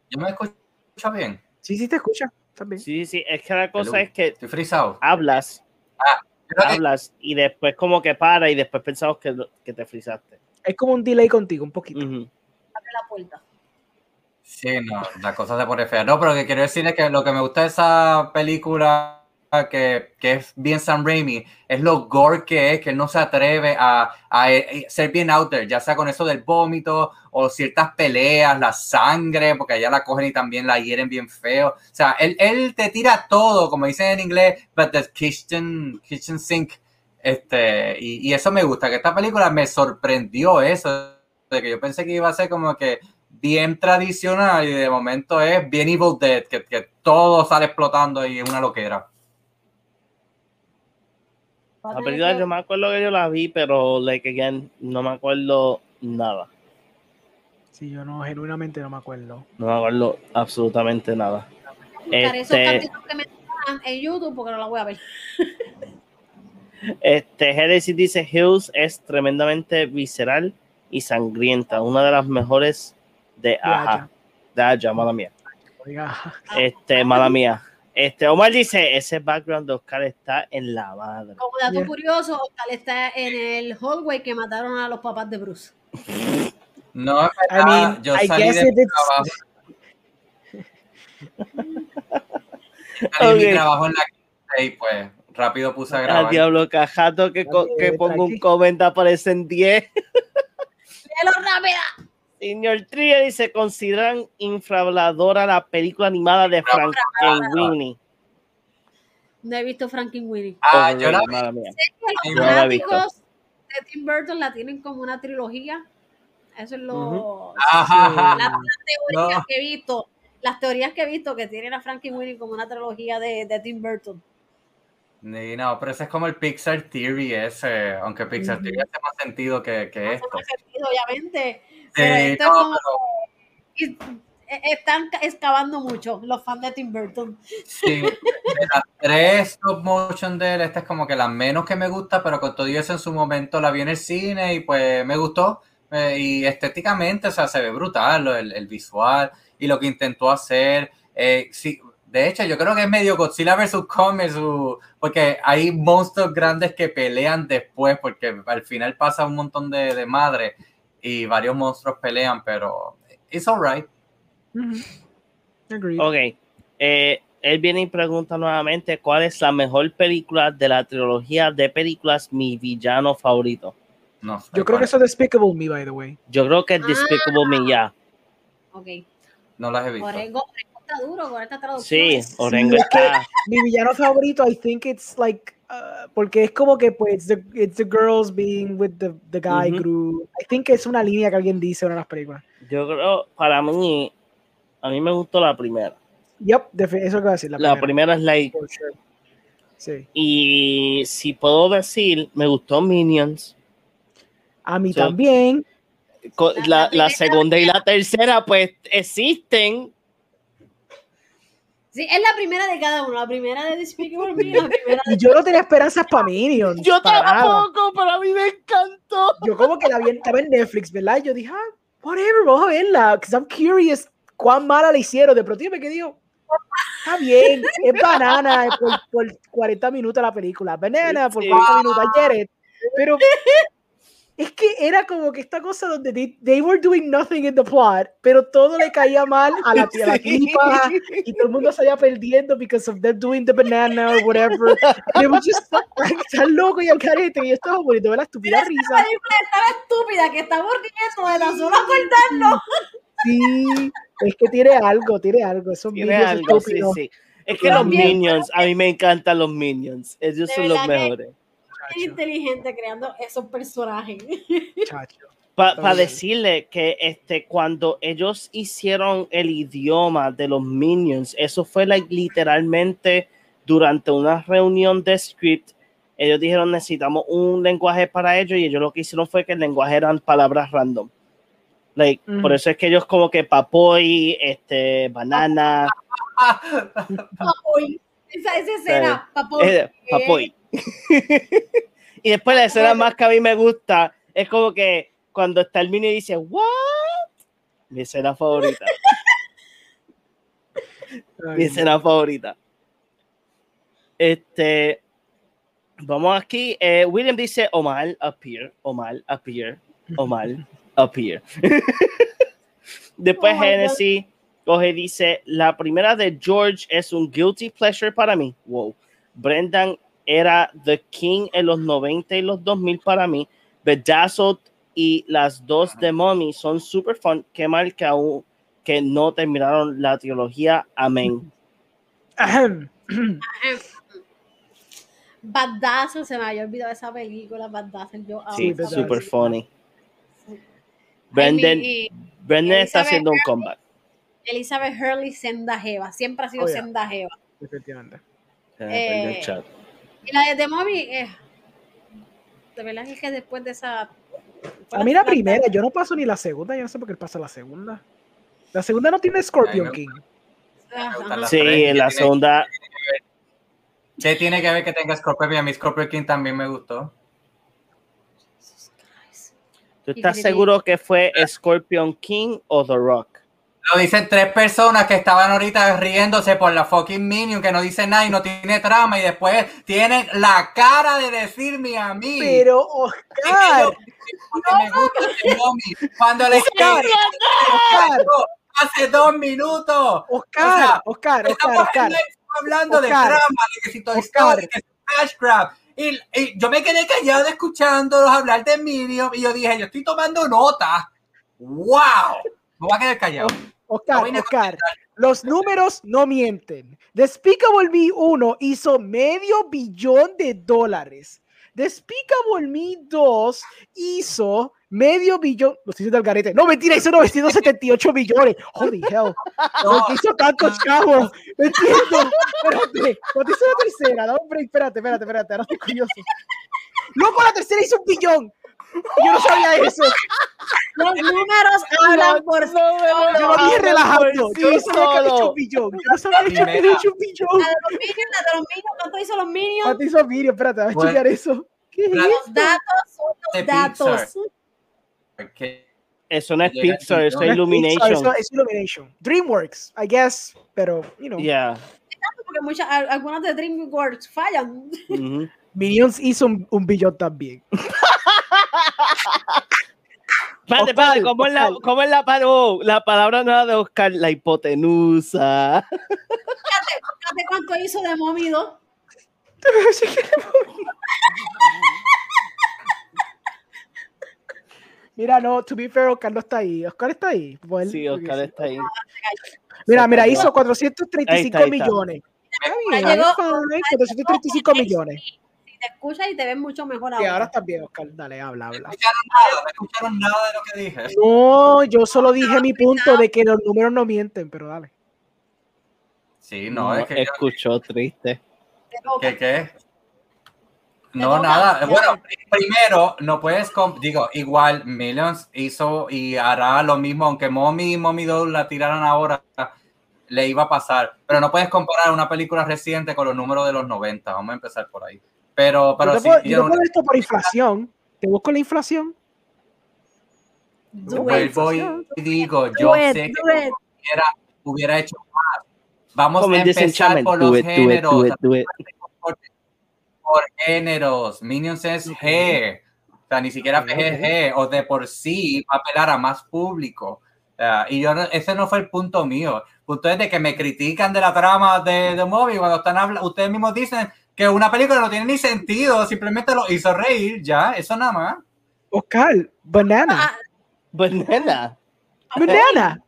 ¿Yo me escucho bien? Sí, sí, te escucha. También. sí, sí, es que la cosa Hello. es que Estoy frisado. hablas, que- hablas y después como que para y después pensamos que, que te frizaste. Es como un delay contigo, un poquito. Abre la puerta. Sí, no, la cosa se pone fea. No, pero lo que quiero decir es que lo que me gusta de esa película, que, que es bien Sam Raimi, es lo gore que es, que no se atreve a, a, eh, ser bien out there, ya sea con eso del vómito o ciertas peleas, la sangre, porque allá la cogen y también la hieren bien feo. O sea, él, él te tira todo, como dicen en inglés, but the kitchen, kitchen sink. Este, y, y eso me gusta, que esta película me sorprendió eso, de que yo pensé que iba a ser como que bien tradicional y de momento es bien Evil Dead, que, que todo sale explotando y es una loquera. La película que- yo me acuerdo que yo la vi, pero like again, no me acuerdo nada. Sí, yo no, genuinamente no me acuerdo. No me acuerdo absolutamente nada. buscaré esos Este, capítulos que me dan en YouTube porque no la voy a ver. <laughs> este Genesis dice Hills es tremendamente visceral y sangrienta, una de las mejores de Aja. De Aja, mala mía. Este, mala mía. Este, Omar dice, ese background de Oscar está en la madre. Como dato Yeah. curioso, Oscar está en el hallway que mataron a los papás de Bruce. No, I mean, yo I salí guess de mi trabajo. <laughs> Salí de Ok. mi trabajo en la quinta y pues rápido puse a grabar. diablo, cajato que, que pongo un comentario aparecen 10. ¡Léelo rápida! Señor Tria dice, consideran infravaloradora la película animada de Frankenweenie. No he visto Frankenweenie. Ah, yo la vi. Sé que los no fanáticos de Tim Burton la tienen como una trilogía. Eso es lo... Ujú. Ajá, ajá. las, las teorías No. que he visto. Las teorías que he visto que tienen a Frankenweenie como una trilogía de, de Tim Burton. Ni- no, pero ese es como el Pixar Theory ese, aunque Pixar Ujú. Theory hace más sentido que, que Hace esto. más sentido, obviamente. Pero Sí, esto es no, como... pero- y- e- están ca- excavando mucho los fans de Tim Burton. Sí, de las tres stop motion de él, esta es como que la menos que me gusta, pero con todo eso en su momento la vi en el cine y pues me gustó. eh, y estéticamente, o sea, se ve brutal el, el visual y lo que intentó hacer. eh, sí, de hecho, yo creo que es medio Godzilla vs. Kong, porque hay monstruos grandes que pelean después, porque al final pasa un montón de, de madre y varios monstruos pelean, pero it's alright. Ujú. Agreed. Ok. Eh, él viene y pregunta nuevamente cuál es la mejor película de la trilogía de películas Mi Villano Favorito. No Yo creo cuál que es. eso es Despicable Me, by the way. Yo creo que es Ah. Despicable Me ya. Ok. no las he visto. Orengo, Orengo está duro con esta traducción. Sí, Orengo es que- está. Mi villano favorito, I think it's like, uh, porque es como que pues it's the, it's the girls being with the, the guy Ujú. group. I think es una línea que alguien dice en una de las películas. Yo creo, para mí, a mí me gustó la primera. Yep, eso es lo que voy a decir. La, La primera. primera es like. sure. Sí. Y si puedo decir, me gustó Minions. A mí So- también. La- la, segunda y la tercera, pues existen. Sí, es la primera de cada uno. La primera de Despicable Me, la <laughs> primera Y yo no tenía esperanzas para Minions. Yo tampoco, pero a mí me encantó. Yo como que la vi, estaba en Netflix, ¿verdad? Y yo dije, ah, whatever, vamos a verla. Because I'm curious cuán mala la hicieron. De pronto yo me quedé, digo, está bien, es banana por, por 40 minutos la película. Banana por Sí. 40 minutos, it. Pero es que era como que esta cosa donde they, they were doing nothing in the plot, pero todo le caía mal a la, a la <laughs> tipa y todo el mundo se iba perdiendo because of them doing the banana or whatever. It was just like, tan loco y al carete yo estaba poniendo la estúpida risa. estaba estúpida que estamos riendo de tan solo acordarnos. Sí, es que tiene algo, tiene algo. Esos Tiene algo, sí, estúpidos. sí. Es que los Minions, a mí me encantan los Minions. Ellos De son los verdad que- inteligente creando esos personajes. Para bien. decirle que este, cuando ellos hicieron el idioma de los Minions, eso fue like, literalmente durante una reunión de script. Ellos dijeron necesitamos un lenguaje para ellos y ellos lo que hicieron fue que el lenguaje eran palabras random. Like, Ujú. Por eso es que ellos como que papoy, este, banana, Papoy. Esa, esa <laughs> escena, Papoy. eh, papoy. <laughs> y después la escena más que a mí me gusta es como que cuando está el mini dice, ¿what? Mi escena favorita. <laughs> mi escena favorita. Este, vamos aquí. eh, William dice Omar appear, Omar appear, Omar <laughs> appear. Después Oh. Genesis coge dice la primera de George es un guilty pleasure para mí. Wow. Brendan era The King en los 90 y los 2000 para mí. Bedazzled y las dos de Mommy son super fun. Qué mal que aún que no terminaron la trilogía. Amén. Ahem. <clears throat> Bad Dazzle, se me había olvidado esa película, Bad Dazzle. Yo amo Sí, esa super película. funny. Ay, Brendan, Brendan está Elizabeth haciendo un Hurley. comeback. Elizabeth Hurley, senda jeva. Siempre ha sido Oh, yeah. senda jeva. Efectivamente. Eh, Eh, perdió el chat. Y la de The Mommy, eh, de verdad es que después de esa... A mí la la- primera, yo no paso ni la segunda, yo no sé por qué pasa la segunda. La segunda no tiene Scorpion Ay, King. Sí, tres, en la tiene- segunda. ¿Qué tiene que ver que tenga Scorpion? Y a mí Scorpion King también me gustó. ¿Tú estás seguro que fue Scorpion King o The Rock? Lo dicen tres personas que estaban ahorita riéndose por la fucking Minion, que no dice nada y no tiene trama, y después tienen la cara de decirme a mí. Pero, Oscar. Cuando le hace dos minutos. Oscar, O sea, Oscar, Oscar, Estamos Oscar. hablando de Oscar. trama, de que si Toy Oscar. Story, que si Grab. Y, y yo me quedé callado escuchándolos hablar de Minion y yo dije, yo estoy tomando nota. ¡Wow! Me voy a quedar callado. Oscar, No Oscar, los números no mienten. Despicable Me 1 hizo medio billón de dólares. Despicable Me 2 hizo medio billón. Los hice del garete. No, mentira, hizo 978 millones. Holy hell. ¿Por qué hizo tantos chavos? No entiendo. Espérate. ¿Cuánto hizo la tercera? Dame un break. Espérate, espérate, espérate. Ahora estoy curioso. Loco, la tercera hizo un billón. Yo no sabía eso. Los números <laughs> hablan por sí Yo lo dije relajando. Yo no sí sabía que había hecho solo. un billón. Yo no sabía que había Primera. hecho un billón. La de los Minions, la de los Minions, ¿cuánto hizo los Minions? ¿Cuánto hizo Miriam? Espérate, Bueno. chequear eso. ¿Qué es La- eso? Los datos son los datos. Eso no es Pixar, eso es. Illumination. Eso es Illumination. DreamWorks, I guess. Pero, you know. Yeah. Porque muchas, al- algunas de DreamWorks fallan. Minions hizo un, un billón también. <laughs> Espérate, espérate, ¿cómo es la, cómo es la, oh, la palabra nueva de Oscar? La hipotenusa. Fíjate cuánto hizo de 2. Mira, no, to be fair, Oscar no está ahí. Oscar está ahí. Pues, Sí, Oscar está ahí. Mira, mira, Ahí hizo está, 435 ahí está. millones. Está bien, llegó- it's fine, 435 millones. Te escuchas y te ves mucho mejor Y ahora. ahora está bien, Oscar. Dale, habla, no habla. escucharon nada, no escucharon nada de lo que dije. No, yo solo dije mi punto de que los números no mienten, pero dale. Sí, no, No, es que yo- escuchó triste. ¿Qué qué? No, nada. Bueno, pri- primero, no puedes, digo, igual Millions hizo y hará lo mismo, aunque Mommy y Mommy Doll la tiraran ahora, le iba a pasar. Pero no puedes comparar una película reciente con los números de los 90. Vamos a empezar por ahí. Pero, pero yo te sí, puedo, yo yo te no- puedo esto por inflación. Te busco la inflación. It. vuelvo y digo, yo Do it, sé que hubiera, hubiera hecho más. Vamos Como a el empezar por los it, do it, géneros. do it, do it. por, por géneros. Minions es G. O sea, ni siquiera PGG. O de por sí va a apelar a más público. O sea, y yo no- ese no fue el punto mío. El punto es de que me critican de la trama de, de Movie cuando están hablando. Ustedes mismos dicen que una película no tiene ni sentido. Simplemente lo hizo reír. Ya, eso nada más. Oscar, banana. Ah, Banana. Banana.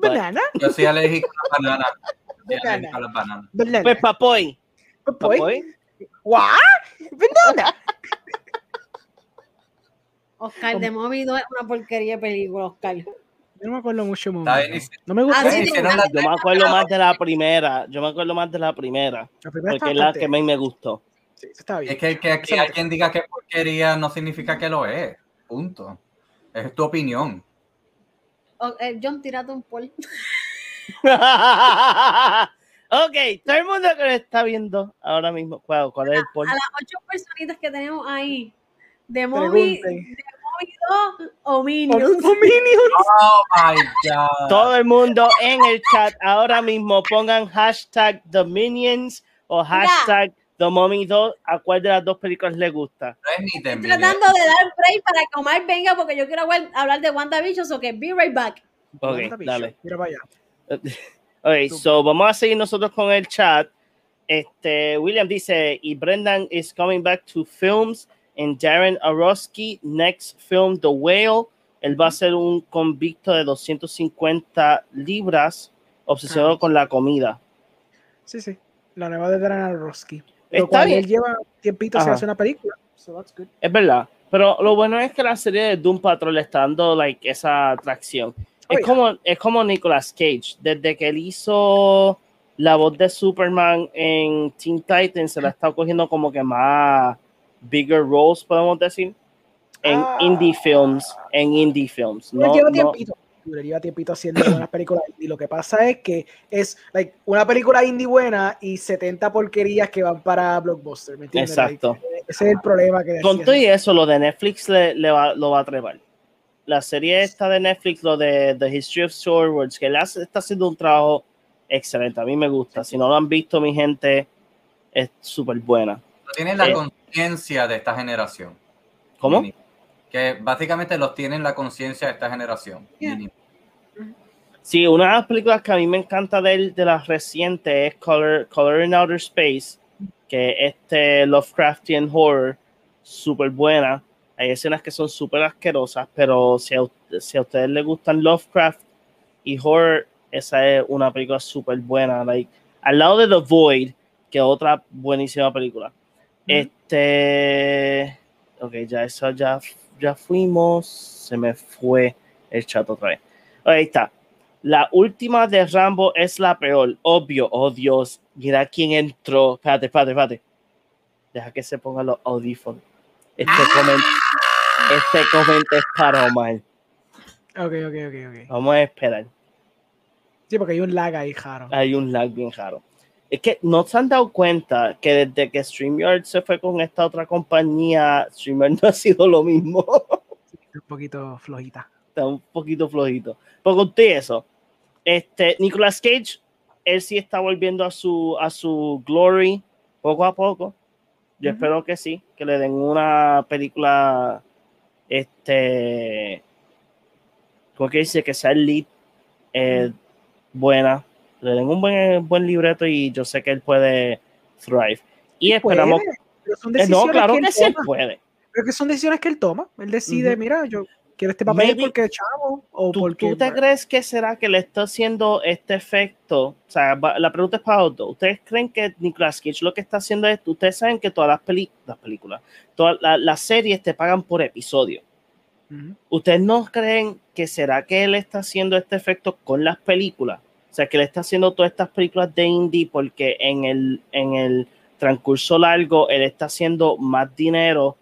Banana. Yo soy alérgico a las bananas. Soy <laughs> Banana. alérgico a las bananas. Banana. Pues papoy. Papoy. Papoy. What? Banana. Oscar de Movido es una porquería de película, Oscar. Yo no me acuerdo mucho. Está bien, No me gusta. Ah, sí, Hicieron sí, la- Yo me acuerdo más de la primera. Yo me acuerdo más de la primera. La primera está Porque es la que más me gustó. Sí, está bien. Es que, que aquí alguien diga que es porquería no significa que lo es. Punto. Es tu opinión. O- eh, John, tírate un poll. <laughs> ok, todo el mundo que lo está viendo ahora mismo. ¿Cuál, cuál es el poll? A las ocho personitas que tenemos ahí, de Movi, de Pregunten. Movi 2 o Oh, my God. Todo el mundo en el chat ahora mismo pongan hashtag The Minions o hashtag The Mommy 2. ¿A cuál de las dos películas le gusta? No es ni Estoy tratando de dar break para que Omar venga porque yo quiero hablar- de WandaVision, so que be right back. Ok, dale. Mira para allá. <laughs> Ok, so vamos a seguir nosotros con el chat. Este, William dice, y Brendan is coming back to films and Darren Aronofsky next film The Whale. Él va a ser un convicto de 250 libras obsesionado Ah. con la comida. Sí, sí. La nueva de Darren Aronofsky. Lo Está cual bien. él lleva tiempito sin hacer una película. So that's good. Es verdad. Pero lo bueno es que la serie de Doom Patrol está dando like, esa atracción. Oh, es, yeah. como, es como Nicolas Cage. Desde que él hizo la voz de Superman en Teen Titans, se la está cogiendo como que más bigger roles, podemos decir. En Ah. indie films. En indie films. Él No, lleva no- tiempito. Él lleva tiempito haciendo buenas <coughs> películas y lo que pasa es que es like, una película indie buena y 70 porquerías que van para Blockbuster, ¿me entiendes? Exacto. Like, ese es el problema que Con todo y eso, lo de Netflix le, le va, lo va a trepar. La serie esta de Netflix, lo de The History of Star Wars, que hace- está haciendo un trabajo excelente. A mí me gusta. Si no lo han visto, mi gente, es súper buena. No tienen la Eh. Conciencia de esta generación. ¿Cómo? Mínimo. Que básicamente los tienen la conciencia de esta generación. Yeah. Mínimo. Sí, una de las películas que a mí me encanta de él, de las recientes, es Color, Color in Outer Space, que es este Lovecraftian horror, súper buena. Hay escenas que son súper asquerosas, pero si a, u- si a ustedes les gustan Lovecraft y horror, esa es una película súper buena. Like, al lado de The Void, que es otra buenísima película. Este. Ok, ya eso ya, ya fuimos. Se me fue el chat otra vez. Ahí está. La última de Rambo es la peor, obvio. Oh Dios, mira quién entró. Espérate, espérate, espérate. Deja que se pongan los audífonos. Este comentario este comentario es para Omar. Ok, ok, ok, ok. Vamos a esperar. Sí, porque hay un lag ahí, Jaro. Hay un lag bien raro. Es que no se han dado cuenta que desde que StreamYard se fue con esta otra compañía, StreamYard no <laughs> ha sido lo mismo. Un poquito flojita. está un poquito flojito. Con todo eso, este, Nicolas Cage, él sí está volviendo a su, a su glory poco a poco. Yo espero que sí, que le den una película, este, como que dice, que sea el lead eh, buena, le den un buen, buen libreto y yo sé que él puede thrive. Y esperamos, Puede, pero son eh, decisiones no, claro que sí puede. Pero que son decisiones que él toma. Él decide, mira, yo quiero este papel Maybe- porque chavo o ¿Tú, porque... tú te crees que será que le está haciendo este efecto? O sea, la pregunta es para dos. ¿Ustedes creen que Nicolas Cage lo que está haciendo es, ustedes saben que todas las, peli- las películas, todas la- las series te pagan por episodio? ¿Ustedes no creen que será que él está haciendo este efecto con las películas? O sea, que le está haciendo todas estas películas de indie porque en el, en el transcurso largo, él está haciendo más dinero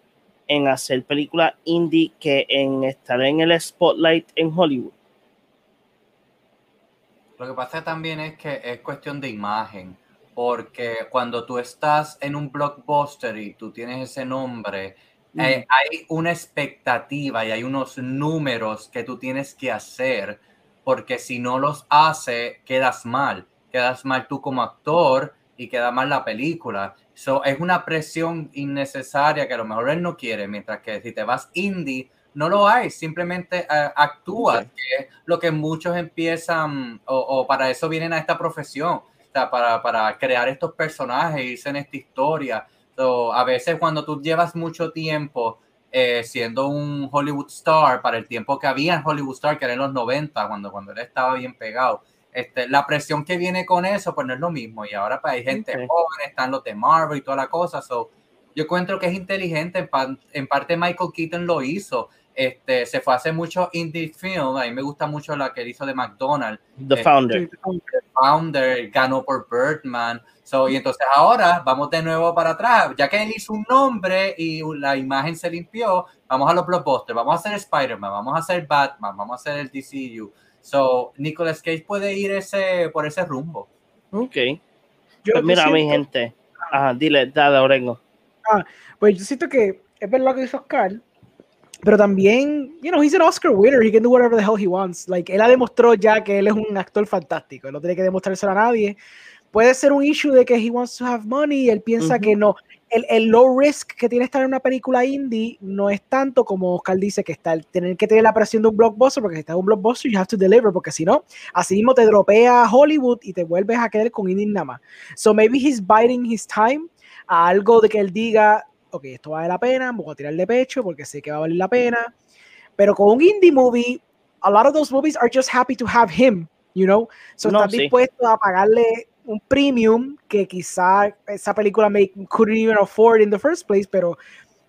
en hacer películas indie que en estar en el spotlight en Hollywood. Lo que pasa también es que es cuestión de imagen, porque cuando tú estás en un blockbuster y tú tienes ese nombre, eh, hay una expectativa y hay unos números que tú tienes que hacer, porque si no los hace, quedas mal. Quedas mal tú como actor y queda mal la película. So, es una presión innecesaria que a lo mejor él no quiere, mientras que si te vas indie, no lo hay, simplemente uh, actúas, que es lo que muchos empiezan, o, o, para eso vienen a esta profesión, o sea, para, para crear estos personajes, irse en esta historia. So, a veces cuando tú llevas mucho tiempo eh, siendo un Hollywood star, para el tiempo que había en Hollywood star, que era en los 90, cuando, cuando él estaba bien pegado, este, la presión que viene con eso, pues no es lo mismo. Y ahora pues, hay gente okay. joven, están los de Marvel y toda la cosa. So, yo encuentro que es inteligente. En, en, parte Michael Keaton lo hizo. Este, se fue a hacer mucho indie film. A mí me gusta mucho la que él hizo de McDonald's. The este, Founder. The Founder, ganó por Birdman. So, y entonces ahora vamos de nuevo para atrás. Ya que él hizo un nombre y la imagen se limpió, vamos a los blockbusters. Vamos a hacer Spider-Man, vamos a hacer Batman, vamos a hacer el DCU. So, Nicolas Cage puede ir ese, por ese rumbo. Ok. Yo, pues mira, siento... mi gente. Ajá, dile, dale, Orengo. Ah, pues yo siento que es verdad que hizo Oscar, pero también, you know, he's an Oscar winner. He can do whatever the hell he wants. Like, él ha demostrado ya que él es un actor fantástico. Él no tiene que demostrárselo a nadie. Puede ser un issue de que he wants to have money y él piensa uh -huh. que no. El, el, low risk que tiene estar en una película indie no es tanto como Oscar dice que está el tener que tener la presión de un blockbuster, porque si está en un blockbuster, you have to deliver, porque si no, así mismo te dropea Hollywood y te vuelves a quedar con indie nada más. So maybe he's biding his time a algo de que él diga, ok, esto vale la pena, voy a tirar de pecho porque sé que va a valer la pena. Pero con un indie movie, a lot of those movies are just happy to have him, you know? So no, están sí. dispuestos a pagarle un premium que quizá esa película me couldn't even afford in the first place, pero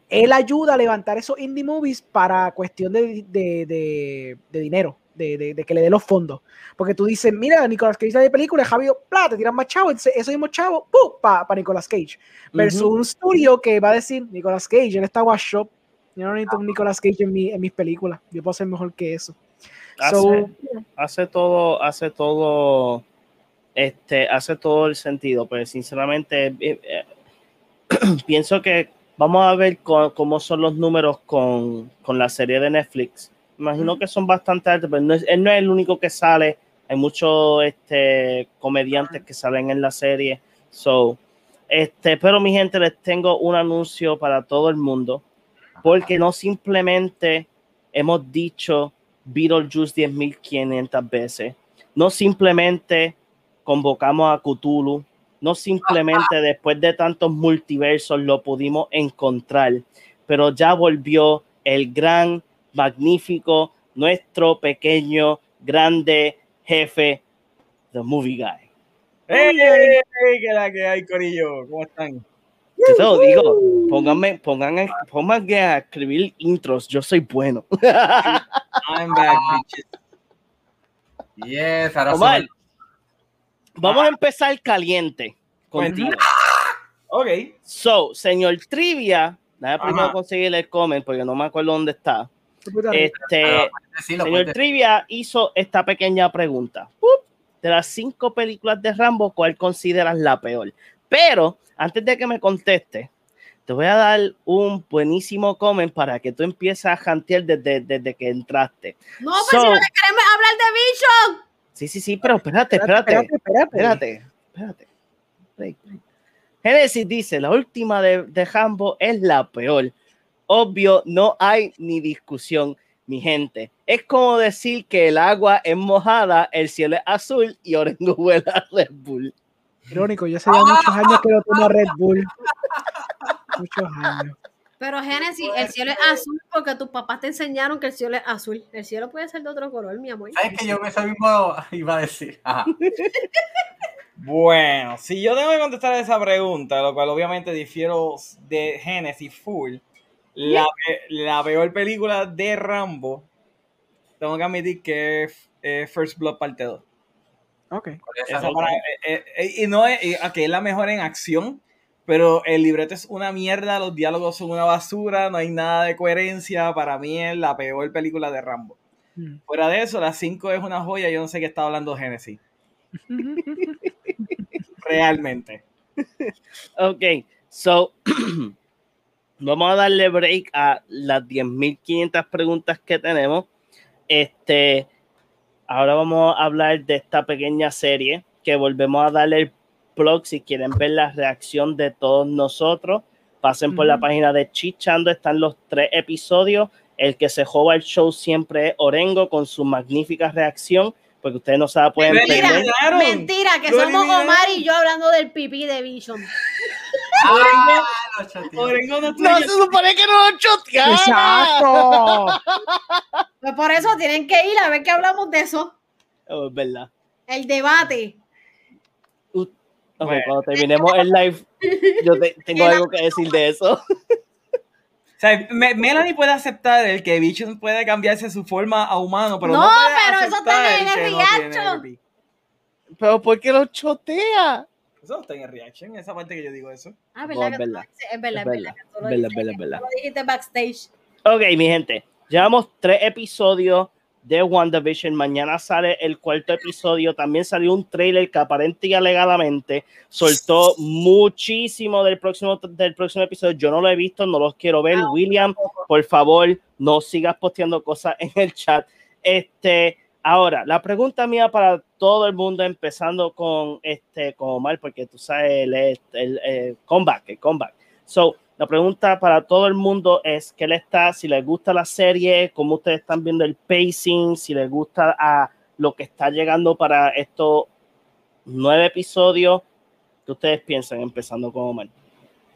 él ayuda a levantar esos indie movies para cuestión de, de, de, de dinero, de, que le dé los fondos. Porque tú dices, mira, Nicolas Cage de película, Javi, plata, te tiran más chavo, eso mismo chavo, para pa Nicolas Cage. Versus uh -huh. un studio que va a decir, Nicolas Cage, él está shop, yo no necesito un Nicolas Cage en, mi, en mis películas, yo puedo ser mejor que eso. Hace, so, hace todo, hace todo este, hace todo el sentido, pero sinceramente eh, eh, <clears throat> pienso que vamos a ver con, cómo son los números con, con, la serie de Netflix. Imagino que son bastante altos, pero no es, él no es el único que sale. Hay muchos este, comediantes que salen en la serie. So, este, pero mi gente, les tengo un anuncio para todo el mundo, porque no simplemente hemos dicho Beetlejuice 10.500 veces, no simplemente convocamos a Cthulhu. No simplemente después de tantos multiversos lo pudimos encontrar, pero ya volvió el gran, magnífico, nuestro pequeño, grande jefe, The Movie Guy. ¡Hey! hey qué la que hay, Corillo? ¿Cómo están? Yo te lo digo, pónganme, pongan, pónganme a escribir intros, yo soy bueno. I'm back, bitches. Yes, ahora Omar, Vamos a empezar caliente contigo. Ok. So, señor Trivia, nada primero conseguir el comment porque no me acuerdo dónde está. Este, señor Trivia hizo esta pequeña pregunta. De las cinco películas de Rambo, ¿cuál consideras la peor? Pero antes de que me conteste, te voy a dar un buenísimo comment para que tú empieces a jantear desde, desde que entraste. No, pues so, si no queremos hablar de Vision. Sí, sí, sí, pero espérate, espérate, espérate, espérate, espérate. espérate. Genesis dice, la última de, de Hambo es la peor. Obvio, no hay ni discusión, mi gente. Es como decir que el agua es mojada, el cielo es azul y Orengo <laughs> huele a Red Bull. Irónico, yo hace ya muchos años que no tomo Red Bull. muchos años. Pero Génesis, el cielo es azul porque tus papás te enseñaron que el cielo es azul. El cielo puede ser de otro color, mi amor. ¿Sabes que yo eso mismo <laughs> iba a decir? Ajá. <laughs> bueno, si yo tengo que contestar esa pregunta, lo cual obviamente difiero de Génesis full, la, la peor película de Rambo, tengo que admitir que es eh, First Blood parte 2. Ok. Esa para, eh, eh, y no es, okay, es la mejor en acción, pero el libreto es una mierda, los diálogos son una basura, no hay nada de coherencia. Para mí es la peor película de Rambo. Mm. Fuera de eso, la 5 es una joya, yo no sé qué está hablando Genesis. <laughs> Realmente. Ok, so <clears throat> vamos a darle break a las 10.500 preguntas que tenemos. Este, ahora vamos a hablar de esta pequeña serie que volvemos a darle el plug si quieren ver la reacción de todos nosotros. Pasen por la página de Chichando, están los tres episodios. El que se joba el show siempre es Orengo con su magnífica reacción, porque ustedes no se la pueden Mentira. perder. Mentira, que Lo somos eliminaron. Omar y yo hablando del pipí de Vision. <laughs> Ah. Orengo no se supone que no lo choteara. Exacto. Pues por eso tienen que ir a ver que hablamos de eso. Oh, es verdad. El debate. Ok, Bueno. cuando terminemos el live, yo te- tengo <laughs> algo que decir de eso. O sea, Me- Melanie puede aceptar el que Vision puede cambiarse su forma a humano, pero no, No, puede pero eso está en el no reaction. Pero ¿por qué lo chotea? Eso no está en el reaction, esa parte que yo digo eso. Ah, No, verdad es que tú verdad. lo dices. Es verdad, Es verdad, verdad. que tú es lo verdad, dices, es verdad, es verdad. Lo dijiste backstage. Ok, mi gente, llevamos tres episodios de WandaVision. Mañana sale el cuarto episodio. También salió un trailer que aparente y alegadamente soltó muchísimo del próximo, del próximo episodio. Yo no lo he visto, no los quiero ver. Ah, William, por favor, no sigas posteando cosas en el chat. Este, ahora, la pregunta mía para todo el mundo, empezando con este, con Omar, porque tú sabes el, el, el, el comeback, el comeback. So, la pregunta para todo el mundo es qué le está, si les gusta la serie, cómo ustedes están viendo el pacing, si les gusta a lo que está llegando para estos nueve episodios. ¿Qué ustedes piensan? Empezando con Omar.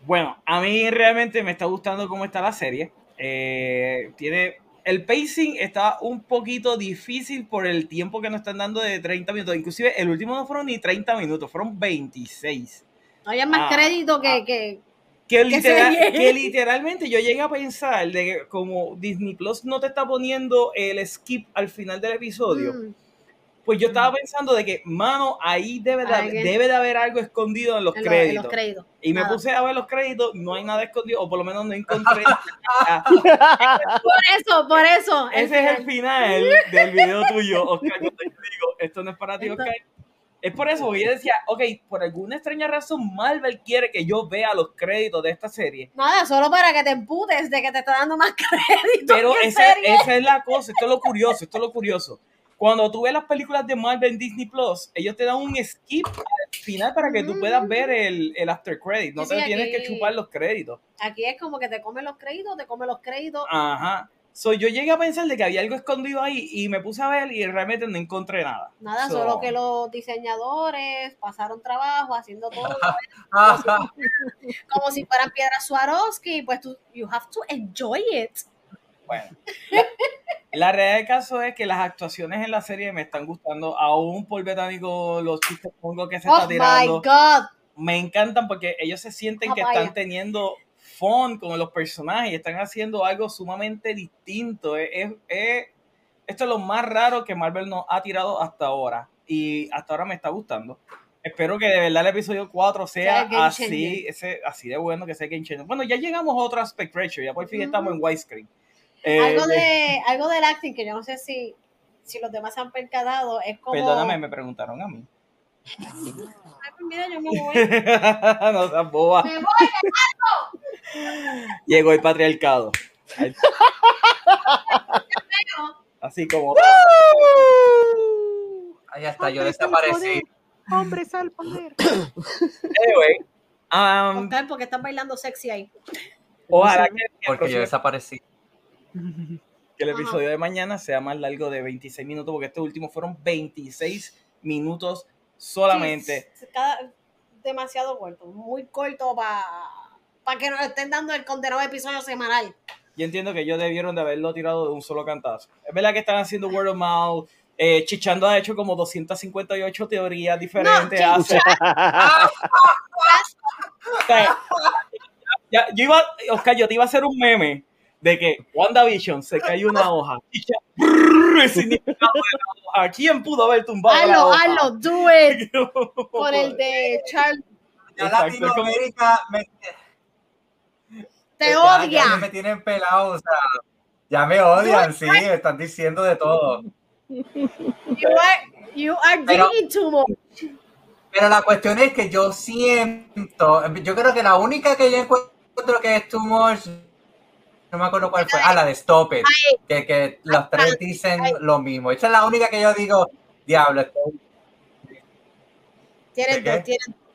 Bueno, a mí realmente me está gustando cómo está la serie. Eh, tiene el pacing está un poquito difícil por el tiempo que nos están dando de 30 minutos. Inclusive el último no fueron ni 30 minutos, fueron 26. No hay más Ah, crédito que, ah. que Que, literal- serie? que literalmente yo llegué a pensar de que como Disney Plus no te está poniendo el skip al final del episodio, Mm, pues yo estaba pensando de que, mano, ahí debe de, debe de haber algo escondido en los en, los, en créditos. los créditos. Y me puse a ver los créditos, no hay nada escondido, o por lo menos no encontré. <laughs> nada. Por eso, por eso. Ese es el final. final del video tuyo, Oscar. Yo te digo, esto no es para ti, Esto- Oscar. Es por eso, porque yo decía, ok, por alguna extraña razón, Marvel quiere que yo vea los créditos de esta serie. Nada, solo para que te emputes de que te está dando más <laughs> crédito. Pero que esa, es la cosa, esto es lo curioso, esto es lo curioso. Cuando tú ves las películas de Marvel en Disney Plus, ellos te dan un skip al final para que tú puedas ver el, el after credit. No Sí, te sí, tienes que chupar los créditos. Aquí es como que te comen los créditos, te comen los créditos. Ajá. So, yo llegué a pensar de que había algo escondido ahí y me puse a ver y realmente no encontré nada. Nada, So, solo que los diseñadores pasaron trabajo haciendo todo <laughs> como si fueran piedras Swarovski, pues tú, you have to enjoy it. Bueno, la, la realidad del caso es que las actuaciones en la serie me están gustando, aún por Betánico, los chistes pongo que se Oh está my tirando, God. me encantan porque ellos se sienten que Papaya. están teniendo fun con los personajes están haciendo algo sumamente distinto. Es, es- es- esto es lo más raro que Marvel nos ha tirado hasta ahora y hasta ahora me está gustando. Espero que de verdad el episodio 4 sea Sea así, ese, así de bueno que sea Game Changer. Bueno, ya llegamos a otro aspect ratio, ya por fin Ujú. estamos en widescreen. Eh, algo, de, algo del acting que yo no sé si, si los demás han percatado, es como... Perdóname, me preguntaron a mí. Pues mira, yo me voy. <laughs> no seas boba. Me voy, Llegó el patriarcado. <laughs> Así como. Ahí está, yo desaparecí. Hombres al poder. <coughs> Anyway, um, Oscar, porque están bailando sexy ahí. ojalá que Porque yo desaparecí. que el Ajá. episodio de mañana sea más largo de 26 minutos, porque este último fueron 26 minutos solamente. Sí, cada- demasiado corto, muy corto para que nos estén dando el condenado episodio semanal. Yo entiendo que ellos debieron de haberlo tirado de un solo cantazo. Es verdad que están haciendo word of mouth. eh, Chichando ha hecho como 258 teorías diferentes. No, hace- <laughs> O sea, ya- yo iba, Oscar, yo te iba a hacer un meme de que WandaVision se cayó una hoja. Y ya, <laughs> hoja. ¿Quién pudo haber tumbado hoja? hazlo, do it. <laughs> Por el de Charles. Ya Latinoamérica me, Te ya- odia. Ya, me tienen pelado, o sea, ya me odian, sí, están diciendo de todo. You are, you are Pero- too much. Pero la cuestión es que yo siento, yo creo que la única que yo encuentro que es too much, no me acuerdo cuál fue, ah, la de Stop It, que, que los tres dicen lo mismo. Esa es la única que yo digo, diablo, tienes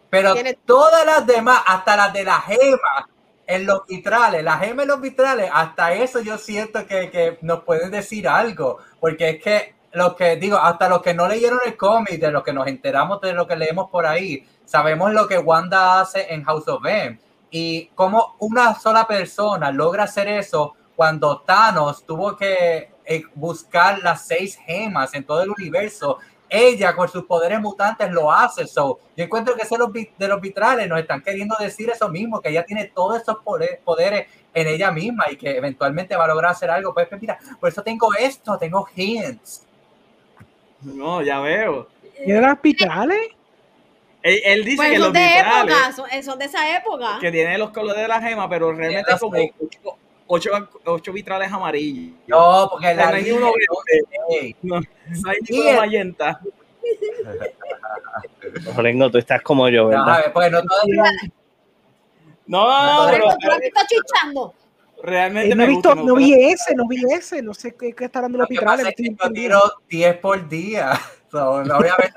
Pero todas las demás, hasta las de la gema en los vitrales, la gema en los vitrales, hasta eso yo siento que, que nos pueden decir algo, porque es que los que digo, hasta los que no leyeron el cómic, de los que nos enteramos de lo que leemos por ahí, sabemos lo que Wanda hace en House of M y cómo una sola persona logra hacer eso cuando Thanos tuvo que eh, buscar las seis gemas en todo el universo ella con sus poderes mutantes lo hace. So, yo encuentro que eso de los, vitrales nos están queriendo decir eso mismo, que ella tiene todos esos pode- poderes en ella misma y que eventualmente va a lograr hacer algo. Pues, pues, mira, por eso tengo esto, tengo hints. No, ya veo. ¿Y las vitrales? Él, él dice Pues que son los de vitrales, época, son, eh, son de esa época. que tiene los colores de la gema, pero realmente es como ocho, ocho, ocho vitrales amarillos. No, porque la No hay uno Ey, No, no hay ninguno magenta. <laughs> Rengo, tú estás como yo, no, a ¿verdad? ver, pues no todavía- No, no, No, no, pero Pero tú lo estás chichando. realmente Eh, no, me he visto, gusta. no vi ese, no vi ese, no sé qué, qué está hablando Lo los vitrales. es que estoy yo tiro 10 por día. So, obviamente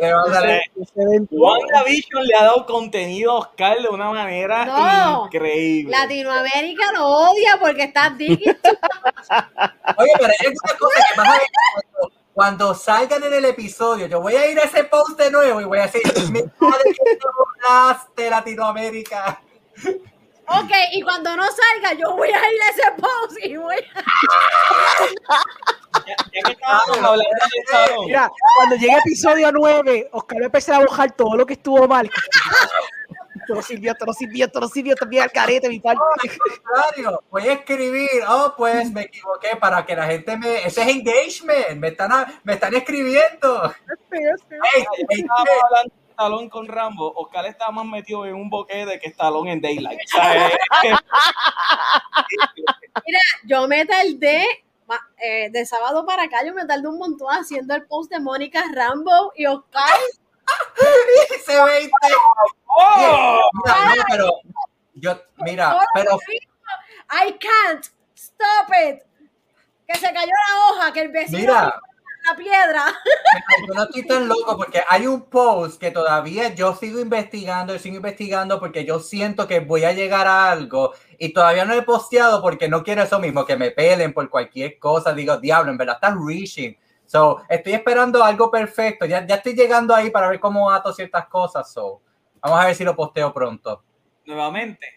le va, a salir-. WandaVision le ha dado contenido a Oscar de una manera No. increíble. Latinoamérica lo odia porque estás digging. Oye, pero hay alguna cosa que ver cuando, cuando salgan en el episodio. Yo voy a ir a ese post de nuevo y voy a decir, mi padre que te burlaste, Latinoamérica. ok, y cuando no salga, yo voy a ir a ese post y voy a... <laughs> Ya, ya que estábamos hablando del salón, Mira, cuando llegue episodio 9, Oscar va a empezar a todo lo que estuvo mal. Esto no sirvió, esto no sirvió, esto no sirvió, también al carete, mi parte. contrario, voy a escribir, oh, pues me equivoqué para que la gente me. Ese es engagement, me están, a- me están escribiendo. Ya hey, estábamos hablando de Stallone con Rambo, Oscar estaba más metido en un boquete que Stallone en Daylight. Eh, <laughs> Yo me tardé, eh, de sábado para acá, yo me tardé un montón haciendo el post de Mónica Rambo y Oscar. <laughs> ese 20. ¡Oh! Mira, no, pero yo, mira, pero I can't stop it. Que se cayó la hoja, que el vecino mira, la piedra. Yo no estoy tan loco porque hay un post que todavía yo sigo investigando y sigo investigando porque yo siento que voy a llegar a algo y todavía no he posteado porque no quiero eso mismo, que me pelen por cualquier cosa. Digo, diablo, en verdad está reaching. So, estoy esperando algo perfecto. Ya, ya estoy llegando ahí para ver cómo ato ciertas cosas. So, vamos a ver si lo posteo pronto. Nuevamente,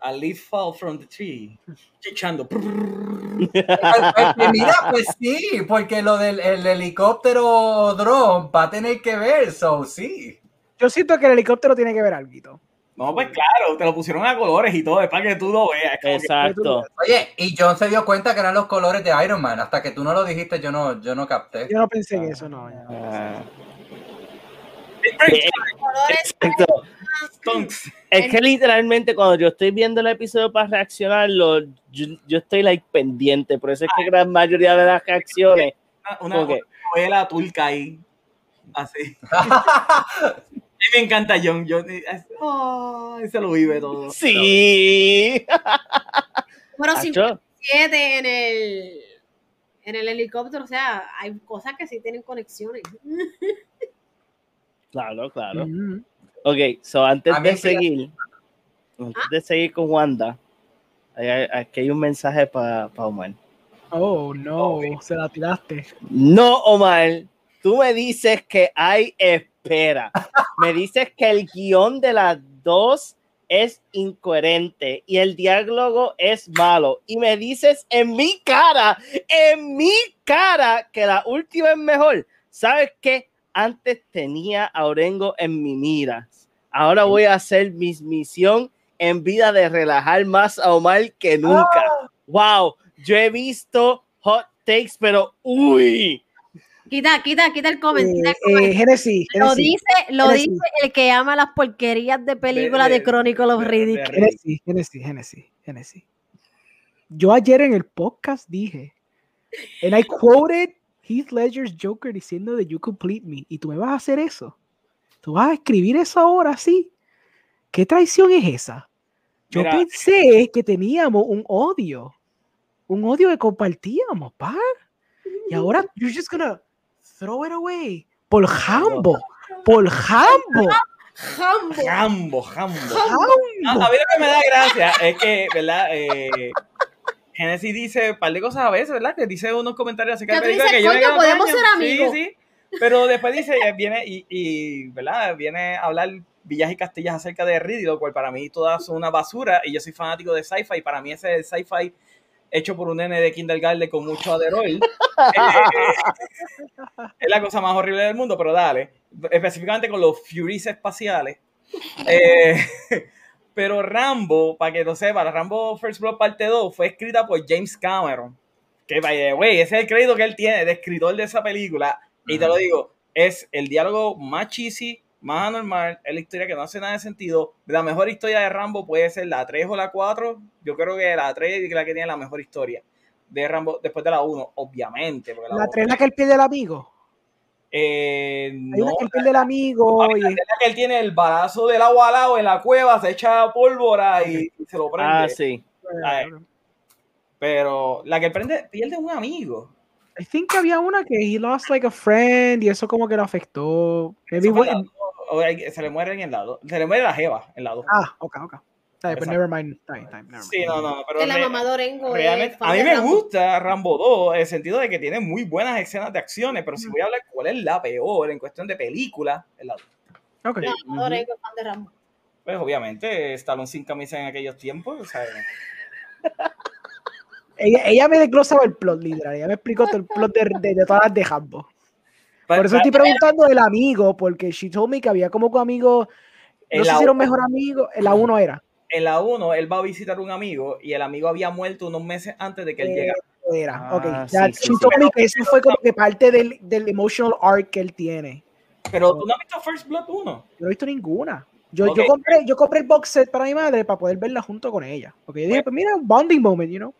a leaf fall from the tree. Chichando. <laughs> Mira, pues sí, porque lo del el helicóptero drone va a tener que ver. So, sí. Yo siento que el helicóptero tiene que ver algo. No, pues claro, te lo pusieron a colores y todo, es para que tú lo veas. Exacto. Oye, y John se dio cuenta que eran los colores de Iron Man. Hasta que tú no lo dijiste, yo no, yo no capté. Yo no pensé en eso, no. ya. Ah, Colores, exacto. Es que literalmente cuando yo estoy viendo el episodio para reaccionarlo, yo, yo estoy like pendiente. Por eso es que gran mayoría de las reacciones. Una, una Ok. novela turca ahí. Así. <laughs> A mí me encanta John. John ay, se lo vive todo. Sí. <laughs> Acho, 57 en el, en el helicóptero. O sea, hay cosas que sí tienen conexiones. <laughs> Claro, claro. Ok, so antes de seguir, antes de seguir con Wanda, aquí hay un mensaje para Omar. Oh, no, se la tiraste. No, Omar, tú me dices que hay espera. Me dices que el guion de las dos es incoherente y el diálogo es malo. Y me dices en mi cara, en mi cara, que la última es mejor. ¿Sabes qué? Antes tenía a Orengo en mi mira. Ahora voy a hacer mi misión en vida de relajar más a Omar que nunca. Wow, yo he visto hot takes, pero uy, Quita, quita, quita el comment. quita el Eh, comment. eh, Genesis, lo dice, lo Genesis. dice el que ama las porquerías de películas de, de- Chronicle of de- de- Riddick. de- Genesis, Genesis, Genesis, Genesis. Yo ayer en el podcast dije, and I quoted Heath Ledger's Joker diciendo de You Complete Me, y tú me vas a hacer eso. Tú vas a escribir eso ahora, sí. ¿Qué traición es esa? Yo Mira. pensé que teníamos un odio, un odio que compartíamos, pa. Y ahora you're just gonna throw it away por Hambo, por Hambo, Jambo. Jambo, jambo. Hambo. A, a mí lo que me da gracia es que, ¿verdad? Eh, Genesis dice un par de cosas a veces, ¿verdad? Que dice unos comentarios acerca de películas que yo me "Coño, quedo, podemos ser amigos". Sí, sí. Pero después dice, eh, viene y, y, ¿verdad? Viene a hablar Villas y Castillas acerca de Ridley, lo cual para mí todas son una basura y yo soy fanático de sci-fi y para mí ese es el sci-fi hecho por un nene de kindergarten con mucho aderol. <laughs> es la cosa más horrible del mundo, pero dale. Específicamente con los Furies espaciales. Eh, <laughs> pero Rambo, para que lo sepa, la Rambo First Blood Parte 2 fue escrita por James Cameron. Que, by the way, ese es el crédito que él tiene de escritor de esa película. Y te lo digo, es el diálogo más cheesy, más anormal, es la historia que no hace nada de sentido. La mejor historia de Rambo puede ser la 3 o la 4. Yo creo que la 3 es la que tiene la mejor historia de Rambo después de la 1, obviamente. porque La tres es la que él pierde el amigo. Eh, Hay no, una que él pierde el amigo. y- la que él tiene el balazo del agua al lado en la cueva, se echa pólvora y, y se lo prende. Ah, sí. Pero la que él prende pierde un amigo. I think había una que he lost like a friend y eso como que lo afectó. Maybe se le muere en el lado. Se le muere la jeva en la 2. Ah, ok, ok. Pues never mind. Está bien, never mind. Sí, no, no. Pero Que la mamá es a mí me Rambo. gusta Rambo 2 en el sentido de que tiene muy buenas escenas de acciones, pero si voy a hablar cuál es la peor en cuestión de película, es la 2. Ok. La mamá es fan de Rambo. Pues obviamente, Stallone sin camisa en aquellos tiempos, o sea, <laughs> Ella, ella me desglosaba el plot, literal. Ella me explicó todo el plot de, de, de todas las de Hambo. pa- Por eso pa- estoy preguntando del amigo, porque she told me que había como amigos. No sé si era un uno- mejor amigo. La uno era. En la 1 él va a visitar a un amigo y el amigo había muerto unos meses antes de que él Eh, llegara. Era. Ah, ok. sí, Ya, sí, she sí. told me que eso fue como que parte del, del emotional arc que él tiene. Pero tú no has visto First Blood 1. Yo no he visto ninguna. Yo, yo, compré, yo compré el box set para mi madre para poder verla junto con ella. Porque yo dije, pues mira, un bonding moment, you know.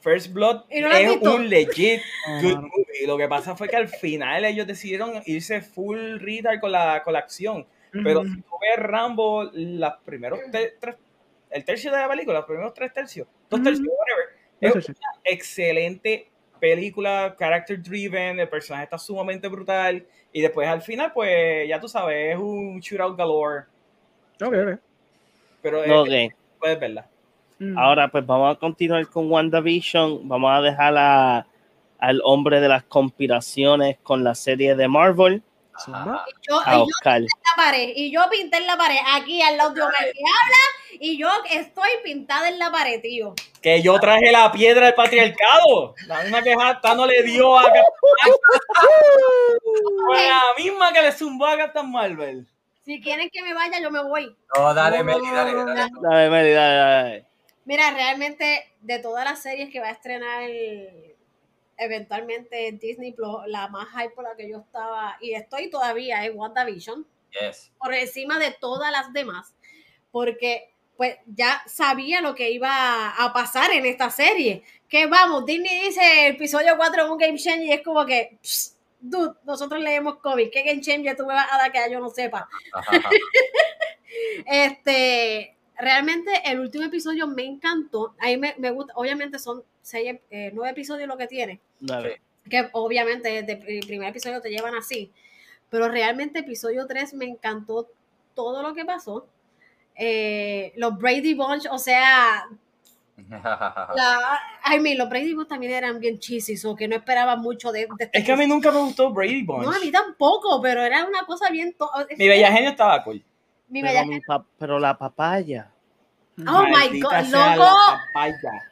First Blood ¿Y no es un legit good mano. movie. Lo que pasa fue que al final ellos decidieron irse full retard con la, con la acción. Pero si tú ves Rambo, los primeros tres, el tercio de la película, los primeros tres tercios, dos tercios, whatever, es una excelente película, character driven, el personaje está sumamente brutal. Y después al final, pues ya tú sabes, es un shootout galore. Ok, ok. Pero eh, Ok. puedes verla. Mm. Ahora pues vamos a continuar con WandaVision. Vamos a dejar a- al hombre de las conspiraciones con la serie de Marvel, Zumba. Yo, a y yo Oscar. en la pared, y yo pinté en la pared, aquí al lado de Omar que habla, y yo estoy pintada en la pared, tío. Que yo traje la piedra del patriarcado. La misma que Hasta no le dio a Captain Fue la misma que le zumbó a Captain Marvel. Si quieren que me vaya, yo me voy. No, dale, No, Meli, dale, dale. no. Dale, Meli, dale, dale. Mira, realmente de todas las series que va a estrenar eventualmente Disney Plus, la más hype por la que yo estaba, y estoy todavía, es WandaVision, Yes. por encima de todas las demás, porque pues ya sabía lo que iba a pasar en esta serie. Que vamos, Disney dice episodio 4 es un game changer y es como que, pss, dude, nosotros leemos COVID, ¿qué game changer tú me vas a dar que yo no sepa? Ajá, <laughs> ajá. Este, realmente el último episodio me encantó. A mí me, me gusta, obviamente son seis, eh, nueve episodios lo que tiene, Dale. que obviamente desde el primer episodio te llevan así. Pero realmente episodio 3 me encantó todo lo que pasó. Eh, los Brady Bunch, o sea, <laughs> la, I mean, los Brady Bunch también eran bien cheesy, o que no esperaba mucho de, de Es que a mí nunca me gustó Brady Bunch. No, a mí tampoco, pero era una cosa bien... to- Mi bella genio estaba cool. Mi Pero, bella mi pa- pero la papaya. Oh my God, loco. la papaya.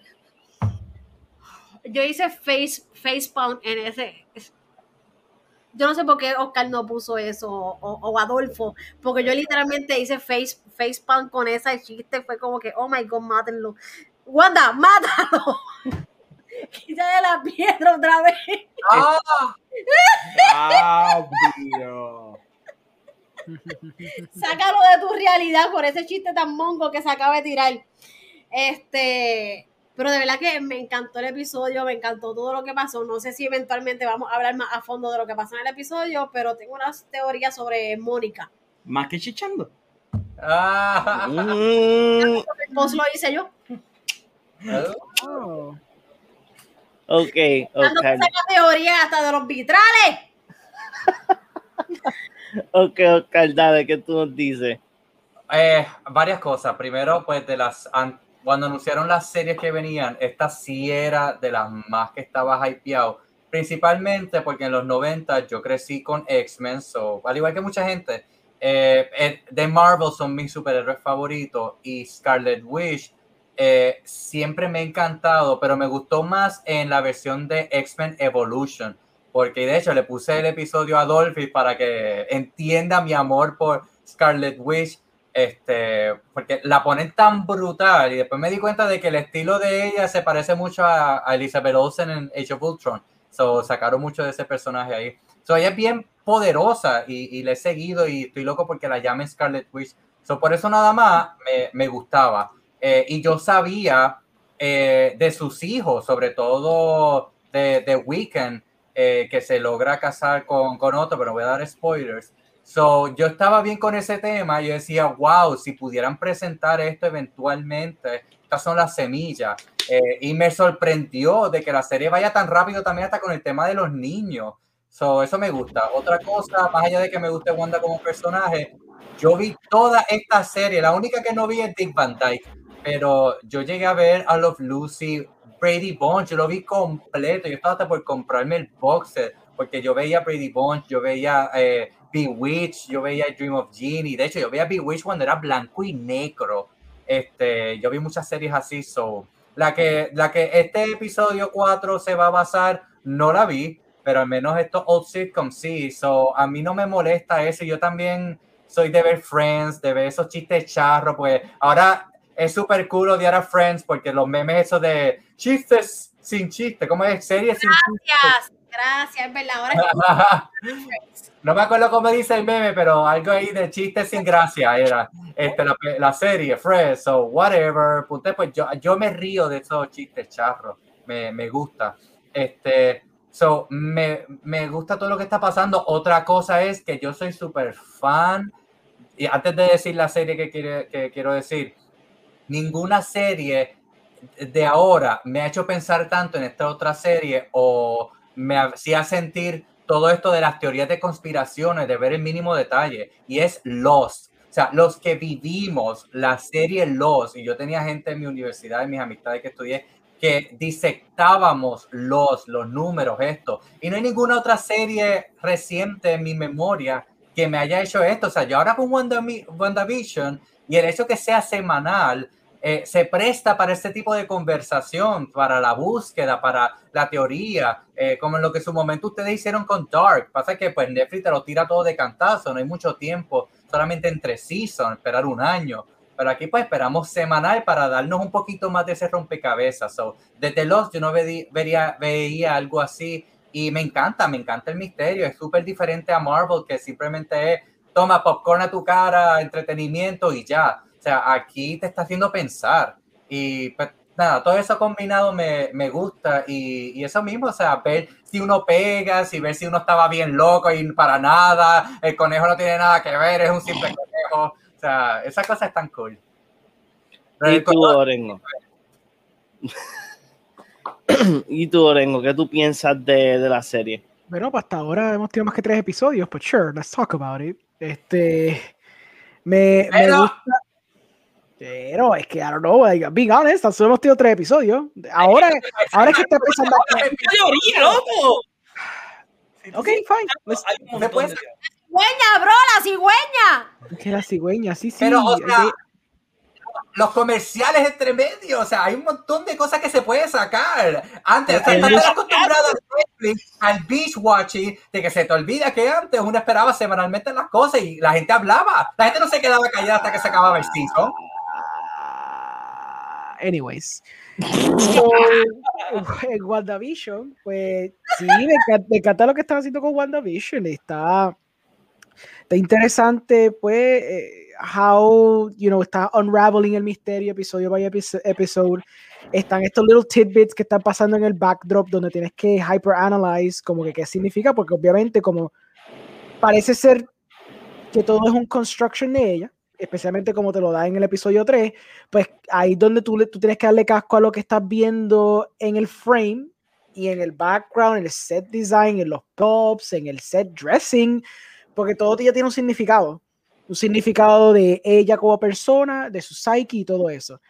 Yo hice face, face palm en ese. Yo no sé por qué Oscar no puso eso o, o Adolfo, porque yo literalmente hice face, face palm con esa chiste, fue como que, oh my god, mátenlo. Wanda, mátalo. <laughs> Quítale la piedra otra vez. ¡Ah! <laughs> Rápido. Sácalo de tu realidad por ese chiste tan mongo que se acaba de tirar. Este, pero de verdad que me encantó el episodio, me encantó todo lo que pasó. No sé si eventualmente vamos a hablar más a fondo de lo que pasó en el episodio, pero tengo unas teorías sobre Mónica. Más que chichando. Ah, Mm, Vos lo hice yo. Oh. ok, ok. saca teoría hasta de los vitrales. Ok, Oscar, dale, ¿qué tú nos dices? Eh, varias cosas. Primero, pues de las cuando anunciaron las series que venían, esta sí era de las más que estaba hypeado. Principalmente porque en los 90 yo crecí con X-Men, so, al igual que mucha gente, eh, eh, de Marvel son mis superhéroes favoritos y Scarlet Witch eh, siempre me ha encantado, pero me gustó más en la versión de X-Men Evolution, porque de hecho le puse el episodio a Dolphy para que entienda mi amor por Scarlet Witch este, porque la ponen tan brutal y después me di cuenta de que el estilo de ella se parece mucho a, a Elizabeth Olsen en Age of Ultron. So, sacaron mucho de ese personaje ahí. So, ella es bien poderosa y, y he seguido y estoy loco porque la llamen Scarlet Witch. So, por eso nada más me, me gustaba. Eh, y yo sabía eh, de sus hijos, sobre todo de, de Weekend, eh, que se logra casar con, con otro, pero voy a dar spoilers. So, yo estaba bien con ese tema. Yo decía, wow, si pudieran presentar esto eventualmente, estas son las semillas. Eh, y me sorprendió de que la serie vaya tan rápido también hasta con el tema de los niños. So, eso me gusta. Otra cosa, más allá de que me guste Wanda como personaje, yo vi toda esta serie. La única que no vi es Dick Van Dyke, pero yo llegué a ver a Love Lucy, Brady Bunch, yo lo vi completo. Yo estaba hasta por comprarme el box set, porque yo veía Brady Bunch, yo veía eh, Bewitched, yo veía Dream of Genie. De hecho, yo veía Bewitched cuando era blanco y negro. Este, yo vi muchas series así, so la que, la que este episodio 4 se va a basar, no la vi, pero al menos estos old sitcoms sí, so a mí no me molesta eso, yo también soy de ver Friends, de ver esos chistes charros, pues ahora es súper cool odiar a Friends porque los memes esos de chistes sin chiste, ¿cómo es? Series sin Gracias, gracias, es verdad. Ahora <laughs> chiste. <laughs> No me acuerdo cómo dice el meme, pero algo ahí de chistes sin gracia era este, la, la serie, Friends, o whatever. Pues yo, yo me río de esos chistes charros, me, me gusta. Este, so, me, me gusta todo lo que está pasando. Otra cosa es que yo soy súper fan, y antes de decir la serie que, quiere, que quiero decir, ninguna serie de ahora me ha hecho pensar tanto en esta otra serie o me hacía sentir todo esto de las teorías de conspiraciones, de ver el mínimo detalle, y es Lost. O sea, los que vivimos la serie Lost, y yo tenía gente en mi universidad, en mis amistades que estudié, que disectábamos los, los números, esto. Y no hay ninguna otra serie reciente en mi memoria que me haya hecho esto. O sea, yo ahora con WandaVision y el hecho que sea semanal, eh, se presta para este tipo de conversación, para la búsqueda, para la teoría, eh, como en lo que en su momento ustedes hicieron con Dark. Pasa que pues Netflix te lo tira todo de cantazo, no hay mucho tiempo, solamente entre seasons, esperar un año. Pero aquí pues esperamos semanal para darnos un poquito más de ese rompecabezas. So, desde Lost yo no ve, vería, veía algo así y me encanta, me encanta el misterio, es súper diferente a Marvel que simplemente es toma popcorn a tu cara, entretenimiento y ya. O sea, aquí te está haciendo pensar. Y pues nada, todo eso combinado me, me gusta. Y, y, eso mismo, o sea, ver si uno pega, si ver si uno estaba bien loco y para nada, el conejo no tiene nada que ver, es un simple conejo. O sea, esas cosas están cool. ¿Y tú, Orengo? ¿Y tú, Orengo? ¿Qué tú piensas de, de la serie? Bueno, pues hasta ahora hemos tenido más que tres episodios, but sure, let's talk about it. Este, me, me gusta. Pero es que, I don't know, like, being honest, solo hemos tenido tres episodios. Ahora, ahora es que está empezando a... ¡Teoría, loco! Ok, fine. Let's... Hay un montón de- cigüeña, bro, la cigüeña. Que la cigüeña, sí, sí. Pero, o los comerciales entre medio, o sea, hay un montón de cosas que se puede sacar. Antes, estás tan acostumbrado al beach watching, de que se te olvida que antes uno esperaba semanalmente las cosas y la gente hablaba. La gente no se quedaba callada hasta que se acababa el season. Anyways, <laughs> So, en WandaVision, pues sí, me encanta, me encanta lo que están haciendo con WandaVision. Está, está interesante, pues, eh, how, you know, está unraveling el misterio episodio by episo- episode. Están estos little tidbits que están pasando en el backdrop donde tienes que hyperanalyze como que qué significa, porque obviamente como parece ser que todo es un construction de ella, especialmente como te lo da en el episodio 3, pues ahí es donde tú, tú tienes que darle casco a lo que estás viendo en el frame y en el background, en el set design, en los props, en el set dressing, porque todo ya tiene un significado, un significado de ella como persona, de su psyche y todo eso.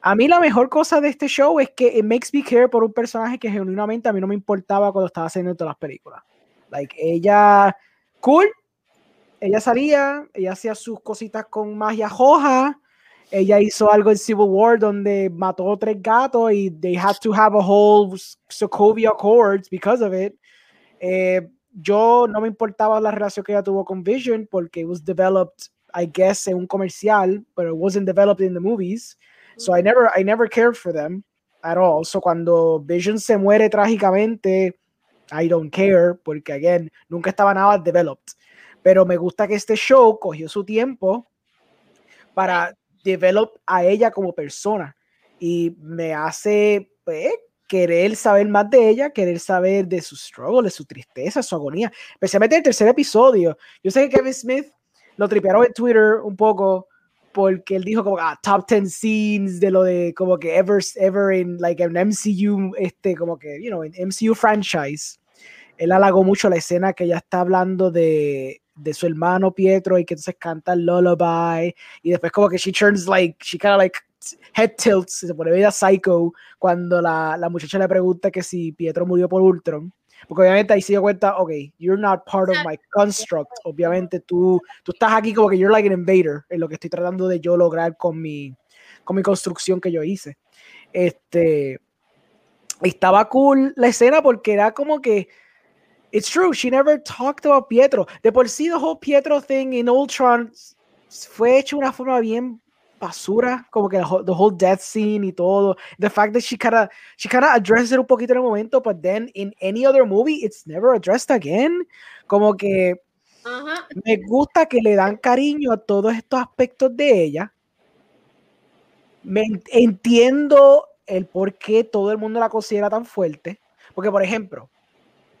A mí la mejor cosa de este show es que it makes me care por un personaje que genuinamente a mí no me importaba cuando estaba haciendo todas las películas. Like, ella, cool, ella salía, ella hacía sus cositas con magia roja, ella hizo algo en Civil War donde mató tres gatos y they had to have a whole Sokovia Accords because of it. Eh, yo no me importaba la relación que ella tuvo con Vision porque it was developed, I guess, en un comercial, but it wasn't developed in the movies. So I never, I never cared for them at all. So cuando Vision se muere trágicamente, I don't care porque, again, nunca estaba nada developed. Pero me gusta que este show cogió su tiempo para develop a ella como persona y me hace pues, querer saber más de ella, querer saber de su struggle, de su tristeza, su agonía, especialmente el tercer episodio. Yo sé que Kevin Smith lo tripearon en Twitter un poco porque él dijo como ah, top 10 scenes de lo de como que ever ever in like an MCU este como que you know en MCU franchise él halagó mucho la escena que ella está hablando de, de su hermano Pietro y que entonces canta lullaby y después como que she turns like she kind of like head tilts se pone media psycho cuando la, la muchacha le pregunta que si Pietro murió por Ultron porque obviamente ahí se dio cuenta, ok, you're not part of my construct. Obviamente tú, tú estás aquí como que you're like an invader en lo que estoy tratando de yo lograr con mi, con mi construcción que yo hice. Este, estaba cool la escena porque era como que, it's true, she never talked about Pietro. De por sí, the whole Pietro thing in Ultron fue hecho de una forma bien basura, como que the whole, the whole death scene y todo. The fact that she kind of she kind of addressed it un poquito en el momento, but then in any other movie it's never addressed again. Como que Ajá. me gusta que le dan cariño a todos estos aspectos de ella. Me en- entiendo el por qué todo el mundo la considera tan fuerte. Porque, por ejemplo,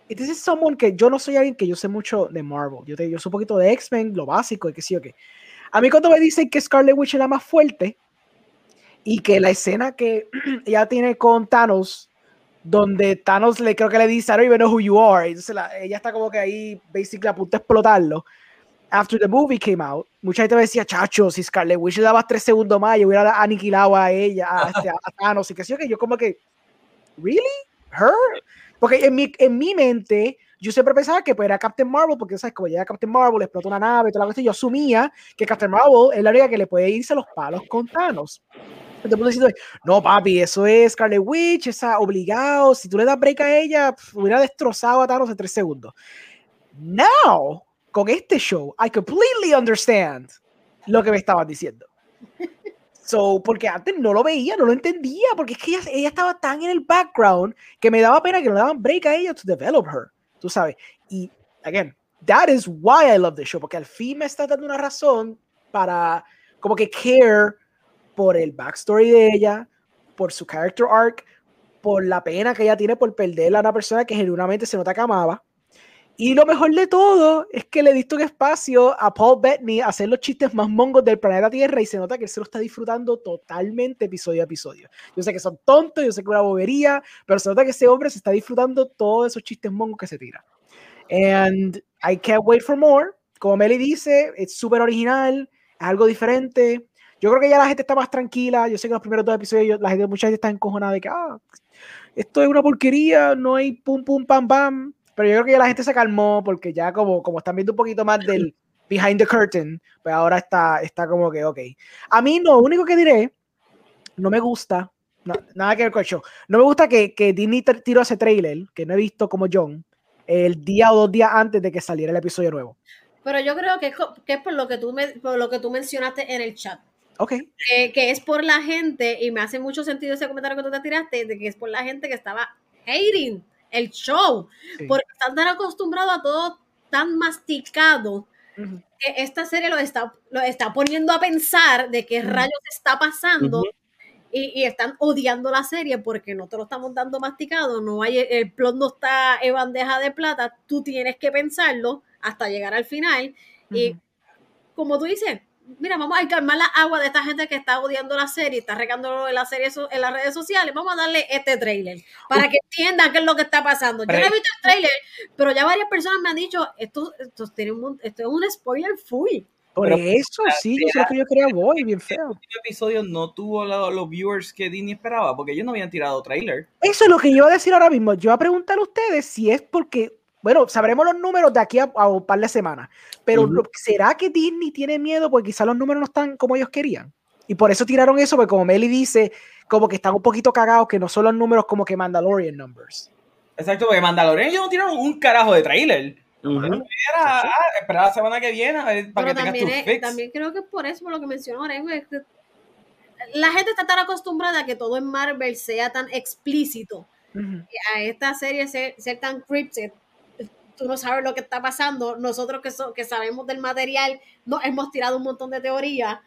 this is someone que yo no soy alguien que yo sé mucho de Marvel. Yo, te, yo sé un poquito de X-Men, lo básico, y que sí o qué. A mí cuando me dicen que Scarlet Witch es la más fuerte y que la escena que <clears throat> ella tiene con Thanos, donde Thanos le creo que le dice, I don't even know who you are, entonces la- ella está como que ahí, basically a punto de explotarlo. After the movie came out, mucha gente me decía, chacho, si Scarlet Witch le daba tres segundos más, yo hubiera aniquilado a ella, a, este, a <laughs> Thanos, y que sí, o que yo como que, ¿really? ¿Her? Porque en mi, en mi mente, yo siempre pensaba que pues, era Captain Marvel, porque sabes, como llega Captain Marvel, explota una nave, y toda la cuestión, yo asumía que Captain Marvel es la única que le puede irse los palos con Thanos. Entonces, diciendo, no, papi, eso es Scarlet Witch, esa obligado, si tú le das break a ella, pf, hubiera destrozado a Thanos en tres segundos. Now, con este show, I completely understand lo que me estaban diciendo. So, porque antes no lo veía, no lo entendía, porque es que ella, ella estaba tan en el background que me daba pena que no daban break a ella to develop her, tú sabes. Y, again, that is why I love the show, porque al fin me está dando una razón para como que care por el backstory de ella, por su character arc, por la pena que ella tiene por perder a una persona que genuinamente se nota que amaba. Y lo mejor de todo es que le diste un espacio a Paul Bettany a hacer los chistes más mongos del planeta Tierra y se nota que él se lo está disfrutando totalmente episodio a episodio. Yo sé que son tontos, yo sé que es una bobería, pero se nota que ese hombre se está disfrutando todos esos chistes mongos que se tira. And I can't wait for more. Como Meli dice, es súper original, es algo diferente. Yo creo que ya la gente está más tranquila. Yo sé que los primeros dos episodios la gente, mucha gente está encojonada de que ah, esto es una porquería, no hay pum pum pam pam. Pero yo creo que ya la gente se calmó porque ya como, como están viendo un poquito más del behind the curtain, pues ahora está, está como que ok. A mí lo único que diré, no me gusta, no- nada que ver con el show, no me gusta que, que Disney tir- tiró ese trailer, que no he visto como John, el día o dos días antes de que saliera el episodio nuevo. Pero yo creo que que es por lo que tú me, por lo que tú mencionaste en el chat. Ok. eh, que es por la gente, y me hace mucho sentido ese comentario que tú te tiraste, de que es por la gente que estaba hating el show, Sí. porque están tan acostumbrados a todo tan masticado que esta serie lo está, lo está poniendo a pensar de qué rayos está pasando y, y están odiando la serie porque no te lo estamos dando masticado, no hay, el plot no está en bandeja de plata, tú tienes que pensarlo hasta llegar al final y como tú dices, mira, vamos a calmar la agua de esta gente que está odiando la serie, está regando la serie so- en las redes sociales, vamos a darle este trailer para que entiendan qué es lo que está pasando. Yo no he visto el trailer, pero ya varias personas me han dicho, esto, esto, tiene un, esto es un spoiler full. Por Pero- eso, sí, yo sé lo que yo quería voy, bien feo. Este episodio no tuvo la- los viewers que Disney esperaba, porque ellos no habían tirado trailer. Eso es lo que yo iba a decir ahora mismo. Yo iba a preguntar a ustedes si es porque, bueno, sabremos los números de aquí a, a un par de semanas, pero Ujú. lo- ¿será que Disney tiene miedo porque quizás los números no están como ellos querían? Y por eso tiraron eso, porque como Meli dice, como que están un poquito cagados, que no son los números como que Mandalorian numbers. Exacto, porque Mandalorian ellos no tiraron un carajo de trailer. Ujú. Era, ah, esperar la semana que viene a ver, para Pero que tengas también, tu es- fix. también creo que es por eso, por lo que mencionó Orengo, es que la gente está tan acostumbrada a que todo en Marvel sea tan explícito. Ujú. a esta serie ser, ser tan cryptic, tú no sabes lo que está pasando. Nosotros que, so- que sabemos del material, nos hemos tirado un montón de teorías.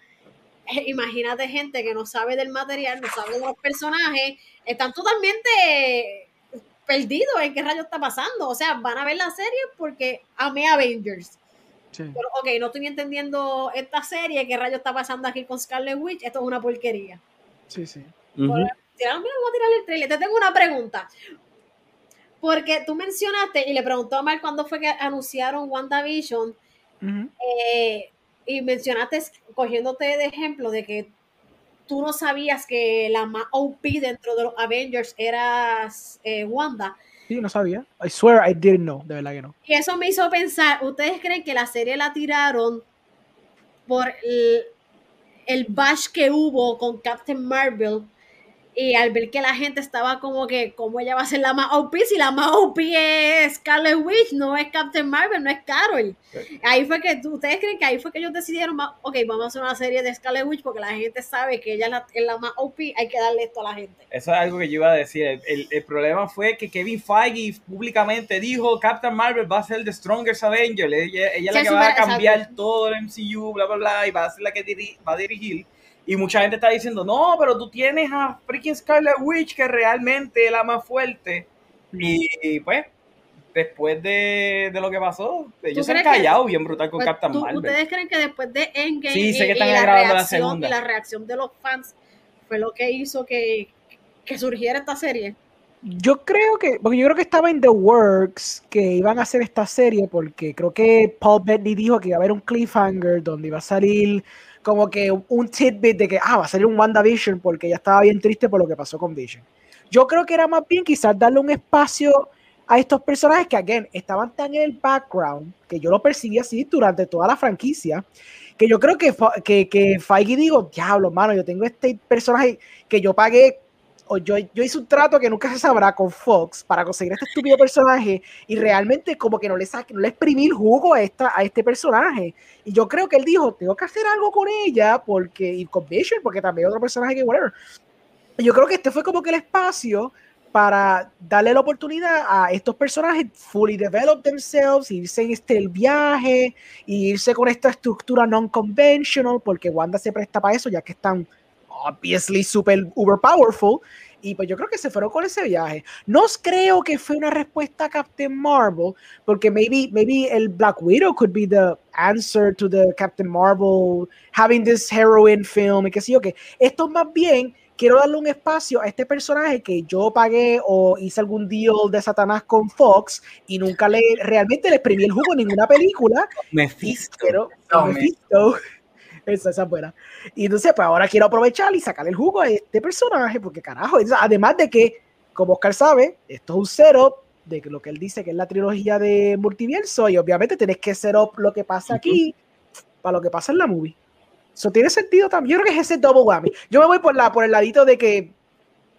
Eh, imagínate gente que no sabe del material, no sabe de los personajes, están totalmente perdidos en qué rayo está pasando. O sea, van a ver la serie porque amé Avengers. Sí. Pero, ok, no estoy entendiendo esta serie, qué rayo está pasando aquí con Scarlet Witch, esto es una porquería. Sí, sí. Mira, vamos a tirarle el trailer. Te tengo una pregunta. Porque tú mencionaste y le preguntó a Mar cuándo fue que anunciaron WandaVision eh, y mencionaste, cogiéndote de ejemplo, de que tú no sabías que la más OP dentro de los Avengers era eh, Wanda. Sí, no sabía. I swear I didn't know, de verdad que no. Y eso me hizo pensar, ¿ustedes creen que la serie la tiraron por el, el bash que hubo con Captain Marvel? Y al ver que la gente estaba como que, ¿cómo ella va a ser la más OP? Si la más OP es Scarlet Witch, no es Captain Marvel, no es Carol. Ahí fue que, ¿ustedes creen que ahí fue que ellos decidieron, ok, vamos a hacer una serie de Scarlet Witch porque la gente sabe que ella es la, es la más OP, hay que darle esto a la gente? Eso es algo que yo iba a decir. El, el- el problema fue que Kevin Feige públicamente dijo Captain Marvel va a ser The Strongest Avenger. Ella, ella es la que va a cambiar todo el MCU, bla, bla, bla, y va a ser la que diri- va a dirigir. Y mucha gente está diciendo, no, pero tú tienes a freaking Scarlet Witch que realmente es la más fuerte. Y, y, pues, después de, de lo que pasó, ellos se han que- callado bien brutal con Pues, Captain ¿tú- Marvel. ¿Ustedes creen que después de Endgame Sí, sé y- que están y, la reacción, segunda. y la reacción de los fans fue lo que hizo que, que surgiera esta serie? Yo creo que, porque yo creo que estaba en The Works que iban a hacer esta serie porque creo que Paul Bettany dijo que iba a haber un cliffhanger donde iba a salir como que un tidbit de que, ah, va a salir un WandaVision porque ella estaba bien triste por lo que pasó con Vision. Yo creo que era más bien quizás darle un espacio a estos personajes que, again, estaban tan en el background que yo lo percibí así durante toda la franquicia que yo creo que, que, que Feige digo, diablo, mano, yo tengo este personaje que yo pagué o yo, yo hice un trato que nunca se sabrá con Fox para conseguir este estúpido personaje y realmente como que no le saqué, no le exprimí el jugo a, esta, a este personaje. Y yo creo que él dijo, tengo que hacer algo con ella porque, y con Vision, porque también otro personaje que whatever. Y yo creo que este fue como que el espacio para darle la oportunidad a estos personajes fully develop themselves, irse en este el viaje, irse con esta estructura non-conventional, porque Wanda se presta para eso, ya que están obviously super uber powerful. Y pues yo creo que se fueron con ese viaje. No creo que fue una respuesta a Captain Marvel, porque maybe, maybe el Black Widow could be the answer to the Captain Marvel having this heroine film y qué sé yo que. Esto más bien quiero darle un espacio a este personaje que yo pagué o hice algún deal de Satanás con Fox y nunca le realmente le exprimí el jugo en ninguna película. Y Mephisto. quiero, No, Mephisto. Esa, esa es buena. Y entonces, pues ahora quiero aprovechar y sacar el jugo a este personaje, porque carajo, además de que, como Oscar sabe, esto es un setup de lo que él dice que es la trilogía de multiverso, y obviamente tenés que setup lo que pasa aquí para lo que pasa en la movie. Eso tiene sentido también. Yo creo que es ese double whammy. Yo me voy por, la, por el ladito de que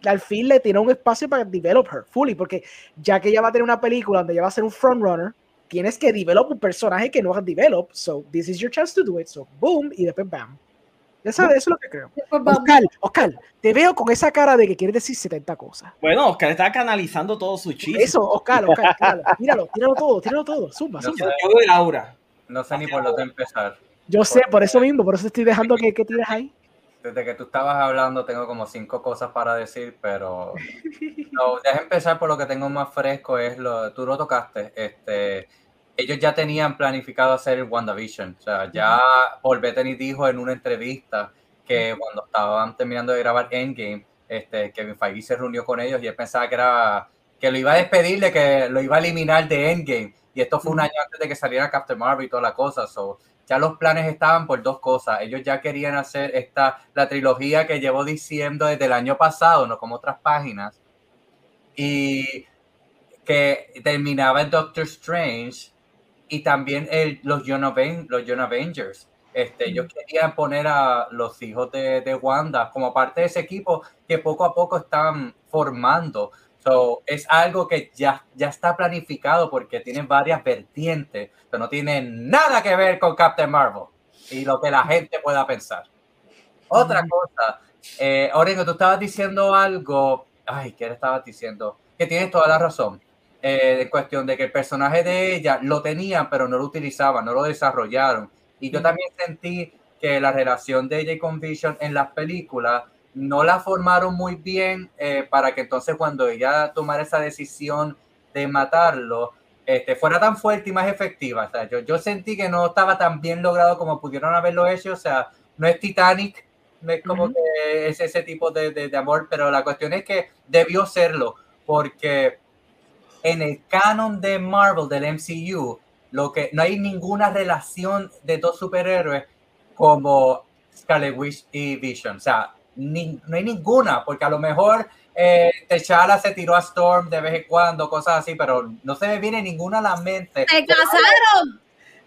al fin le tiene un espacio para develop her fully, porque ya que ella va a tener una película donde ella va a ser un frontrunner, tienes que develop un personaje que no has develop. So, this is your chance to do it. So, boom, y después bam. Eso, eso es lo que creo. Oscar, Oscar, te veo con esa cara de que quieres decir 70 cosas. Bueno, Oscar está canalizando todo su chiste. Eso, Oscar, Oscar, tíralo, tíralo, tíralo todo, tíralo todo, zumba, No zumba. Yo de Laura. No sé ni por dónde empezar. Yo sé, por eso mismo, por eso estoy dejando que, que tires ahí. Desde que tú estabas hablando tengo como cinco cosas para decir, pero no, deja empezar por lo que tengo más fresco, es lo, tú lo tocaste, este, ellos ya tenían planificado hacer el WandaVision, o sea, ya Paul Bettany dijo en una entrevista que cuando estaban terminando de grabar Endgame, este, Kevin Feige se reunió con ellos y él pensaba que era que lo iba a despedir de que lo iba a eliminar de Endgame. Y esto fue un año antes de que saliera Captain Marvel y toda la cosa, so, ya los planes estaban por dos cosas. Ellos ya querían hacer esta, la trilogía que llevo diciendo desde el año pasado, no como otras páginas, y que terminaba en Doctor Strange y también el, los, Young Aven- los Young Avengers. Este, ellos querían poner a los hijos de, de Wanda como parte de ese equipo que poco a poco están formando. So, es algo que ya, ya está planificado porque tiene varias vertientes, pero no tiene nada que ver con Captain Marvel y lo que la gente pueda pensar. Otra cosa, eh, Orengo, tú estabas diciendo algo, ay, ¿qué le estabas diciendo? Que tienes toda la razón, eh, cuestión de que el personaje de ella lo tenían, pero no lo utilizaban, no lo desarrollaron. Y yo también sentí que la relación de ella con Vision en las películas no la formaron muy bien eh, para que entonces cuando ella tomara esa decisión de matarlo, este, fuera tan fuerte y más efectiva. O sea, yo, yo sentí que no estaba tan bien logrado como pudieron haberlo hecho. O sea, no es Titanic, no es como Ujú. que es ese tipo de, de, de amor, pero la cuestión es que debió serlo, porque en el canon de Marvel, del MCU, lo que no hay ninguna relación de dos superhéroes como Scarlet Witch y Vision. O sea, ni- no hay ninguna, porque a lo mejor eh, T'Challa se tiró a Storm de vez en cuando, cosas así, pero no se me viene ninguna a la mente. Se casaron.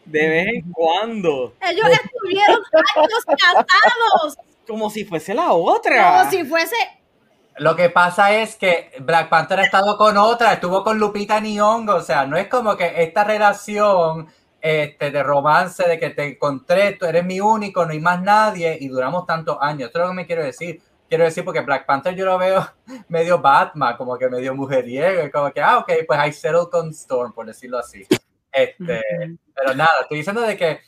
De vez en cuando. Ellos estuvieron años casados. Como si fuese la otra. Como si fuese. Lo que pasa es que Black Panther ha estado con otra, estuvo con Lupita Nyong'o, o sea, no es como que esta relación este, de romance, de que te encontré, tú eres mi único, no hay más nadie, y duramos tantos años. Esto es lo que me quiero decir. Quiero decir, porque Black Panther yo lo veo <laughs> medio Batman, como que medio mujeriego, como que, ah, ok, pues I settled con Storm, por decirlo así. Este, pero nada, estoy diciendo de que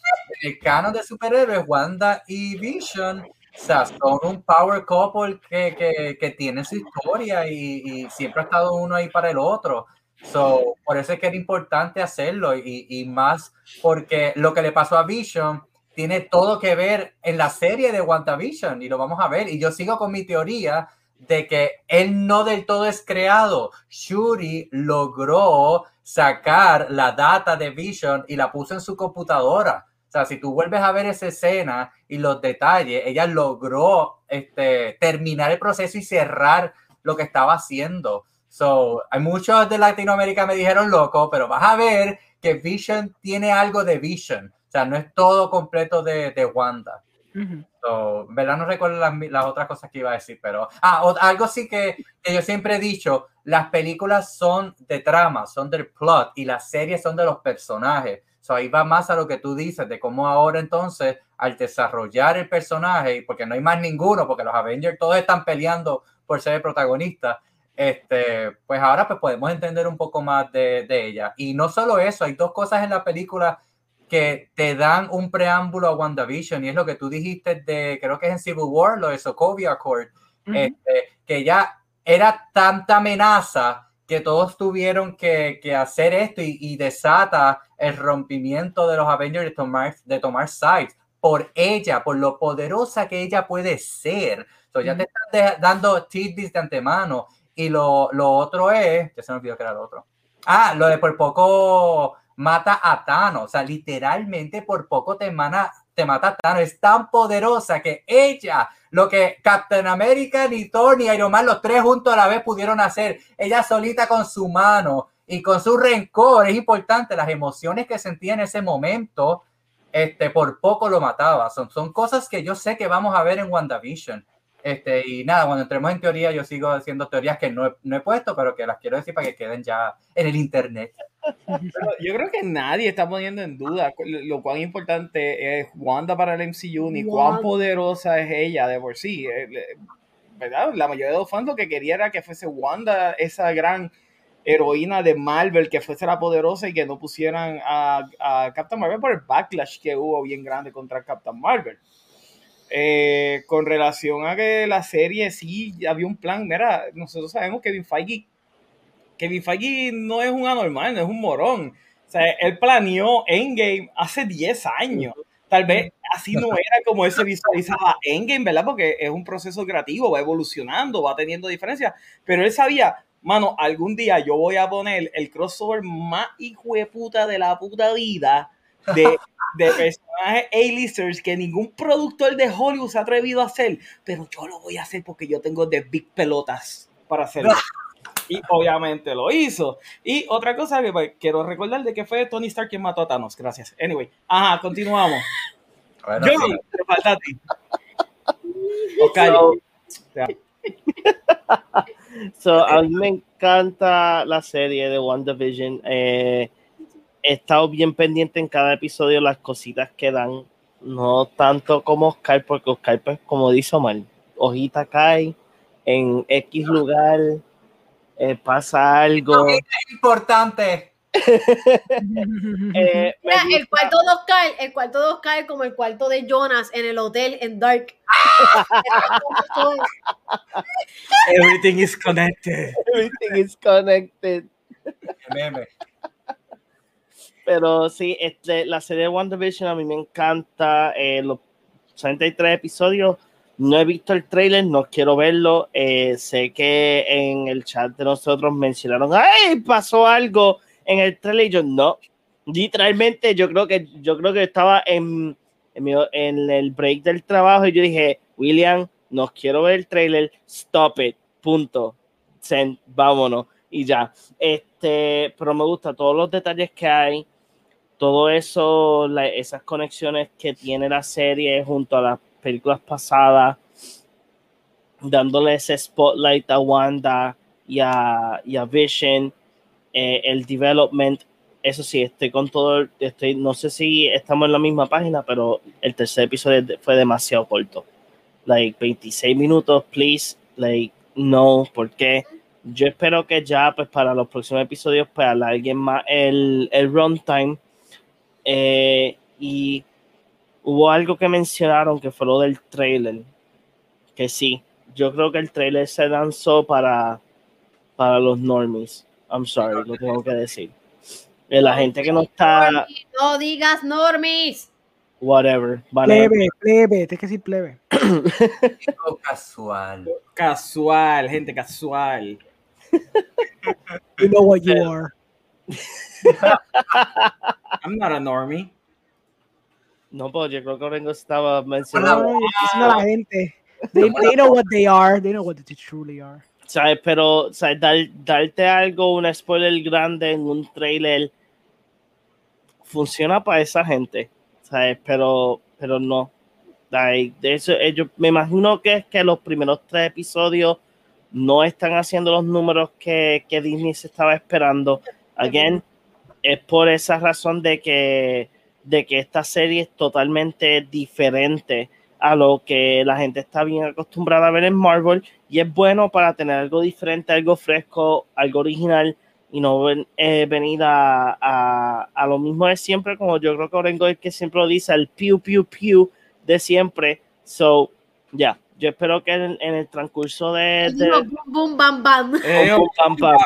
el canon de superhéroes, Wanda y Vision, o sea, son un power couple que, que, que tiene su historia y, y siempre ha estado uno ahí para el otro. So, por eso es que era importante hacerlo y, y más porque lo que le pasó a Vision tiene todo que ver en la serie de WandaVision y lo vamos a ver. Y yo sigo con mi teoría de que él no del todo es creado. Shuri logró sacar la data de Vision y la puso en su computadora. Sea, si tú vuelves a ver esa escena y los detalles, ella logró este, terminar el proceso y cerrar lo que estaba haciendo. So, hay muchos de Latinoamérica me dijeron loco, pero vas a ver que Vision tiene algo de Vision. O sea, no es todo completo de, de Wanda. Ujú. So, en verdad no recuerdo las, las otras cosas que iba a decir, pero ah, o- algo sí que, que yo siempre he dicho, las películas son de trama, son del plot y las series son de los personajes. So, ahí va más a lo que tú dices, de cómo ahora entonces, al desarrollar el personaje, y porque no hay más ninguno, porque los Avengers todos están peleando por ser el protagonista, este, pues ahora pues podemos entender un poco más de, de ella. Y no solo eso, hay dos cosas en la película que te dan un preámbulo a WandaVision y es lo que tú dijiste de, creo que es en Civil War, lo de Sokovia Accord, Ujú. este, que ya era tanta amenaza que todos tuvieron que, que hacer esto y, y desata el rompimiento de los Avengers de tomar, de tomar sides por ella, por lo poderosa que ella puede ser. So, ya te están dando tidbits de antemano. Y lo, lo otro es, ya se me olvidó que era lo otro. Ah, lo de por poco mata a Thanos. O sea, literalmente por poco te, mana- te mata a Thanos. Es tan poderosa que ella, lo que Captain America, ni Thor, ni Iron Man, los tres juntos a la vez pudieron hacer. Ella solita con su mano y con su rencor. Es importante las emociones que sentía en ese momento. Este, por poco lo mataba. Son, son cosas que yo sé que vamos a ver en WandaVision. Este, y nada, cuando entremos en teoría, yo sigo haciendo teorías que no he, no he puesto, pero que las quiero decir para que queden ya en el internet. Pero yo creo que nadie está poniendo en duda lo, lo cuán importante es Wanda para el MCU ni cuán poderosa es ella de por sí. Eh, ¿Verdad? La mayoría de los fans lo que quería era que fuese Wanda esa gran heroína de Marvel, que fuese la poderosa y que no pusieran a, a Captain Marvel por el backlash que hubo bien grande contra Captain Marvel. Eh, con relación a que la serie sí había un plan, mira, nosotros sabemos que Kevin Feige Kevin Feige no es un anormal, no es un morón. O sea, él planeó Endgame hace 10 años. Tal vez así no <laughs> era como él se visualizaba Endgame, ¿verdad? Porque es un proceso creativo, va evolucionando, va teniendo diferencias. Pero él sabía, mano, algún día yo voy a poner el crossover más hijo de puta de la puta vida de, de <laughs> personajes A-listers que ningún productor de Hollywood se ha atrevido a hacer. Pero yo lo voy a hacer porque yo tengo de big pelotas para hacerlo. <laughs> Y obviamente lo hizo. Y otra cosa que pues, quiero recordar de que fue Tony Stark quien mató a Thanos. Gracias. Anyway, ajá, continuamos. Bueno, sí. te falta a ti. <laughs> Oscar, So- So, a mí me encanta la serie de WandaVision. Eh, he estado bien pendiente en cada episodio las cositas que dan. No tanto como Oscar, porque Oscar, pues, como dice Omar, hojita cae en X lugar, eh, pasa algo. Es importante. Eh, <laughs> el cuarto de Oscar, el cuarto de Oscar como el cuarto de Jonas en el hotel en Dark. <laughs> everything is connected. Everything is connected. Meme. Pero sí, este, la serie de WandaVision a mí me encanta. eh, los 63 episodios. No he visto el trailer, no quiero verlo. eh, sé que en el chat de nosotros mencionaron, ¡ay! Pasó algo en el trailer. Y yo, no. Literalmente, yo creo que yo creo que estaba en, en, mi- en el break del trabajo y yo dije, William, no quiero ver el trailer, stop it, punto. Send, vámonos. Y ya. Este, pero me gusta todos los detalles que hay, todo eso, la- esas conexiones que tiene la serie junto a las películas pasadas, dándole ese spotlight a Wanda y a, y a Vision, eh, el development, eso sí, estoy con todo, estoy, no sé si estamos en la misma página, pero el tercer episodio fue demasiado corto. Like 26 minutos, please, like no, ¿por qué? Yo espero que ya, pues para los próximos episodios, pues alarguen más el, el runtime. Eh, y hubo algo que mencionaron que fue lo del trailer. Que sí, yo creo que el trailer se lanzó para, para los normies. I'm sorry, lo tengo que decir. De la gente que no está, No digas normis. whatever. Vale. Plebe, plebe, tienes que decir plebe. Algo <coughs> casual. Casual, gente, casual. You know what you are. <laughs> I'm not a normie. No, pues yo creo que Orengo estaba mencionando. Diciendo a la gente. They, they know what they are. They know what they truly are. ¿Sabes? Pero, ¿sabes? Dar- darte algo, un spoiler grande en un trailer, funciona para esa gente, ¿sabes? Pero, pero no. De eso, ellos, me imagino que es que los primeros tres episodios no están haciendo los números que, que Disney se estaba esperando. Again, es por esa razón de que, de que esta serie es totalmente diferente a lo que la gente está bien acostumbrada a ver en Marvel y es bueno para tener algo diferente, algo fresco, algo original y no ven- eh, venir a, a- a lo mismo de siempre, como yo creo que Orengo es que siempre lo dice, el piu piu piu de siempre. So, ya, yo espero que en, en el transcurso de... de- boom, boom, bam, bam. Eh, Pum, pam, pam.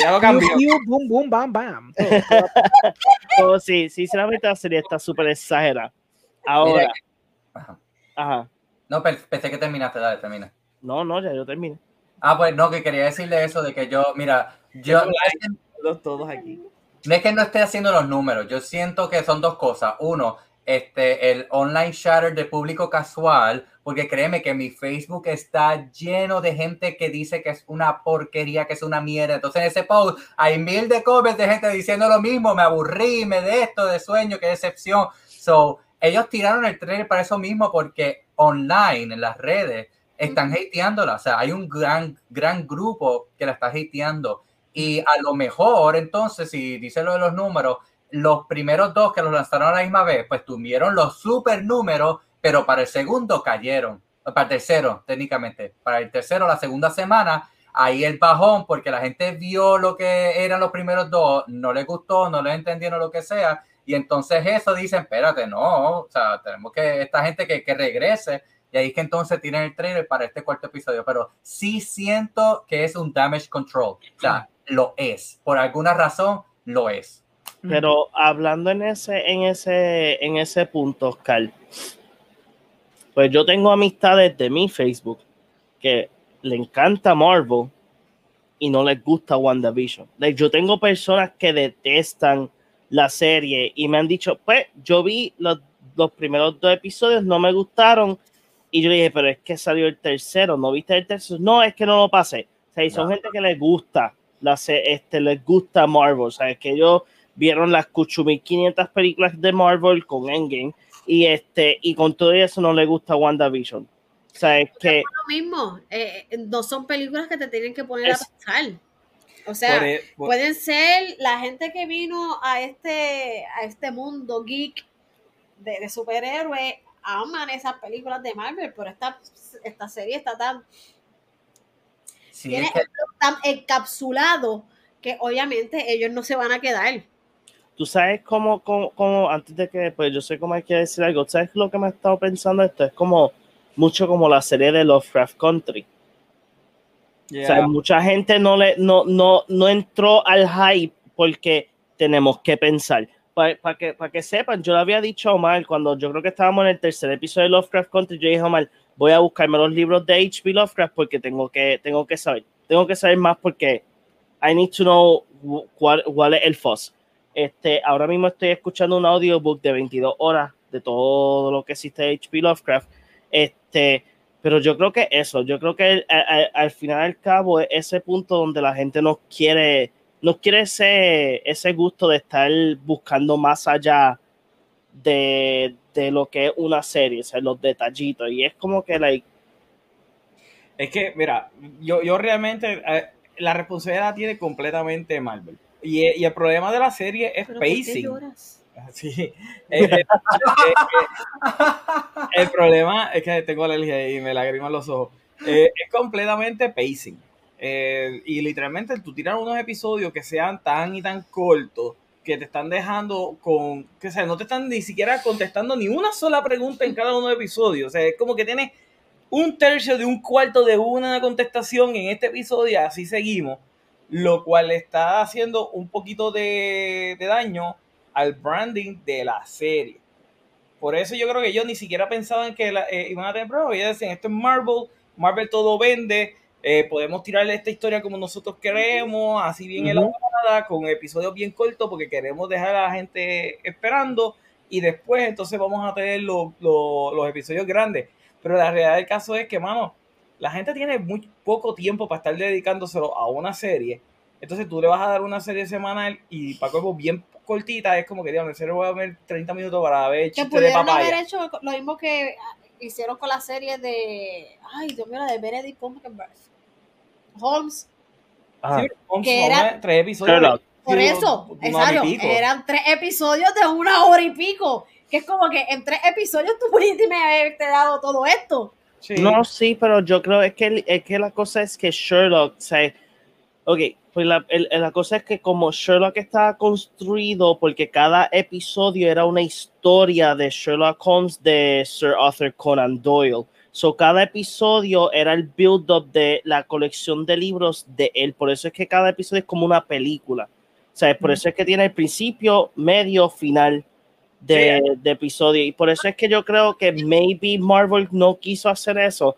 ya lo cambió. pew, boom, boom, bam, bam. <laughs> Oh, sí, sinceramente la serie está súper exagerada. Ahora, Mira, Ajá. Ajá, No, pe- pensé que terminaste, dale, termina. no, no, ya yo terminé. Ah, pues no, que quería decirle eso de que yo, mira, yo que- Todos, todos aquí. no es que no esté haciendo los números, yo siento que son dos cosas. Uno, este, el online shatter de público casual, porque créeme que mi Facebook está lleno de gente que dice que es una porquería, que es una mierda. Entonces en ese post hay mil de comments de gente diciendo lo mismo, me aburrí, me de esto, de sueño, qué decepción. So, ellos tiraron el trailer para eso mismo porque online, en las redes, están hateándola. O sea, hay un gran, gran grupo que la está hateando. Y a lo mejor, entonces, si dice lo de los números, los primeros dos que los lanzaron a la misma vez, pues tuvieron los super números, pero para el segundo cayeron. Para el tercero, técnicamente. Para el tercero, la segunda semana, ahí el bajón, porque la gente vio lo que eran los primeros dos, no les gustó, no les entendieron lo que sea, y entonces eso dicen, espérate, no, o sea, tenemos que, esta gente que, regrese, y ahí es que entonces tienen el trailer para este cuarto episodio, pero sí siento que es un damage control, o sea, lo es, por alguna razón lo es. Pero hablando en ese, en ese, en ese punto, Oscar, pues yo tengo amistades de mi Facebook que le encanta Marvel y no les gusta WandaVision. Like, yo tengo personas que detestan la serie y me han dicho, pues yo vi los, los primeros dos episodios, no me gustaron. Y yo dije, pero es que salió el tercero, ¿no viste el tercero? No, es que no lo pasé. O sea, y son gente que les gusta, la, este, les gusta Marvel. O sea, es que ellos vieron las 8500 películas de Marvel con Endgame y, este, y con todo eso no les gusta WandaVision. O sea, es que... lo mismo, eh, no son películas que te tienen que poner es, a pensar. O sea, por, por, pueden ser la gente que vino a este, a este mundo geek de, de superhéroes, aman esas películas de Marvel, pero esta, esta serie está tan, Sí, tiene es que- tan encapsulado que obviamente ellos no se van a quedar. Tú sabes cómo, cómo, cómo- antes de que, pues yo sé cómo hay que decir algo, ¿sabes lo que me he estado pensando esto? Es como, mucho como la serie de Lovecraft Country. Mucha gente no, le, no, no, no entró al hype porque tenemos que pensar. Para que, pa que sepan, yo le había dicho a Omar cuando yo creo que estábamos en el tercer episodio de Lovecraft Country, yo dije Omar, voy a buscarme los libros de H.P. Lovecraft porque tengo que, tengo que saber, tengo que saber más porque I need to know cuál, cuál es el fuzz. Este, ahora mismo estoy escuchando un audiobook de 22 horas de todo lo que existe de H.P. Lovecraft. Este, pero yo creo que eso, yo creo que al, al, al final al cabo es ese punto donde la gente no quiere, no quiere ese, ese gusto de estar buscando más allá de, de lo que es una serie, o sea, los detallitos. Y es como que, like, Es que, mira, yo, yo realmente eh, la responsabilidad la tiene completamente Marvel. Y, y el problema de la serie es Pero ¿por qué pacing. <laughs> Sí. Eh, eh, eh, el problema es que tengo alergia y me lagriman los ojos. Es completamente pacing. Y literalmente tú tiras unos episodios que sean tan y tan cortos que te están dejando con, que o sea, no te están ni siquiera contestando ni una sola pregunta en cada uno de los episodios. O sea, es como que tienes un tercio de un cuarto de una contestación en este episodio y así seguimos, lo cual está haciendo un poquito de daño al branding de la serie. Por eso yo creo que ellos ni siquiera pensaban que la, eh, iban a tener pruebas. Ellos decían, esto es Marvel, Marvel todo vende, eh, podemos tirarle esta historia como nosotros queremos, así bien Ujú. elaborada, con episodios bien cortos, porque queremos dejar a la gente esperando y después entonces vamos a tener lo- lo- los episodios grandes. Pero la realidad del caso es que, mano, la gente tiene muy poco tiempo para estar dedicándoselo a una serie. Entonces tú le vas a dar una serie semanal y para cuerpos bien cortita, es como que, digamos, en serio voy a ver 30 minutos para ver Que chistes de pudieron haber papaya. hecho lo mismo que hicieron con la serie de. Ay, Dios mío, la de Benedict Cumberbatch. Holmes. ah, Sí, son- Que era- tres episodios. Sherlock. Por eso, exacto, eran tres episodios de una hora y pico. Que es como que en tres episodios tú pudiste haberte dado todo esto. Sí. No, sí, pero yo creo es que, es que la cosa es que Sherlock, o sea, ok, pues la, el- la cosa es que como Sherlock estaba construido, porque cada episodio era una historia de Sherlock Holmes de Sir Arthur Conan Doyle. So, cada episodio era el build-up de la colección de libros de él. Por eso es que cada episodio es como una película. O sea, por eso es que tiene el principio, medio, final de, de episodio. Y por eso es que yo creo que maybe Marvel no quiso hacer eso,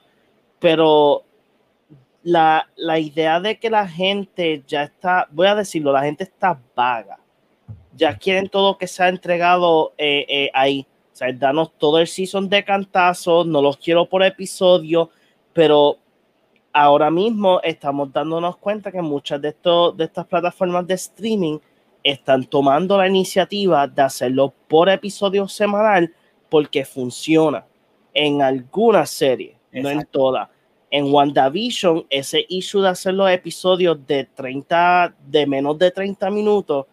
pero la, la idea de que la gente ya está, voy a decirlo, la gente está vaga. Ya quieren todo que sea entregado eh, eh, ahí. O sea, danos todo el season de cantazo, no los quiero por episodio, pero ahora mismo estamos dándonos cuenta que muchas de, estos, de estas plataformas de streaming están tomando la iniciativa de hacerlo por episodio semanal porque funciona en algunas series, no en todas. En WandaVision, ese issue de hacer los episodios de 30, de menos de 30 minutos,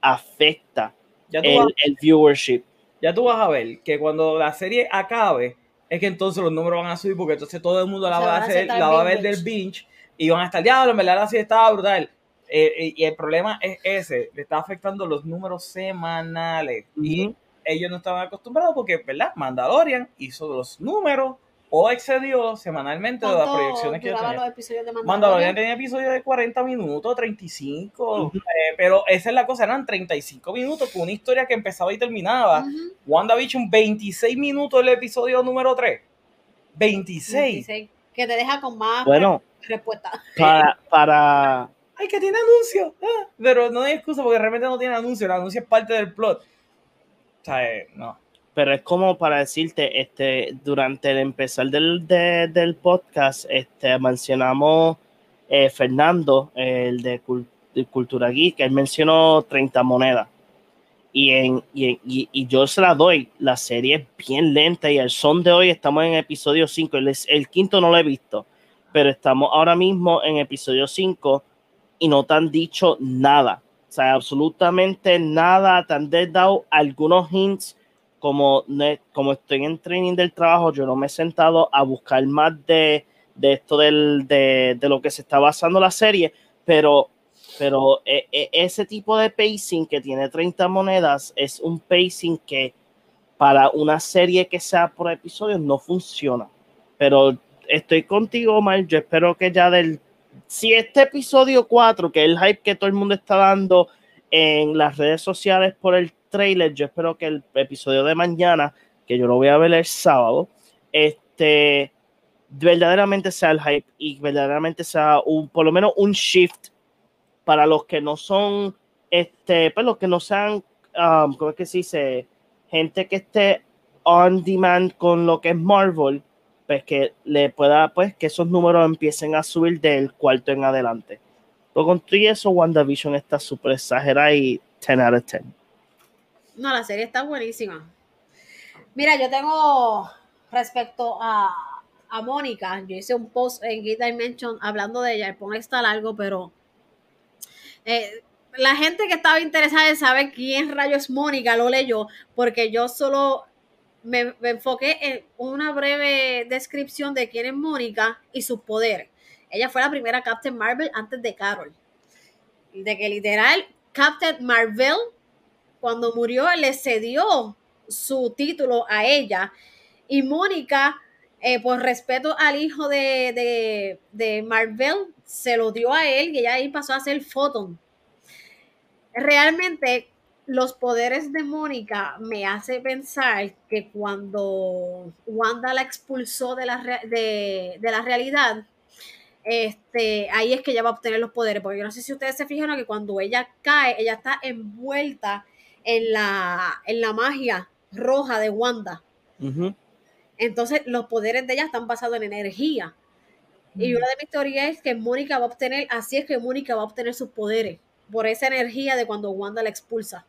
afecta Ya tú, el, vas, el viewership. ya tú vas a ver que cuando la serie acabe, es que entonces los números van a subir porque entonces todo el mundo la va a a hacer, sentar la va a ver del binge y van a estar, diablo, en verdad la serie estaba brutal. Eh, eh, y el problema es ese, le está afectando los números semanales. Y ellos no estaban acostumbrados porque, ¿verdad? Mandalorian hizo los números o excedió semanalmente de las ¿Cuánto proyecciones que duraban tenían. los episodios de Mandalorian tenía episodios de 40 minutos, 35, Ujú. eh, pero esa es la cosa, eran 35 minutos con una historia que empezaba y terminaba. Ujú. WandaVision, 26 minutos el episodio número 3. 26. 26, Que te deja con más Bueno, respuestas. para, para, Ay, que tiene anuncio. Ah, pero no hay excusa porque realmente no tiene anuncio. El anuncio es parte del plot. O sea, eh, no. Pero es como para decirte, este, durante el empezar del, de- del podcast, este, mencionamos eh, Fernando, el de, Cul- de Cultura Geek, él mencionó 30 monedas. Y, en, y, en- y- y yo se la doy, la serie es bien lenta y el son de hoy estamos en episodio 5, el, el quinto no lo he visto, pero estamos ahora mismo en episodio 5 y no te han dicho nada, o sea, absolutamente nada, te han dado algunos hints como, como estoy en training del trabajo, yo no me he sentado a buscar más de, de esto del, de, de lo que se está basando la serie, pero, pero e- e- ese tipo de pacing que tiene 30 monedas es un pacing que para una serie que sea por episodios no funciona. Pero estoy contigo, Omar, yo espero que ya del... Si este episodio 4, que es el hype que todo el mundo está dando en las redes sociales por el trailer, yo espero que el episodio de mañana, que yo lo voy a ver el sábado, este verdaderamente sea el hype y verdaderamente sea un, por lo menos un shift para los que no son, este, pues los que no sean, um, ¿cómo es que se dice? Gente que esté on demand con lo que es Marvel, pues que le pueda, pues que esos números empiecen a subir del cuarto en adelante. Pero con todo eso, WandaVision está súper exagerada y 10 out of 10. No, la serie está buenísima. Mira, yo tengo respecto a, a Mónica, yo hice un post en Geek Dimension hablando de ella, el post está largo, pero eh, la gente que estaba interesada en saber quién rayos es Mónica lo leyó, porque yo solo me, me enfoqué en una breve descripción de quién es Mónica y sus poderes. Ella fue la primera Captain Marvel antes de Carol. De que literal, Captain Marvel cuando murió le cedió su título a ella y Mónica, eh, por respeto al hijo de, de, de, Marvel, se lo dio a él y ella ahí pasó a ser Photon. Realmente los poderes de Mónica me hace pensar que cuando Wanda la expulsó de la, de, de la realidad, este, ahí es que ella va a obtener los poderes, porque yo no sé si ustedes se fijaron que cuando ella cae, ella está envuelta en la, en la magia roja de Wanda. Uh -huh. Entonces, los poderes de ella están basados en energía. Y una de mis teorías es que Mónica va a obtener, así es que Mónica va a obtener sus poderes, por esa energía de cuando Wanda la expulsa.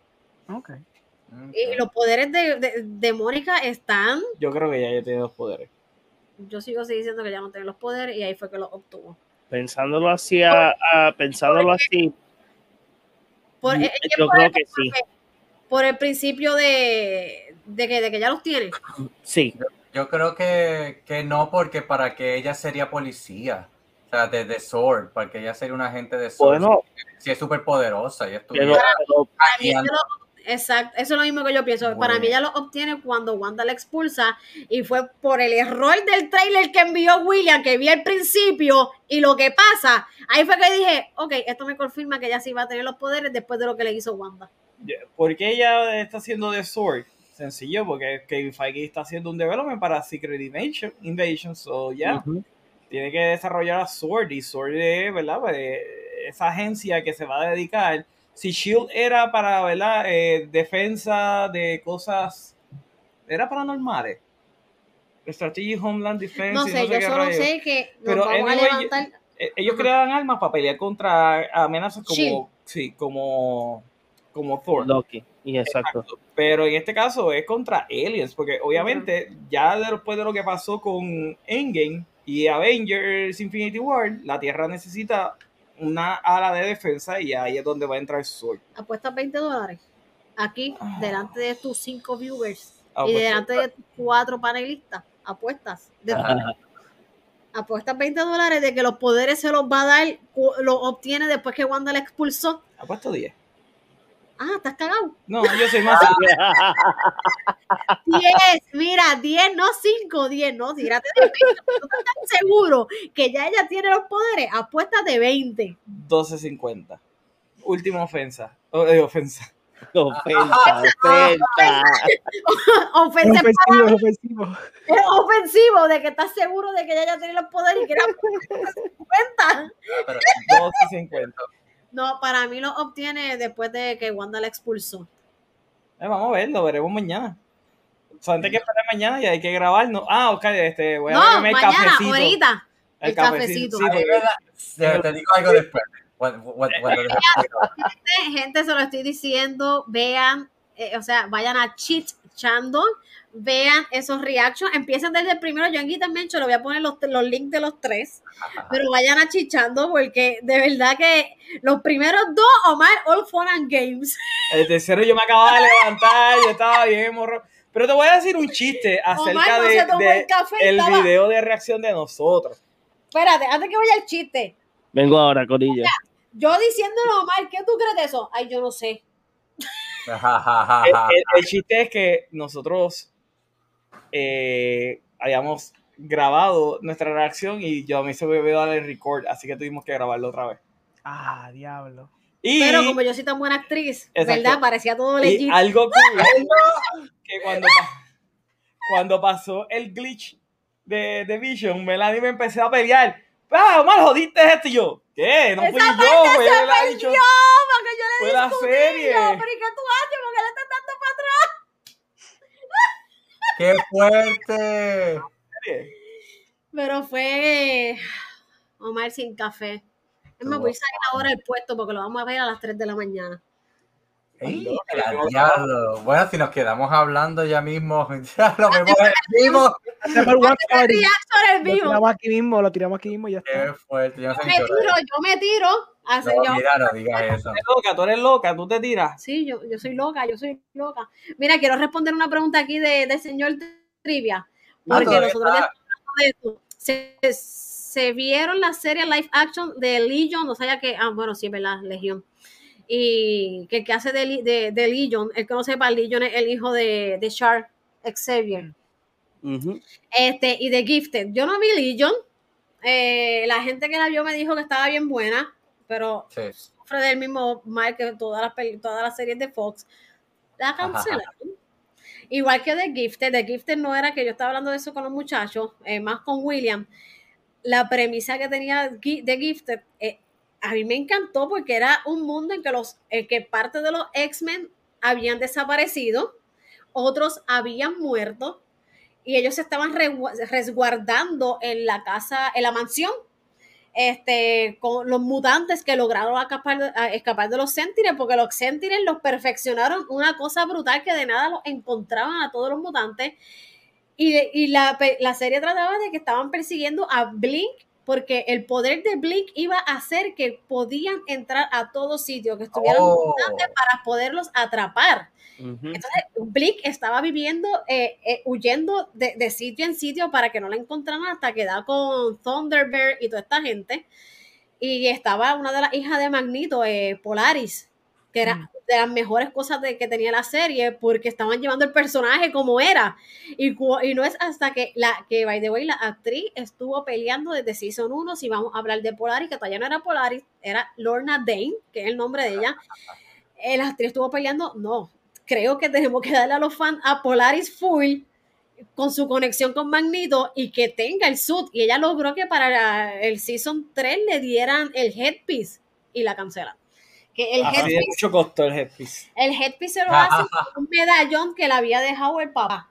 Okay. Y los poderes de, de, de Mónica están. Yo creo que ya ella tiene los poderes. Yo sigo diciendo que ya no tiene los poderes y ahí fue que los obtuvo. Pensándolo así, a, a, pensándolo así. Por, yo creo que sí. Por el principio de, de, que, de que ya los tiene. Sí. Yo, yo creo que, que, no, porque para que ella sería policía. O sea, de, de Sword, para que ella sería una agente de Sword. Bueno, si es súper poderosa. Ella pero, pero, Exacto, eso es lo mismo que yo pienso. Muy Para bien. mí ella lo obtiene cuando Wanda la expulsa y fue por el error del trailer que envió William, que vi al principio y lo que pasa. Ahí fue que dije, ok, esto me confirma que ella sí va a tener los poderes después de lo que le hizo Wanda. ¿Por qué ella está haciendo de Sword? Sencillo, porque Kevin Feige está haciendo un development para Secret Invasion, Invasion so ya. Yeah. uh -huh. Tiene que desarrollar a Sword y Sword es, ¿verdad? Pues, esa agencia que se va a dedicar si Shield era para, ¿verdad? Eh, defensa de cosas, era paranormales. Strategy Homeland Defense. No sé, no sé yo qué solo sé que nos Pero vamos anyway, a levantar. Eh, Ellos Ajá. creaban armas para pelear contra amenazas como, Shield. sí, como, como Thor. Loki, y exacto. Exacto. Pero en este caso es contra aliens, porque obviamente ya después de lo que pasó con Endgame, Y Avengers Infinity War, la Tierra necesita una ala de defensa y ahí es donde va a entrar Sword. Apuestas 20 dólares aquí, Ah. delante de tus 5 viewers Ah, y pues, delante de tus 4 panelistas. Apuestas. De- apuestas 20 dólares de que los poderes se los va a dar, los obtiene después que Wanda le expulsó. Apuesto 10. Ah, estás cagado. No, yo soy más. <laughs> 10, mira, 10, no 5, 10, no, tírate de 20. ¿Tú estás tan seguro que ya ella tiene los poderes? Apuestas de 20. 12.50. Última ofensa. Oh, eh, ofensa. <laughs> Ofensa, ofensa. <laughs> Ofensa Ofensivo, ofensivo. es ofensivo de que estás seguro de que ella ya tiene los poderes y que era 50. Pero 12.50. No, para mí lo obtiene después de que Wanda la expulsó. Eh, vamos a ver, lo veremos mañana. Solamente hay que esperar mañana y hay que grabarnos. Ah, ok, este, voy a No, el mañana, cafecito. ahorita. El cafecito. cafecito. Sí. Te, te digo algo después. Gente, gente, se lo estoy diciendo, vean, eh, o sea, vayan a Cheat Vean esos reactions, empiecen desde el primero, yo en Guitar Mencho le voy a poner los, los links de los tres, <laughs> pero vayan a Chichando porque de verdad que los primeros dos, Omar, All Fun and Games. <laughs> El tercero yo me acababa de levantar, yo estaba bien morro. Pero te voy a decir un chiste acerca Omar no de, se tomó de el café el estaba- video de reacción de nosotros. Espérate, antes que vaya el chiste, Vengo ahora, Corillo. yo diciéndole a Omar, ¿qué tú crees de eso? Ay, yo no sé. El, el- el <laughs> chiste es que nosotros eh, habíamos grabado nuestra reacción y yo a mí se me olvidó darle record, así que tuvimos que grabarlo otra vez. Ah, diablo. Y, Pero como yo soy tan buena actriz, Exacto. ¿verdad? Parecía todo y legit. algo <laughs> cool, que cuando, pa- cuando pasó el glitch de, de Vision, Melanie me empecé a pelear. ¡Ah, Omar, jodiste esto! Y yo, ¿qué? No fui Esa yo, parte fue se él ha dicho- porque yo le fue la serie. yo, pero ¿y qué tú haces? Porque le estás dando para atrás. <laughs> ¡Qué fuerte! Pero fue Omar sin café. Es más, voy a salir ahora del puesto porque lo vamos a ver a las 3 de la mañana. ¡Ey, a diablo! Bueno, si nos quedamos hablando ya mismo, <laughs> ya lo vemos en vivo. Hacemos el Lo tiramos aquí mismo, lo tiramos aquí mismo y ya ¡Qué fuerte! Yo no Yo sé me tiro, yo me tiro. a No, yo- mira, no digas <laughs> eso. Eres loca, tú eres loca, tú te tiras. Sí, yo, yo soy loca, yo soy loca. Mira, quiero responder una pregunta aquí de, del señor Trivia. Ah, Porque todavía los otros días está. hablando de esto. Se, se vieron la serie live action de Legion, no sabía que, ah, bueno, sí, ¿verdad? Legion. Y que el que hace de, de, de Legion, el que no sepa, Legion es el hijo de, de Shark Xavier. Este, y de Gifted. Yo no vi Legion. Eh, la gente que la vio me dijo que estaba bien buena, pero Sí. sufre del mismo mal que todas las, todas las series de Fox. La cancelaron. Igual que The Gifted. The Gifted no era que yo estaba hablando de eso con los muchachos, eh, más con William. La premisa que tenía The Gifted, eh, a mí me encantó porque era un mundo en que, los, en que parte de los X-Men habían desaparecido, otros habían muerto y ellos se estaban resguardando en la casa, en la mansión este, con los mutantes que lograron escapar escapar de los Sentinels, porque los Sentinels los perfeccionaron una cosa brutal que de nada los encontraban a todos los mutantes. Y, y la, la serie trataba de que estaban persiguiendo a Blink, porque el poder de Blink iba a hacer que podían entrar a todos sitios, que estuvieran Oh. para poderlos atrapar. Entonces, Blink estaba viviendo, eh, eh, huyendo de, de sitio en sitio para que no la encontraran hasta que da con Thunderbird y toda esta gente. Y estaba una de las hijas de Magneto, eh, Polaris, que era Mm. de las mejores cosas de, que tenía la serie porque estaban llevando el personaje como era. Y, y no es hasta que, la que, by the way, la actriz estuvo peleando desde Season 1, si vamos a hablar de Polaris, que todavía no era Polaris, era Lorna Dane, que es el nombre de ella. Eh, la actriz estuvo peleando, no, creo que tenemos que darle a los fans a Polaris Full con su conexión con Magneto y que tenga el suit. Y ella logró que para el Season 3 le dieran el headpiece y la cancelan. Que el de headpiece, mucho costó el headpiece. el headpiece se lo hace con un medallón que le había dejado el papá.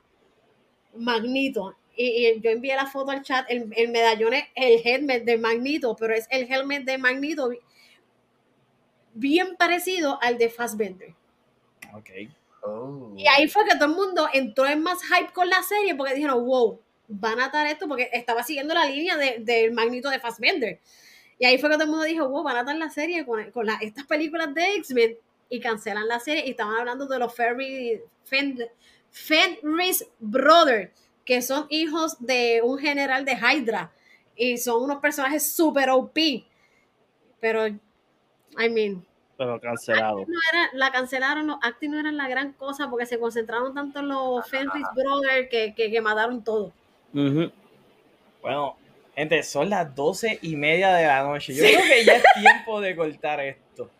Magneto. Y, y yo envié la foto al chat. El, el medallón es el helmet de Magneto, pero es el helmet de Magneto bien parecido al de Fassbender. Ok. Oh. Y ahí fue que todo el mundo entró en más hype con la serie porque dijeron, wow, van a atar esto porque estaba siguiendo la línea de- del magnito de Fassbender. Y ahí fue que todo el mundo dijo, wow, van a atar la serie con, con la- estas películas de X-Men y cancelan la serie y estaban hablando de los Ferry, Fen- Fenris Brothers, que son hijos de un general de Hydra y son unos personajes super OP. Pero, I mean, Pero cancelado. no era, la cancelaron, los acting no eran la gran cosa porque se concentraron tanto en los Fenris Brothers que, que, que mataron todo. Ujú. Bueno, gente, son las doce y media de la noche. Yo creo que ya es tiempo de cortar esto.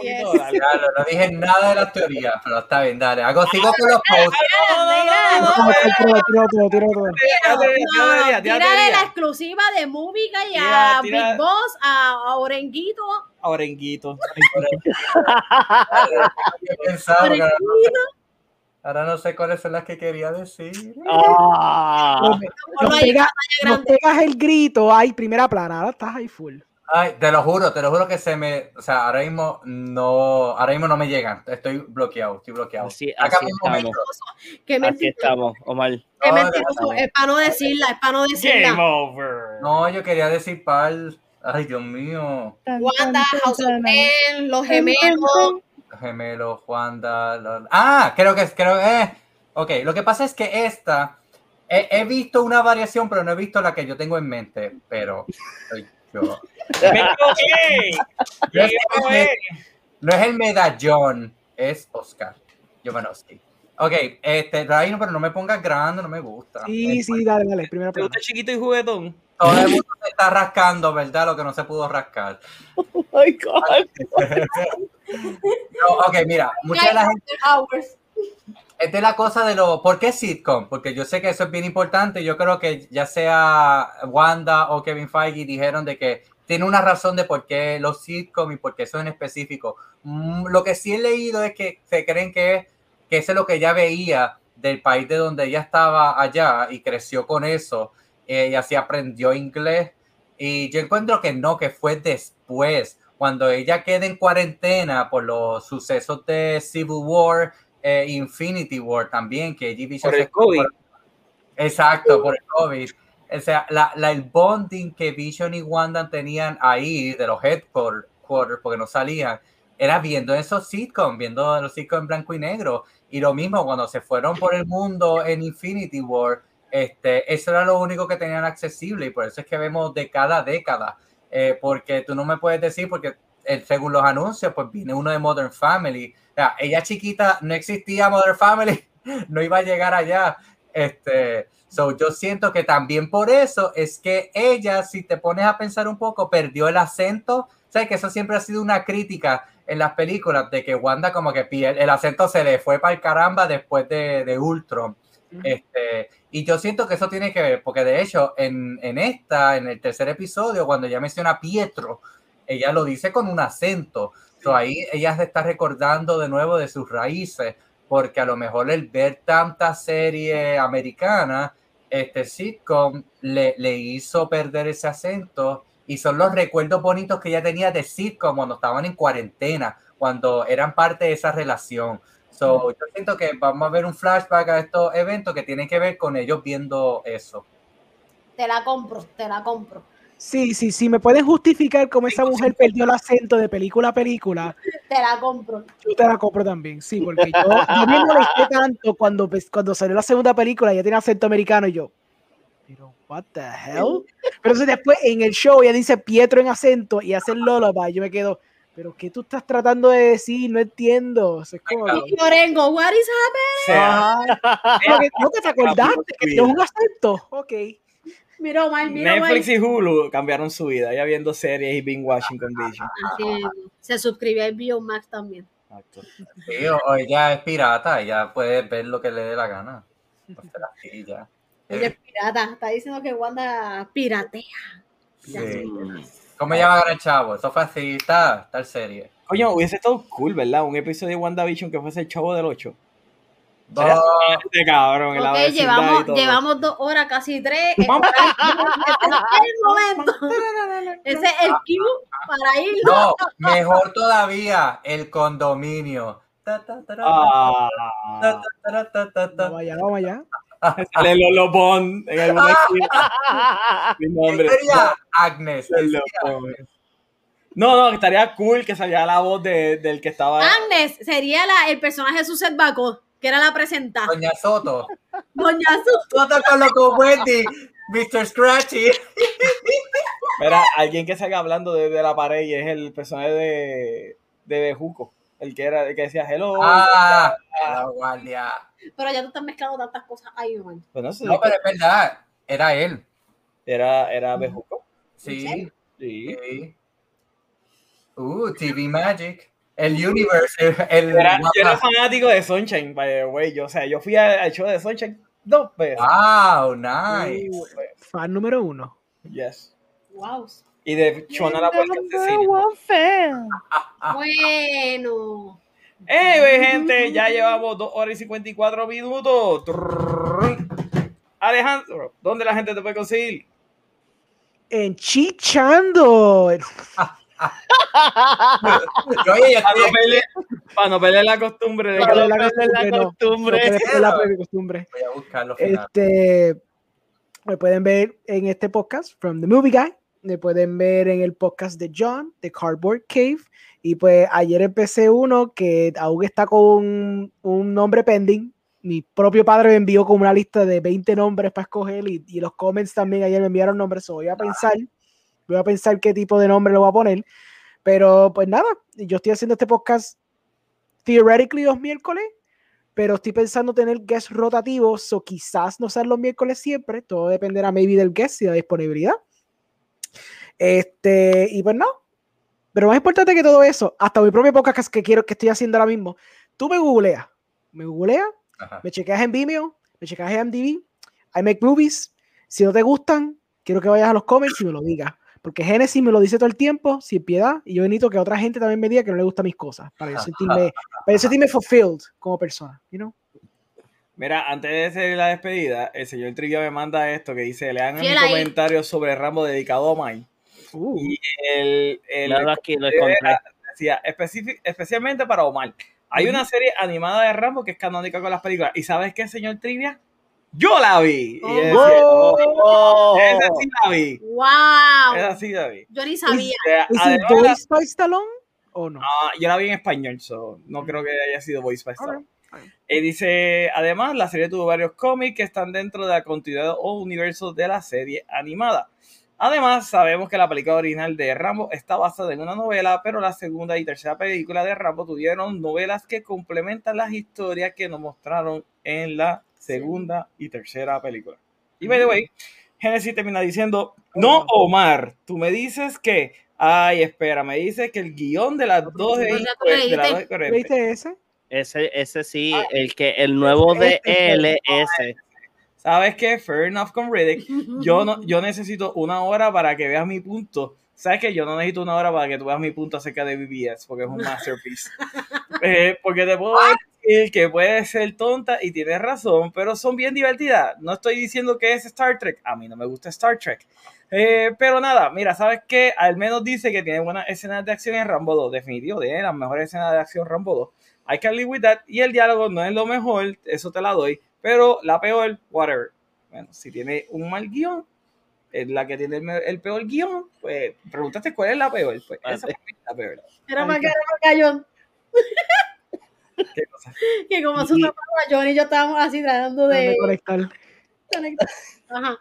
Yes. Claro, no dije nada de las teorías, pero está bien, dale. Hago, sigo con los posts. Tírale la exclusiva de Movica y a. Big Boss, a, a Orenguito. Orenguito. Orenguito. Ahora no sé cuáles son las que quería decir. Ah. Nos, pega- nos pegas el grito, ay, primera plana, ahora estás ahí full. Ay, te lo juro, te lo juro que se me, o sea, ahora mismo no, ahora mismo no me llegan. Estoy bloqueado, estoy bloqueado. Así, Acá así mismo estamos. Qué Aquí mentiroso. estamos, Omar. Qué No, mentiroso. Es para no decirla, es para no decirla. Game over. No, yo quería decir pal. Ay, Dios mío. Wanda, House of Los Gemelos. Gemelo, Juanda. lo- Ah, creo que es, creo eh. Ok, lo que pasa es que esta, he, he visto una variación, pero no he visto la que yo tengo en mente. Pero yo. <laughs> ¡Me Llegué, sé güey. No es el medallón, es Oscar. Jovanovski. Ok, este, Raino, pero no me pongas grande, no me gusta. Sí, sí, dale, dale, primera ¿Te gusta chiquito y juguetón? Todo el mundo se está rascando, ¿verdad? Lo que no se pudo rascar. <laughs> Ay, God. <laughs> No, ok, mira, mucha de la gente. Esta es la cosa de lo. ¿Por qué sitcom? Porque yo sé que eso es bien importante. Yo creo que ya sea Wanda o Kevin Feige dijeron de que tiene una razón de por qué los sitcom y por qué eso en específico. Mm, Lo que sí he leído es que se creen que, que eso es lo que ella veía del país de donde ella estaba allá y creció con eso eh, y así aprendió inglés. Y yo encuentro que no, que fue después, cuando ella queda en cuarentena por los sucesos de Civil War, eh, Infinity War también, que G. Por el COVID. Exacto, por el COVID. O sea, la, la- el bonding que Vision y Wanda tenían ahí de los headquarters, porque no salían, era viendo esos sitcoms, viendo los sitcoms en blanco y negro. Y lo mismo cuando se fueron por el mundo en Infinity War, este, eso era lo único que tenían accesible y por eso es que vemos de cada década. Eh, porque tú no me puedes decir, porque eh, según los anuncios, pues viene uno de Modern Family. O sea, ella chiquita no existía Modern Family, <laughs> no iba a llegar allá. Este, so yo siento que también por eso es que ella, si te pones a pensar un poco, perdió el acento. Sabes que eso siempre ha sido una crítica en las películas de que Wanda como que pierde, el acento se le fue para el caramba después de, de Ultron. Este, y yo siento que eso tiene que ver, porque de hecho en, en esta, en el tercer episodio, cuando ella menciona a Pietro, ella lo dice con un acento. So, ahí ella se está recordando de nuevo de sus raíces, porque a lo mejor el ver tanta serie americana, este sitcom, le, le hizo perder ese acento y son los recuerdos bonitos que ella tenía de sitcom cuando estaban en cuarentena, cuando eran parte de esa relación. So, yo siento que vamos a ver un flashback a estos eventos que tienen que ver con ellos viendo eso. Te la compro, te la compro. Sí, sí, sí, me pueden justificar cómo esa mujer perdió el acento de película a película. Te la compro. Yo te la compro también, sí, porque yo, yo me molesté tanto cuando, pues, cuando salió la segunda película, ya tiene acento americano y yo, pero, what the hell? Pero entonces después en el show ella dice Pietro en acento y hace el lullaby, yo me quedo, pero ¿qué tú estás tratando de decir? No entiendo. O sea, es como, Y what is O sea, como que, no que te acordaste que tienes un acento. Ok. Mira, Omar, mira, Omar. Netflix y Hulu cambiaron su vida, ya viendo series y binge watching con Vision. Así mismo. Se suscribió a HBO Max también. Sí, o ella es pirata, ella puede ver lo que le dé la gana. O sea, sí, ya. Ella es pirata. Está diciendo que Wanda piratea. Ya Sí. ¿Cómo ella va a ganar chavo? Eso fue así, está, serie. Coño, hubiese estado cool, ¿verdad? Un episodio de WandaVision que fuese el chavo del 8. No, Este cabrón, en la Ok, vecindad y llevamos, llevamos dos horas, casi tres. Este Vamos. es el momento. Ese es el cue para ir. no, mejor todavía, el condominio. Sale Lolo en alguna ah. esquina. <laughs> Mi nombre. Sería Agnes. No, no, estaría cool que saliera la voz de, del que estaba. Agnes sería la, el personaje de Suset Baco, que era la presentada. Doña Soto. Doña Soto. Soto con loco Wendy, Mr. Scratchy. Mira, alguien que salga hablando de, la pared y es el personaje de, de Bejuco, el que era, el que decía hello. Ah, guardia. Pero ya tú estás mezclando tantas cosas ahí, man. Bueno, no, pero es verdad, era él. Era, era Bejuco. Sí. Sí. sí. Uh, TV Magic. El Universe. El, era, yo era fanático de Sunshine, by the way. Yo, o sea, yo fui al show de Sunshine dos veces. Wow, nice. Fan número uno. Yes. Wow. Y de chona la Puerta. Bueno. Anyway, gente, ya llevamos 2 horas y 54 minutos. Alejandro, ¿dónde la gente te puede conseguir? En Chichando. Yo, oye, yo para, no para, no perder, la costumbre de para la, la costumbre. La costumbre. Voy a buscarlo. Este, me pueden ver en este podcast, From the Movie Guy. Me pueden ver en el podcast de John, de Cardboard Cave. Y pues ayer empecé uno que aún está con un nombre pending. Mi propio padre me envió como una lista de 20 nombres para escoger y, y los comments también ayer me enviaron nombres. So voy a pensar, voy a pensar qué tipo de nombre le voy a poner. Pero pues nada, yo estoy haciendo este podcast theoretically los miércoles pero estoy pensando tener guests rotativos, o quizás no sean los miércoles siempre, todo dependerá maybe del guest y la disponibilidad. Este, y pues no. Pero más importante que todo eso, hasta mi propio podcast que quiero que estoy haciendo ahora mismo, tú me googleas, me googleas, Ajá. me chequeas en Vimeo, me chequeas en MDB, I make movies, si no te gustan, quiero que vayas a los comments y me lo digas. Porque Genesis me lo dice todo el tiempo, sin piedad, y yo necesito que otra gente también me diga que no le gustan mis cosas, para yo sentirme, <laughs> para yo sentirme fulfilled como persona, you know? Mira, antes de hacer la despedida, el señor Trivia me manda esto que dice, lean en mi comentario sobre Rambo dedicado a Mike. Uh, Y el, el, Míralo aquí, lo el- encontré. decía, especialmente para Omar. Hay una serie animada de Rambo que es canónica con las películas. ¿Y sabes qué, señor Trivia? Yo la vi. Y yo decía, Oh, oh. esa sí la vi. ¡Wow! Esa sí la vi. Yo ni sabía. O sea, ¿Es la- voiced by Stallone o no? Ah, yo la vi en español, so no creo que haya sido voice by Stallone. Alright, alright. Y dice, además, la serie tuvo varios cómics que están dentro de la continuidad o universo de la serie animada. Además, sabemos que la película original de Rambo está basada en una novela, pero la segunda y tercera película de Rambo tuvieron novelas que complementan las historias que nos mostraron en la segunda y tercera película. Y by the way, Genesis termina diciendo, no Omar, tú me dices que, ay, espera, me dices que el guion de las dos de, ¿Viste ese? Ese, ese sí, Ah, el que el nuevo de. ¿Sabes qué? Fair enough con Riddick. Yo, no, <laughs> yo necesito una hora para que veas mi punto. ¿Sabes qué? Yo no necesito una hora para que tú veas mi punto acerca de BBS, porque es un masterpiece. <laughs> Eh, porque te puedo decir que puede ser tonta y tienes razón, pero son bien divertidas. No estoy diciendo que es Star Trek. A mí no me gusta Star Trek. Eh, pero nada, mira, ¿sabes qué? Al menos dice que tiene buenas escenas de acción en Rambo 2. Definitivo, tiene las mejores escenas de acción Rambo 2. I can live with that. Y el diálogo no es lo mejor, eso te la doy. Pero la peor, whatever. Bueno, si tiene un mal guion, es la que tiene el, peor guion, pues preguntaste cuál es la peor. Pues esa es la peor. Era más John. ¿Qué cosa? <laughs> Que como su papá, John y yo estábamos así tratando de conectar. conectar. <laughs> Ajá.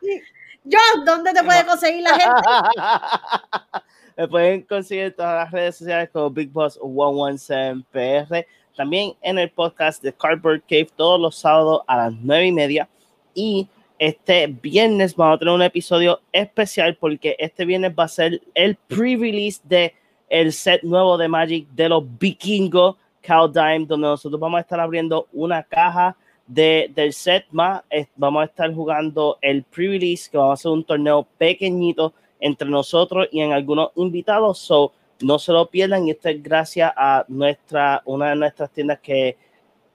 John, ¿dónde te puede conseguir la gente? <laughs> Me pueden conseguir en todas las redes sociales como Big Boss 117PR. También en el podcast de Cardboard Cave todos los sábados a las nueve y media. Y este viernes vamos a tener un episodio especial porque este viernes va a ser el pre-release de el set nuevo de Magic de los vikingos Caldime, donde nosotros vamos a estar abriendo una caja de, del set más. eh, Vamos a estar jugando el pre-release, que vamos a hacer un torneo pequeñito entre nosotros y en algunos invitados. So, no se lo pierdan. Y esto es gracias a nuestra, una de nuestras tiendas que,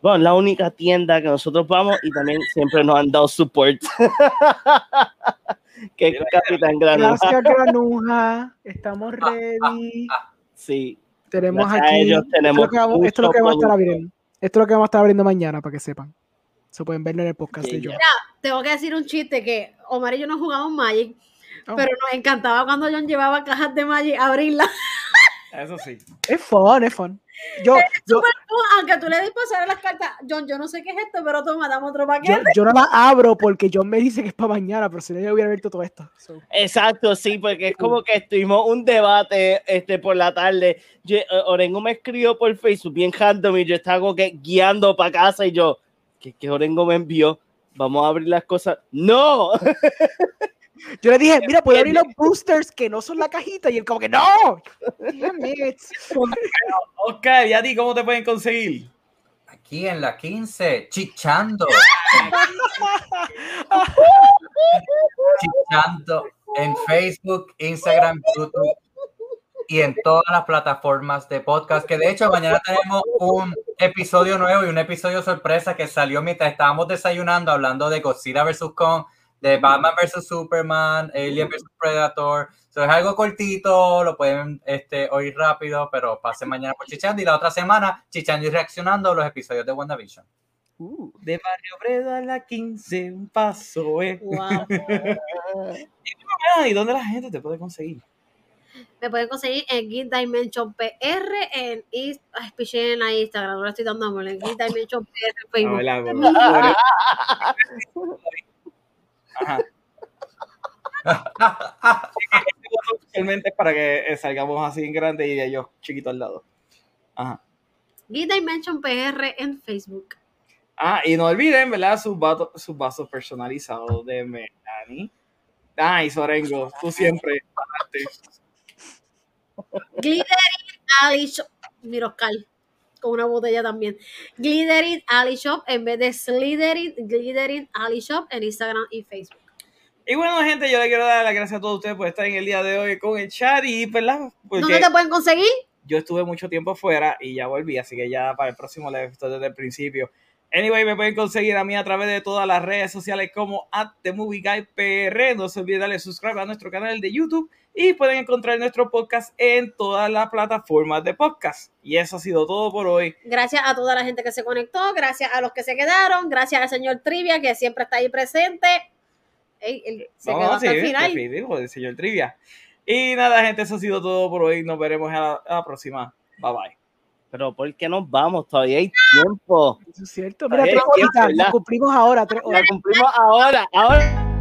bueno, la única tienda que nosotros vamos y también siempre nos han dado support. <laughs> que es Capitán Granuja. Gracias, <laughs> Granuja. Estamos ready. Sí. Tenemos Gracias a aquí. ellos esto, es tenemos lo que vamos, esto es lo que vamos a estar abriendo. Esto es lo que vamos a estar abriendo mañana, para que sepan. Se pueden verlo en el podcast de Yeah, John. Tengo que decir un chiste que Omar y yo no jugamos Magic, Oh. pero nos encantaba cuando John llevaba cajas de Magic a abrirlas. Eso sí. Es fun, es fun. Yo, yo, Súper cool, aunque tú le des pasar las cartas, John, yo no sé qué es esto, pero toma, dame otro yo, paquete. yo no la abro porque John me dice que es para mañana, pero si no, yo hubiera abierto todo esto. So, Exacto, sí, porque es como que estuvimos un debate este, por la tarde. Yo, eh, Orengo me escribió por Facebook bien random y yo estaba como que guiando para casa y yo, ¿qué, qué Orengo me envió? Vamos a abrir las cosas. ¡No! <laughs> Yo le dije, mira, puedo abrir los boosters que no son la cajita. Y él como que, no. Oscar, ¿y a ti cómo te pueden conseguir? Aquí en la 15, chichando. <laughs> chichando en Facebook, Instagram, YouTube y en todas las plataformas de podcast. Que de hecho, mañana tenemos un episodio nuevo y un episodio sorpresa que salió mientras estábamos desayunando hablando de Godzilla vs. Kong, de Batman vs. Superman, Alien vs. Predator. So, es algo cortito, lo pueden este, oír rápido, pero pasen mañana por Chichando y la otra semana Chichando y reaccionando a los episodios de WandaVision. Uh, De Barrio Bredo a la 15, un paso, eh. Wow. <laughs> ¿Y dónde la gente te puede conseguir? Me pueden conseguir en Geek Dimension PR en en la Instagram, le estoy dando amor, en Geek Dimension PR en Ah, Facebook. ¿verdad? <laughs> <laughs> Ajá. Para que eh, salgamos así en grande y ellos chiquitos al lado. Ajá. Geek Dimension PR en Facebook. Ah, y no olviden, ¿verdad? Sus, vasos personalizados de Melanie. Ah, y Sorengo, tú siempre. adelante. Glittering Alley Shop. Con una botella también. Glittering Alley Shop en vez de Slittering, Glittering Alley Shop en Instagram y Facebook. Y bueno, gente, yo le quiero dar las gracias a todos ustedes por estar en el día de hoy con el chat y, ¿verdad? Porque ¿Dónde te pueden conseguir? yo estuve mucho tiempo fuera y ya volví, así que ya para el próximo live estoy desde el principio. Anyway, me pueden conseguir a mí a través de todas las redes sociales como at The Movie Guy PR. No se olviden darle subscribe a nuestro canal de YouTube y pueden encontrar nuestro podcast en todas las plataformas de podcast. Y eso ha sido todo por hoy. Gracias a toda la gente que se conectó, gracias a los que se quedaron, gracias al señor Trivia que siempre está ahí presente. Ey, él se Vamos quedó a hasta el final. definitivo, del señor Trivia. Y nada, gente, eso ha sido todo por hoy. Nos veremos a la, a la próxima. Bye bye. Pero ¿por qué nos vamos? Todavía hay tiempo. eso es cierto. Mira, Ahí tres cumplimos ahora. Tres La cumplimos ahora. Ahora.